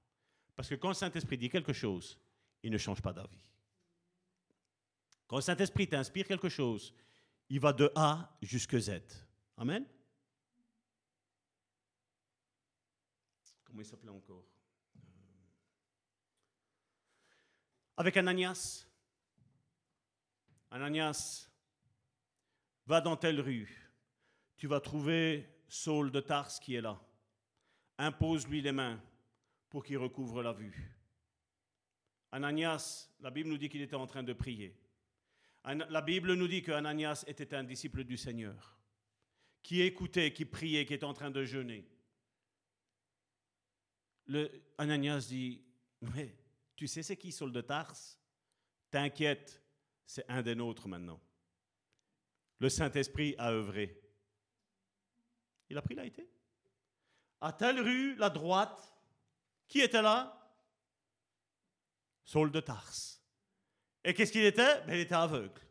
Parce que quand le Saint-Esprit dit quelque chose, il ne change pas d'avis. Quand le Saint-Esprit t'inspire quelque chose, il va de A jusqu'à Z. Amen? Comment il s'appelait encore? Avec Ananias. Ananias, va dans telle rue tu vas trouver Saul de Tars qui est là. Impose-lui les mains pour qu'il recouvre la vue. Ananias, la Bible nous dit qu'il était en train de prier. La Bible nous dit que Ananias était un disciple du Seigneur, qui écoutait, qui priait, qui était en train de jeûner. Ananias dit, mais tu sais c'est qui Saul de Tars T'inquiète, c'est un des nôtres maintenant. Le Saint-Esprit a œuvré. Il a pris la été. À telle rue, la droite, qui était là? Saul de Tars. Et qu'est-ce qu'il était? Ben, Il était aveugle.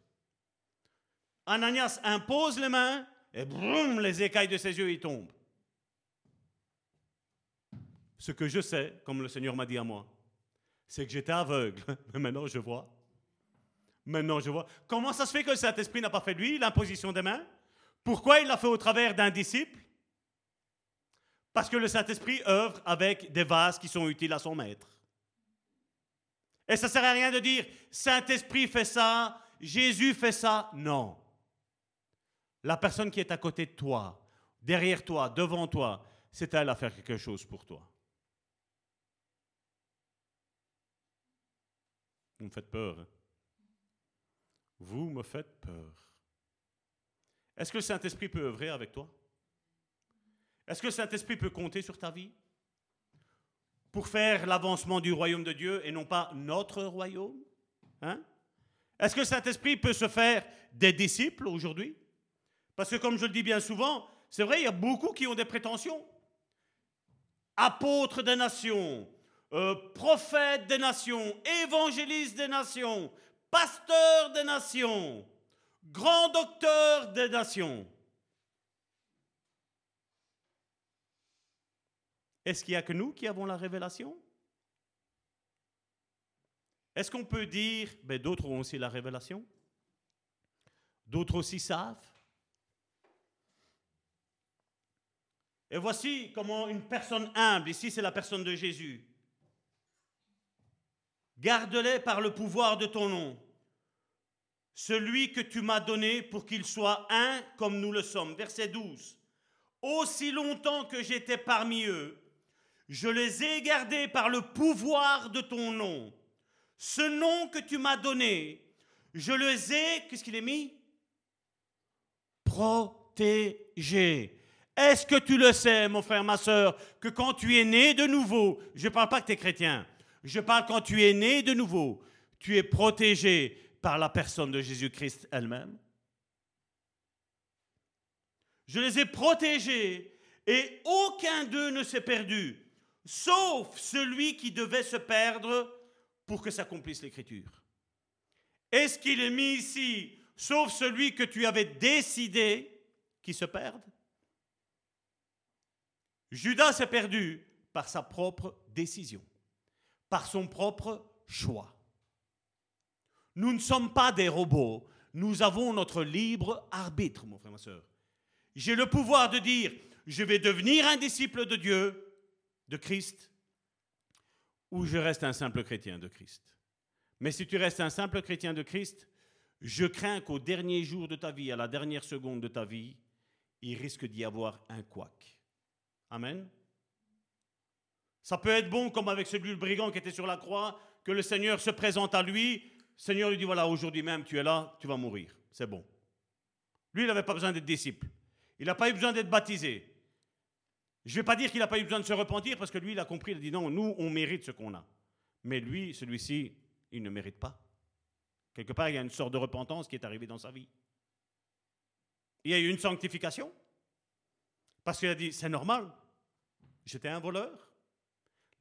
Ananias impose les mains et boum, les écailles de ses yeux y tombent. Ce que je sais, comme le Seigneur m'a dit à moi, c'est que j'étais aveugle, mais maintenant je vois. Maintenant je vois. Comment ça se fait que le Saint-Esprit n'a pas fait lui l'imposition des mains? Pourquoi il l'a fait au travers d'un disciple? Parce que le Saint-Esprit œuvre avec des vases qui sont utiles à son maître. Et ça ne sert à rien de dire Saint-Esprit fait ça, Jésus fait ça. Non. La personne qui est à côté de toi, derrière toi, devant toi, c'est elle à faire quelque chose pour toi. Vous me faites peur. Hein? Vous me faites peur. Est-ce que le Saint-Esprit peut œuvrer avec toi? Est-ce que le Saint-Esprit peut compter sur ta vie? Pour faire l'avancement du royaume de Dieu et non pas notre royaume hein? Est-ce que le Saint-Esprit peut se faire des disciples aujourd'hui? Parce que comme je le dis bien souvent, c'est vrai, il y a beaucoup qui ont des prétentions. Apôtres des nations, euh, prophètes des nations, évangélistes des nations, pasteurs des nations, grands docteurs des nations. Est-ce qu'il n'y a que nous qui avons la révélation? Est-ce qu'on peut dire, ben, d'autres ont aussi la révélation? D'autres aussi savent? Et voici comment une personne humble, ici c'est la personne de Jésus, garde-les par le pouvoir de ton nom, celui que tu m'as donné pour qu'il soit un comme nous le sommes. Verset 12. Aussi longtemps que j'étais parmi eux, je les ai gardés par le pouvoir de ton nom. Ce nom que tu m'as donné, Je les ai, qu'est-ce qu'il est mis? Protégés. Est-ce que tu le sais, mon frère, ma soeur, que quand tu es né de nouveau, je ne parle pas que tu es chrétien, je parle quand tu es né de nouveau, tu es protégé par la personne de Jésus-Christ elle-même. Je les ai protégés et aucun d'eux ne s'est perdu, sauf celui qui devait se perdre pour que s'accomplisse l'Écriture. Est-ce qu'il est mis ici, sauf celui que tu avais décidé qui se perde? Judas s'est perdu par sa propre décision, par son propre choix. Nous ne sommes pas des robots, nous avons notre libre arbitre, mon frère, ma soeur. J'ai le pouvoir de dire, je vais devenir un disciple de Dieu, de Christ, ou je reste un simple chrétien de Christ. Mais si tu restes un simple chrétien de Christ, je crains qu'au dernier jour de ta vie, à la dernière seconde de ta vie, il risque d'y avoir un couac. Amen. Ça peut être bon comme avec celui le brigand qui était sur la croix, que le Seigneur se présente à lui. Le Seigneur lui dit, voilà, aujourd'hui même, tu es là, tu vas mourir. C'est bon. Lui, il n'avait pas besoin d'être disciple. Il n'a pas eu besoin d'être baptisé. Je ne vais pas dire qu'il n'a pas eu besoin de se repentir parce que lui, il a compris, il a dit non, nous, on mérite ce qu'on a. Mais lui, celui-ci, il ne mérite pas. Quelque part, il y a une sorte de repentance qui est arrivée dans sa vie. Il y a eu une sanctification. Parce qu'il a dit, c'est normal. J'étais un voleur.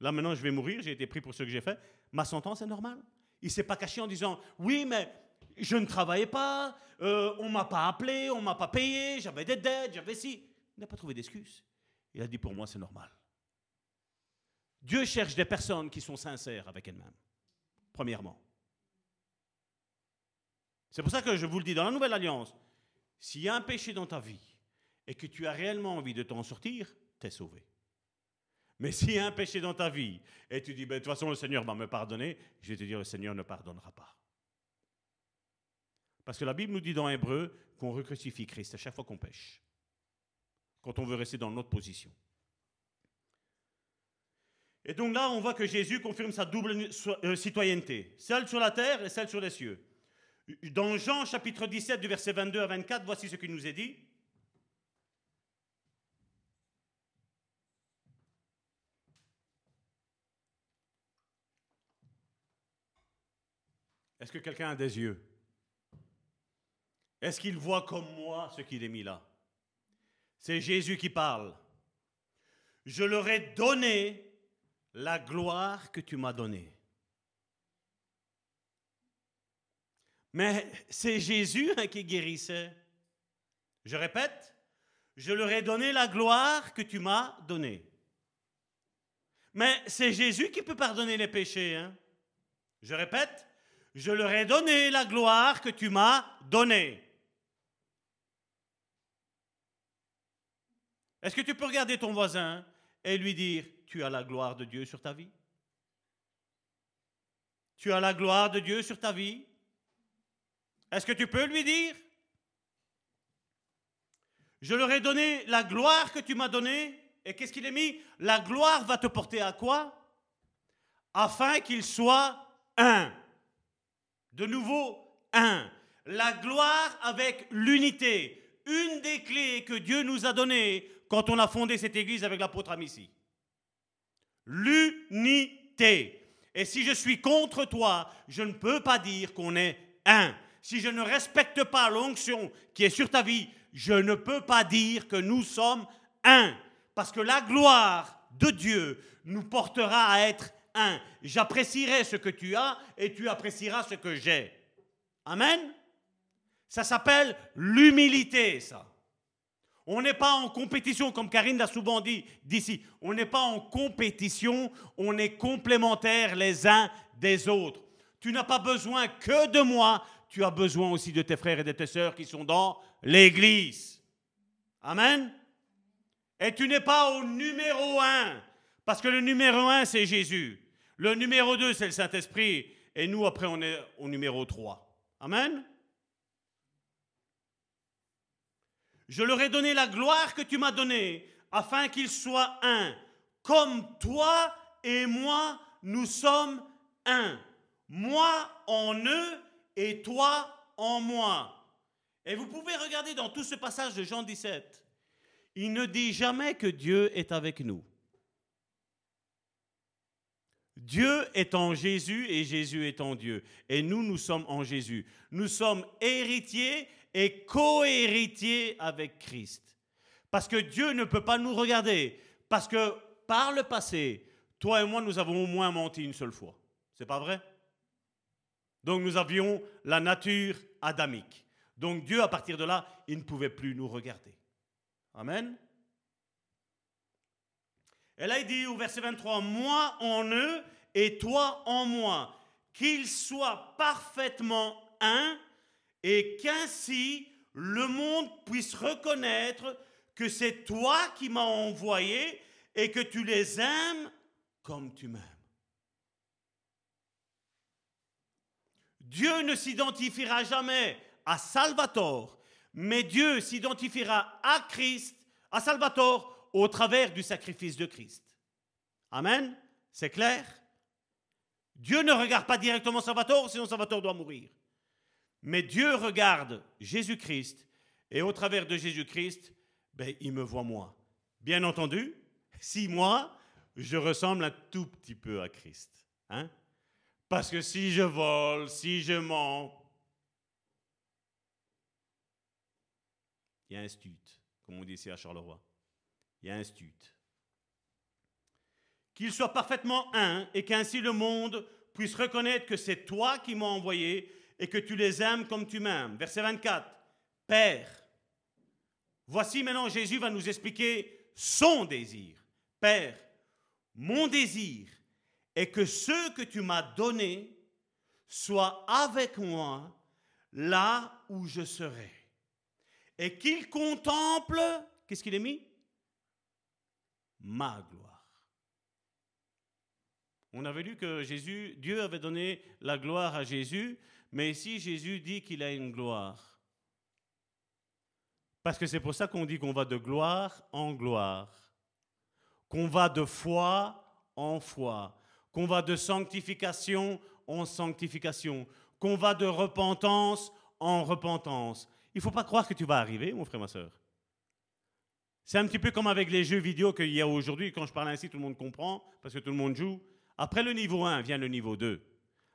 Là, maintenant, je vais mourir. J'ai été pris pour ce que j'ai fait. Ma sentence est normale. Il ne s'est pas caché en disant, oui, mais je ne travaillais pas, euh, on ne m'a pas appelé, on ne m'a pas payé, j'avais des dettes, j'avais si. Il n'a pas trouvé d'excuse. Il a dit, pour moi, c'est normal. Dieu cherche des personnes qui sont sincères avec elles-mêmes, premièrement. C'est pour ça que je vous le dis dans la Nouvelle Alliance, s'il y a un péché dans ta vie et que tu as réellement envie de t'en sortir, t'es sauvé. Mais s'il y a un péché dans ta vie et tu dis, ben, de toute façon, le Seigneur va me pardonner, je vais te dire, le Seigneur ne pardonnera pas. Parce que la Bible nous dit dans Hébreu qu'on recrucifie Christ à chaque fois qu'on pêche, quand on veut rester dans notre position. Et donc là, on voit que Jésus confirme sa double euh, citoyenneté, celle sur la terre et celle sur les cieux. Dans Jean chapitre 17 du verset 22 à 24, voici ce qu'il nous est dit. Est-ce que quelqu'un a des yeux? Est-ce qu'il voit comme moi ce qu'il est mis là? C'est Jésus qui parle. Je leur ai donné la gloire que tu m'as donnée. Mais c'est Jésus hein, qui guérissait. Je répète, je leur ai donné la gloire que tu m'as donnée. Mais c'est Jésus qui peut pardonner les péchés. Hein. Je répète, je leur ai donné la gloire que tu m'as donnée. Est-ce que tu peux regarder ton voisin et lui dire, tu as la gloire de Dieu sur ta vie? Tu as la gloire de Dieu sur ta vie? Est-ce que tu peux lui dire? Je leur ai donné la gloire que tu m'as donnée. Et qu'est-ce qu'il est mis? La gloire va te porter à quoi? Afin qu'il soit un. De nouveau, un. La gloire avec l'unité. Une des clés que Dieu nous a données quand on a fondé cette église avec l'apôtre Amici. L'unité. Et si je suis contre toi, je ne peux pas dire qu'on est un. Si je ne respecte pas l'onction qui est sur ta vie, je ne peux pas dire que nous sommes un. Parce que la gloire de Dieu nous portera à être un. J'apprécierai ce que tu as et tu apprécieras ce que j'ai. Amen. Ça s'appelle l'humilité, ça. On n'est pas en compétition, comme Karine l'a souvent dit d'ici. On n'est pas en compétition, on est complémentaires les uns des autres. Tu n'as pas besoin que de moi, tu as besoin aussi de tes frères et de tes sœurs qui sont dans l'Église. Amen. Et tu n'es pas au numéro un, parce que le numéro un, c'est Jésus. Le numéro deux, c'est le Saint-Esprit. Et nous, après, on est au numéro trois. Amen. Je leur ai donné la gloire que tu m'as donnée, afin qu'ils soient un, comme toi et moi, nous sommes un. Moi en eux et toi en moi. Et vous pouvez regarder dans tout ce passage de Jean 17. Il ne dit jamais que Dieu est avec nous. Dieu est en Jésus et Jésus est en Dieu. Et nous, nous sommes en Jésus. Nous sommes héritiers et co-héritiers avec Christ. Parce que Dieu ne peut pas nous regarder. Parce que par le passé, toi et moi, nous avons au moins menti une seule fois. C'est pas vrai? Donc nous avions la nature adamique. Donc Dieu, à partir de là, il ne pouvait plus nous regarder. Amen? Et là, il dit au verset 23, moi en eux et toi en moi, qu'ils soient parfaitement un et qu'ainsi le monde puisse reconnaître que c'est toi qui m'as envoyé et que tu les aimes comme tu m'aimes. Dieu ne s'identifiera jamais à Salvatore, mais Dieu s'identifiera à Christ, à Salvatore, au travers du sacrifice de Christ. Amen C'est clair? Dieu ne regarde pas directement Salvatore, sinon Salvatore doit mourir. Mais Dieu regarde Jésus-Christ, et au travers de Jésus-Christ, ben, il me voit moi. Bien entendu, si moi, je ressemble un tout petit peu à Christ. Hein? Parce que si je vole, si je mens, il y a un stut, comme on dit ici à Charleroi. Un stut. Qu'il soit parfaitement un et qu'ainsi le monde puisse reconnaître que c'est toi qui m'as envoyé et que tu les aimes comme tu m'aimes. Verset 24. Père, voici maintenant Jésus va nous expliquer son désir. Père, mon désir est que ceux que tu m'as donnés soient avec moi là où je serai. Et qu'ils contemplent, qu'est-ce qu'il est mis? Ma gloire. On avait lu que Jésus, Dieu avait donné la gloire à Jésus, mais ici Jésus dit qu'il a une gloire. Parce que c'est pour ça qu'on dit qu'on va de gloire en gloire qu'on va de foi en foi, qu'on va de sanctification en sanctification, qu'on va de repentance en repentance. Il ne faut pas croire que tu vas arriver, mon frère, ma soeur. C'est un petit peu comme avec les jeux vidéo qu'il y a aujourd'hui. Quand je parle ainsi, tout le monde comprend, parce que tout le monde joue. Après le niveau 1 vient le niveau 2.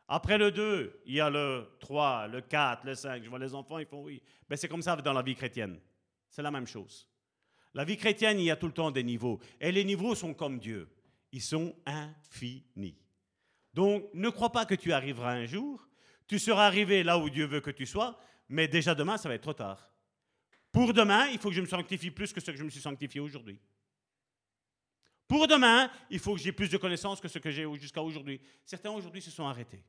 Après le 2, il y a le 3, le 4, le 5. Je vois les enfants, ils font oui. Ben, c'est comme ça dans la vie chrétienne. C'est la même chose. La vie chrétienne, il y a tout le temps des niveaux. Et les niveaux sont comme Dieu. Ils sont infinis. Donc, ne crois pas que tu arriveras un jour. Tu seras arrivé là où Dieu veut que tu sois, mais déjà demain, ça va être trop tard. Pour demain, il faut que je me sanctifie plus que ce que je me suis sanctifié aujourd'hui. Pour demain, il faut que j'ai plus de connaissances que ce que j'ai jusqu'à aujourd'hui. Certains aujourd'hui se sont arrêtés.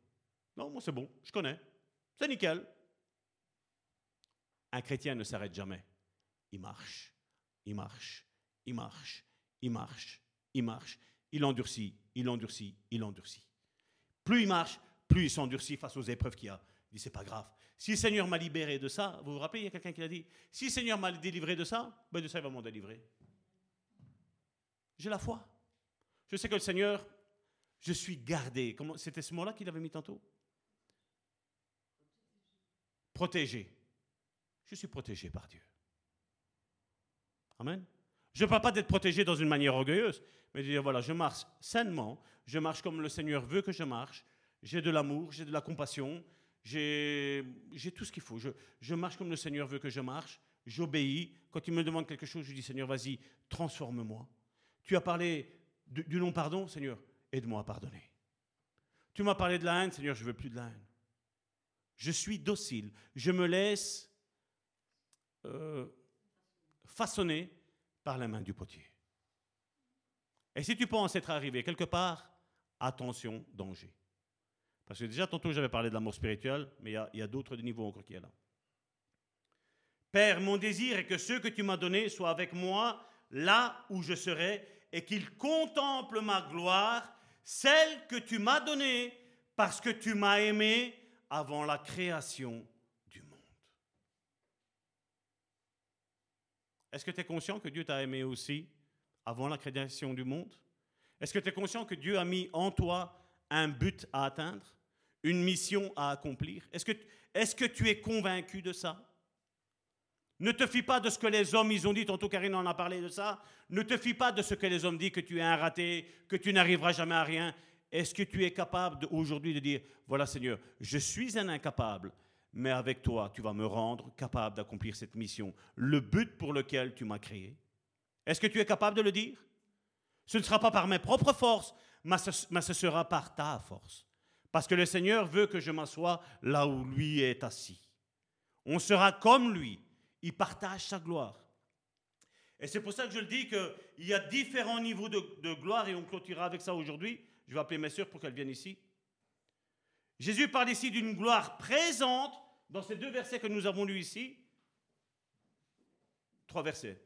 Non, moi c'est bon, je connais. C'est nickel. Un chrétien ne s'arrête jamais. Il marche il marche, il marche, il marche, il marche, il endurcit, il endurcit, il endurcit. Plus il marche, plus il s'endurcit face aux épreuves qu'il y a. Dit, c'est pas grave. Si le Seigneur m'a libéré de ça, vous vous rappelez, il y a quelqu'un qui l'a dit, si le Seigneur m'a délivré de ça, ben de ça, il va m'en délivrer. J'ai la foi. Je sais que le Seigneur, je suis gardé. C'était ce mot-là qu'il avait mis tantôt? Protégé. Je suis protégé par Dieu. Amen. Je ne parle pas d'être protégé dans une manière orgueilleuse, mais de dire, voilà, je marche sainement, je marche comme le Seigneur veut que je marche, j'ai de l'amour, j'ai de la compassion, j'ai tout ce qu'il faut. Je, marche comme le Seigneur veut que je marche, j'obéis. Quand il me demande quelque chose, je dis, Seigneur, vas-y, transforme-moi. Tu as parlé du non-pardon, Seigneur, aide-moi à pardonner. Tu m'as parlé de la haine, Seigneur, je veux plus de la haine. Je suis docile, je me laisse... Euh, façonné par la main du potier. Et si tu penses être arrivé quelque part, attention, danger. Parce que déjà, tantôt, j'avais parlé de l'amour spirituel, mais il y a, d'autres niveaux encore qui est là. Père, mon désir est que ceux que tu m'as donnés soient avec moi là où je serai et qu'ils contemplent ma gloire, celle que tu m'as donnée parce que tu m'as aimé avant la création Est-ce que tu es conscient que Dieu t'a aimé aussi avant la création du monde? Est-ce que tu es conscient que Dieu a mis en toi un but à atteindre une mission à accomplir? Est-ce que, est que tu es convaincu de ça? Ne te fie pas de ce que les hommes ils ont dit, tantôt Karine en a parlé de ça. Ne te fie pas de ce que les hommes disent, que tu es un raté, que tu n'arriveras jamais à rien. Est-ce que tu es capable aujourd'hui de dire, voilà Seigneur, je suis un incapable, mais avec toi, tu vas me rendre capable d'accomplir cette mission, le but pour lequel tu m'as créé Est-ce que tu es capable de le dire? Ce ne sera pas par mes propres forces, mais ce sera par ta force. Parce que le Seigneur veut que je m'assoie là où lui est assis. On sera comme lui. Il partage sa gloire. Et c'est pour ça que je le dis qu'il y a différents niveaux de, gloire et on clôturera avec ça aujourd'hui. Je vais appeler mes sœurs pour qu'elles viennent ici. Jésus parle ici d'une gloire présente dans ces deux versets que nous avons lus ici. Trois versets.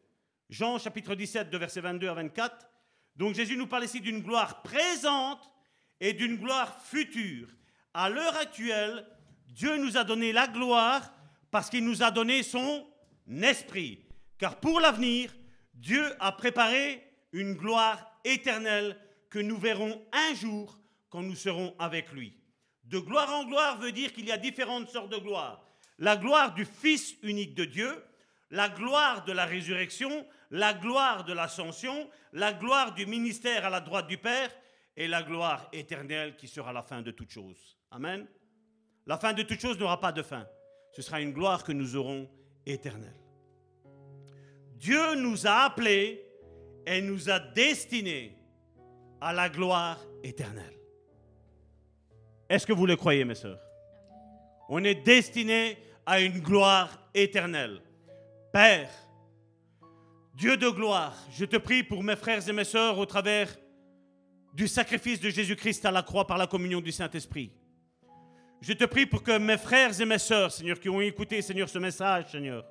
Jean chapitre 17, de versets 22 à 24. Donc Jésus nous parle ici d'une gloire présente et d'une gloire future. À l'heure actuelle, Dieu nous a donné la gloire parce qu'il nous a donné son esprit. Car pour l'avenir, Dieu a préparé une gloire éternelle que nous verrons un jour quand nous serons avec lui. De gloire en gloire veut dire qu'il y a différentes sortes de gloire. La gloire du Fils unique de Dieu, la gloire de la résurrection, la gloire de l'ascension, la gloire du ministère à la droite du Père et la gloire éternelle qui sera la fin de toutes choses. Amen. La fin de toutes choses n'aura pas de fin. Ce sera une gloire que nous aurons éternelle. Dieu nous a appelés et nous a destinés à la gloire éternelle. Est-ce que vous le croyez, mes sœurs? On est destiné à une gloire éternelle. Père, Dieu de gloire, je te prie pour mes frères et mes sœurs au travers du sacrifice de Jésus-Christ à la croix par la communion du Saint-Esprit. Je te prie pour que mes frères et mes sœurs, Seigneur, qui ont écouté, Seigneur, ce message, Seigneur,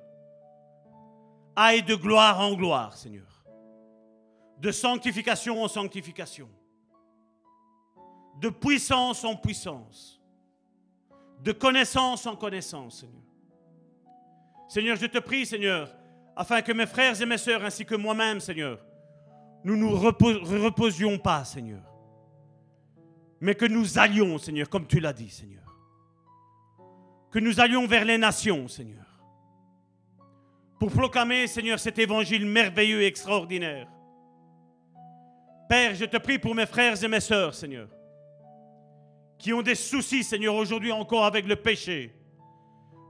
aillent de gloire en gloire, Seigneur, de sanctification en sanctification, de puissance en puissance, de connaissance en connaissance, Seigneur. Seigneur, je te prie, Seigneur, afin que mes frères et mes sœurs, ainsi que moi-même, Seigneur, nous ne nous reposions pas, Seigneur, mais que nous allions, Seigneur, comme tu l'as dit, Seigneur. Que nous allions vers les nations, Seigneur, pour proclamer, Seigneur, cet évangile merveilleux et extraordinaire. Père, je te prie pour mes frères et mes sœurs, Seigneur, qui ont des soucis, Seigneur, aujourd'hui encore avec le péché.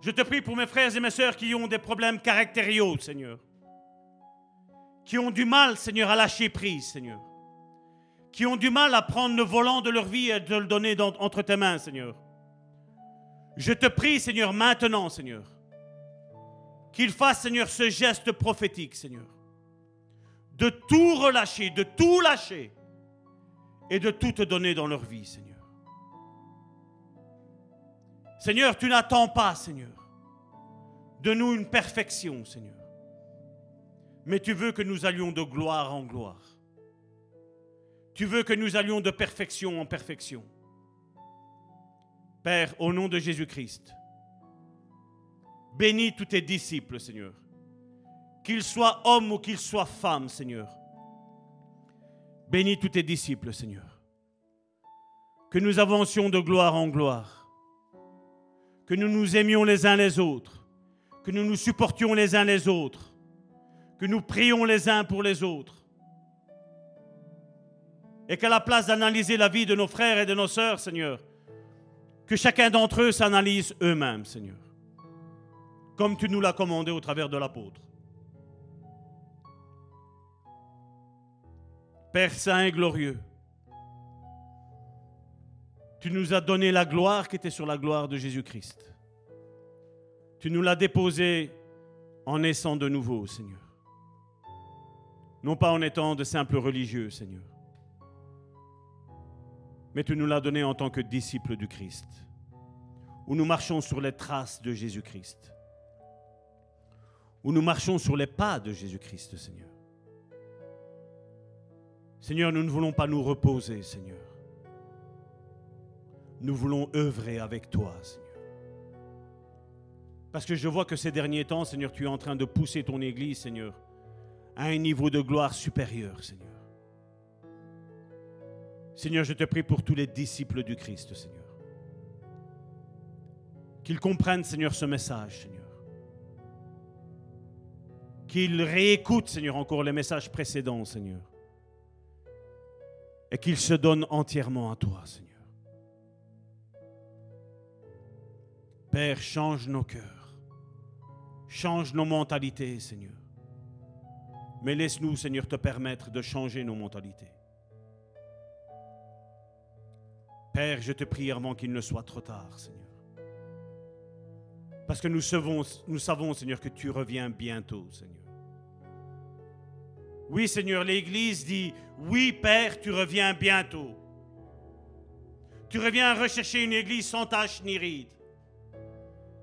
Je te prie pour mes frères et mes sœurs qui ont des problèmes caractériaux, Seigneur. Qui ont du mal, Seigneur, à lâcher prise, Seigneur. Qui ont du mal à prendre le volant de leur vie et de le donner entre tes mains, Seigneur. Je te prie, Seigneur, maintenant, Seigneur, qu'ils fassent, Seigneur, ce geste prophétique, Seigneur. De tout relâcher, de tout lâcher et de tout te donner dans leur vie, Seigneur. Seigneur, tu n'attends pas, Seigneur, de nous une perfection, Seigneur. Mais tu veux que nous allions de gloire en gloire. Tu veux que nous allions de perfection en perfection. Père, au nom de Jésus-Christ, bénis tous tes disciples, Seigneur. Qu'ils soient hommes ou qu'ils soient femmes, Seigneur. Bénis tous tes disciples, Seigneur. Que nous avancions de gloire en gloire que nous nous aimions les uns les autres, que nous nous supportions les uns les autres, que nous prions les uns pour les autres. Et qu'à la place d'analyser la vie de nos frères et de nos sœurs, Seigneur, que chacun d'entre eux s'analyse eux-mêmes, Seigneur, comme tu nous l'as commandé au travers de l'apôtre. Père Saint et glorieux, tu nous as donné la gloire qui était sur la gloire de Jésus-Christ. Tu nous l'as déposée en naissant de nouveau, Seigneur. Non pas en étant de simples religieux, Seigneur. Mais tu nous l'as donné en tant que disciples du Christ, où nous marchons sur les traces de Jésus-Christ, où nous marchons sur les pas de Jésus-Christ, Seigneur. Seigneur, nous ne voulons pas nous reposer, Seigneur nous voulons œuvrer avec toi, Seigneur. Parce que je vois que ces derniers temps, Seigneur, tu es en train de pousser ton Église, Seigneur, à un niveau de gloire supérieur, Seigneur. Seigneur, je te prie pour tous les disciples du Christ, Seigneur. Qu'ils comprennent, Seigneur, ce message, Seigneur. Qu'ils réécoutent, Seigneur, encore les messages précédents, Seigneur. Et qu'ils se donnent entièrement à toi, Seigneur. Père, change nos cœurs. Change nos mentalités, Seigneur. Mais laisse-nous, Seigneur, te permettre de changer nos mentalités. Père, je te prie avant qu'il ne soit trop tard, Seigneur. Parce que nous savons, Seigneur, que tu reviens bientôt, Seigneur. Oui, Seigneur, l'Église dit, oui, Père, tu reviens bientôt. Tu reviens rechercher une Église sans tache ni ride.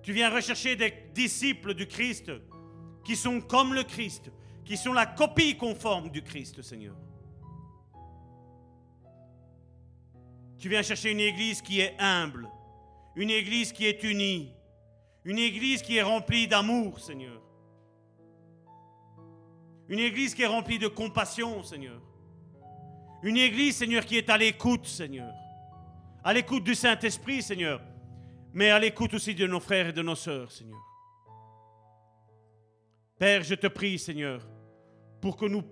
Tu viens rechercher des disciples du Christ qui sont comme le Christ, qui sont la copie conforme du Christ, Seigneur. Tu viens chercher une église qui est humble, une église qui est unie, une église qui est remplie d'amour, Seigneur. Une église qui est remplie de compassion, Seigneur. Une église, Seigneur, qui est à l'écoute, Seigneur. À l'écoute du Saint-Esprit, Seigneur. Mais à l'écoute aussi de nos frères et de nos sœurs, Seigneur. Père, je te prie, Seigneur, pour que nous,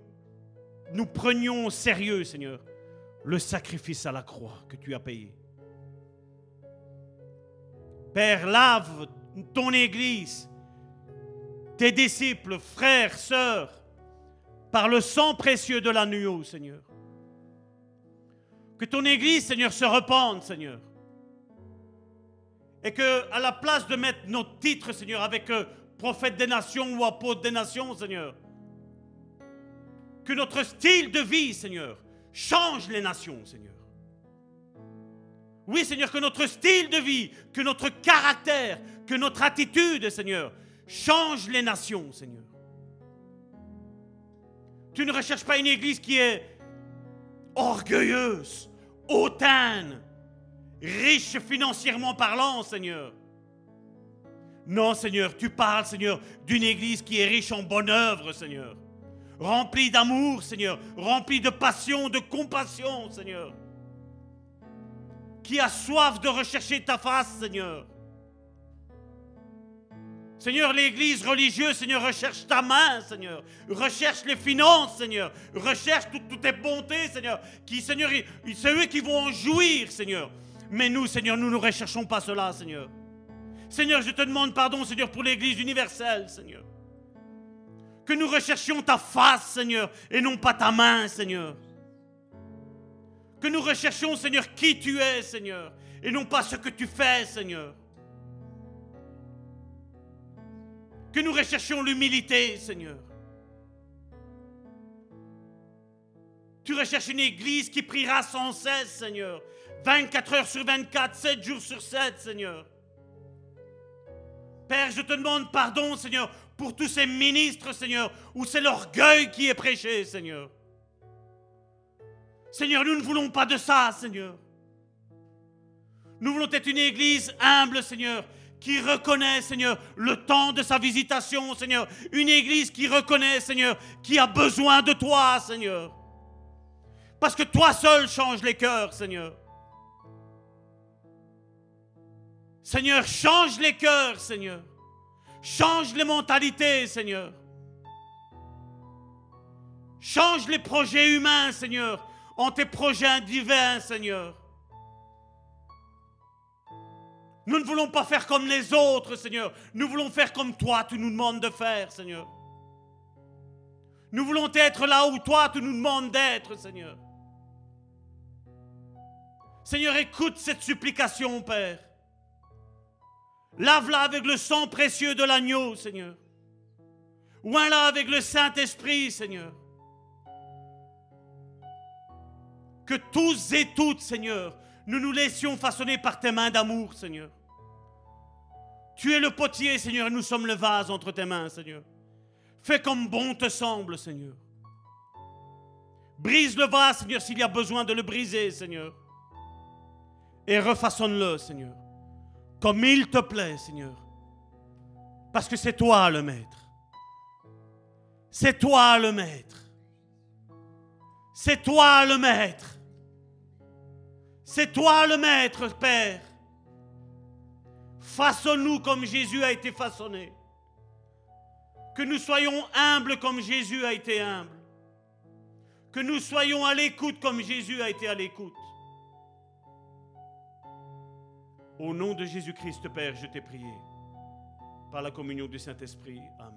nous prenions au sérieux, Seigneur, le sacrifice à la croix que tu as payé. Père, lave ton Église, tes disciples, frères, sœurs, par le sang précieux de l'agneau, Seigneur. Que ton Église, Seigneur, se repente, Seigneur. Et que, à la place de mettre notre titre, Seigneur, avec euh, prophète des nations ou apôtre des nations, Seigneur, que notre style de vie, Seigneur, change les nations, Seigneur. Oui, Seigneur, que notre style de vie, que notre caractère, que notre attitude, Seigneur, change les nations, Seigneur. Tu ne recherches pas une église qui est orgueilleuse, hautaine, riche financièrement parlant, Seigneur. Non, Seigneur, tu parles, Seigneur, d'une église qui est riche en bonne œuvre, Seigneur rempli d'amour, Seigneur, rempli de passion, de compassion, Seigneur, qui a soif de rechercher ta face, Seigneur. Seigneur, l'Église religieuse, Seigneur, recherche ta main, Seigneur. Recherche les finances, Seigneur. Recherche toutes tes bontés, Seigneur. Seigneur, c'est eux qui vont en jouir, Seigneur. Mais nous, Seigneur, nous ne recherchons pas cela, Seigneur. Seigneur, je te demande pardon, Seigneur, pour l'Église universelle, Seigneur. Que nous recherchions ta face, Seigneur, et non pas ta main, Seigneur. Que nous recherchions, Seigneur, qui tu es, Seigneur, et non pas ce que tu fais, Seigneur. Que nous recherchions l'humilité, Seigneur. Tu recherches une église qui priera sans cesse, Seigneur. 24 heures sur 24, 7 jours sur 7, Seigneur. Père, je te demande pardon, Seigneur, pour tous ces ministres, Seigneur, où c'est l'orgueil qui est prêché, Seigneur. Seigneur, nous ne voulons pas de ça, Seigneur. Nous voulons être une église humble, Seigneur, qui reconnaît, Seigneur, le temps de sa visitation, Seigneur. Une église qui reconnaît, Seigneur, qui a besoin de toi, Seigneur. Parce que toi seul changes les cœurs, Seigneur. Seigneur, change les cœurs, Seigneur. Change les mentalités, Seigneur. Change les projets humains, Seigneur, en tes projets divins, Seigneur. Nous ne voulons pas faire comme les autres, Seigneur. Nous voulons faire comme toi, tu nous demandes de faire, Seigneur. Nous voulons être là où toi, tu nous demandes d'être, Seigneur. Seigneur, écoute cette supplication, Père. Lave-la avec le sang précieux de l'agneau, Seigneur. Oins-la avec le Saint-Esprit, Seigneur. Que tous et toutes, Seigneur, nous nous laissions façonner par tes mains d'amour, Seigneur. Tu es le potier, Seigneur, et nous sommes le vase entre tes mains, Seigneur. Fais comme bon te semble, Seigneur. Brise le vase, Seigneur, s'il y a besoin de le briser, Seigneur. Et refaçonne-le, Seigneur comme il te plaît, Seigneur. Parce que c'est toi le maître. C'est toi le maître. C'est toi le maître. C'est toi le maître, Père. Façonne-nous comme Jésus a été façonné. Que nous soyons humbles comme Jésus a été humble. Que nous soyons à l'écoute comme Jésus a été à l'écoute. Au nom de Jésus-Christ, Père, je t'ai prié. Par la communion du Saint-Esprit. Amen.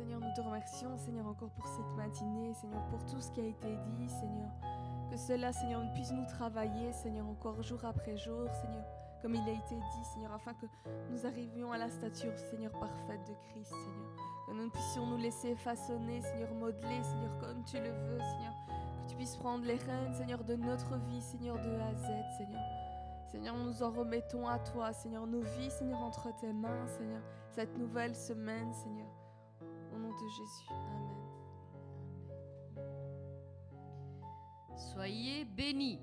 Seigneur, nous te remercions, Seigneur, encore pour cette matinée, Seigneur, pour tout ce qui a été dit, Seigneur. Que cela, Seigneur, puisse nous travailler, Seigneur, encore jour après jour, Seigneur, comme il a été dit, Seigneur, afin que nous arrivions à la stature, Seigneur, parfaite de Christ, Seigneur. Que nous puissions nous laisser façonner, Seigneur, modeler, Seigneur, comme tu le veux, Seigneur, puisses prendre les rênes, Seigneur, de notre vie, Seigneur, de A à Z, Seigneur. Seigneur, nous en remettons à toi, Seigneur, nos vies, Seigneur, entre tes mains, Seigneur, cette nouvelle semaine, Seigneur. Jésus. Amen. Soyez bénis.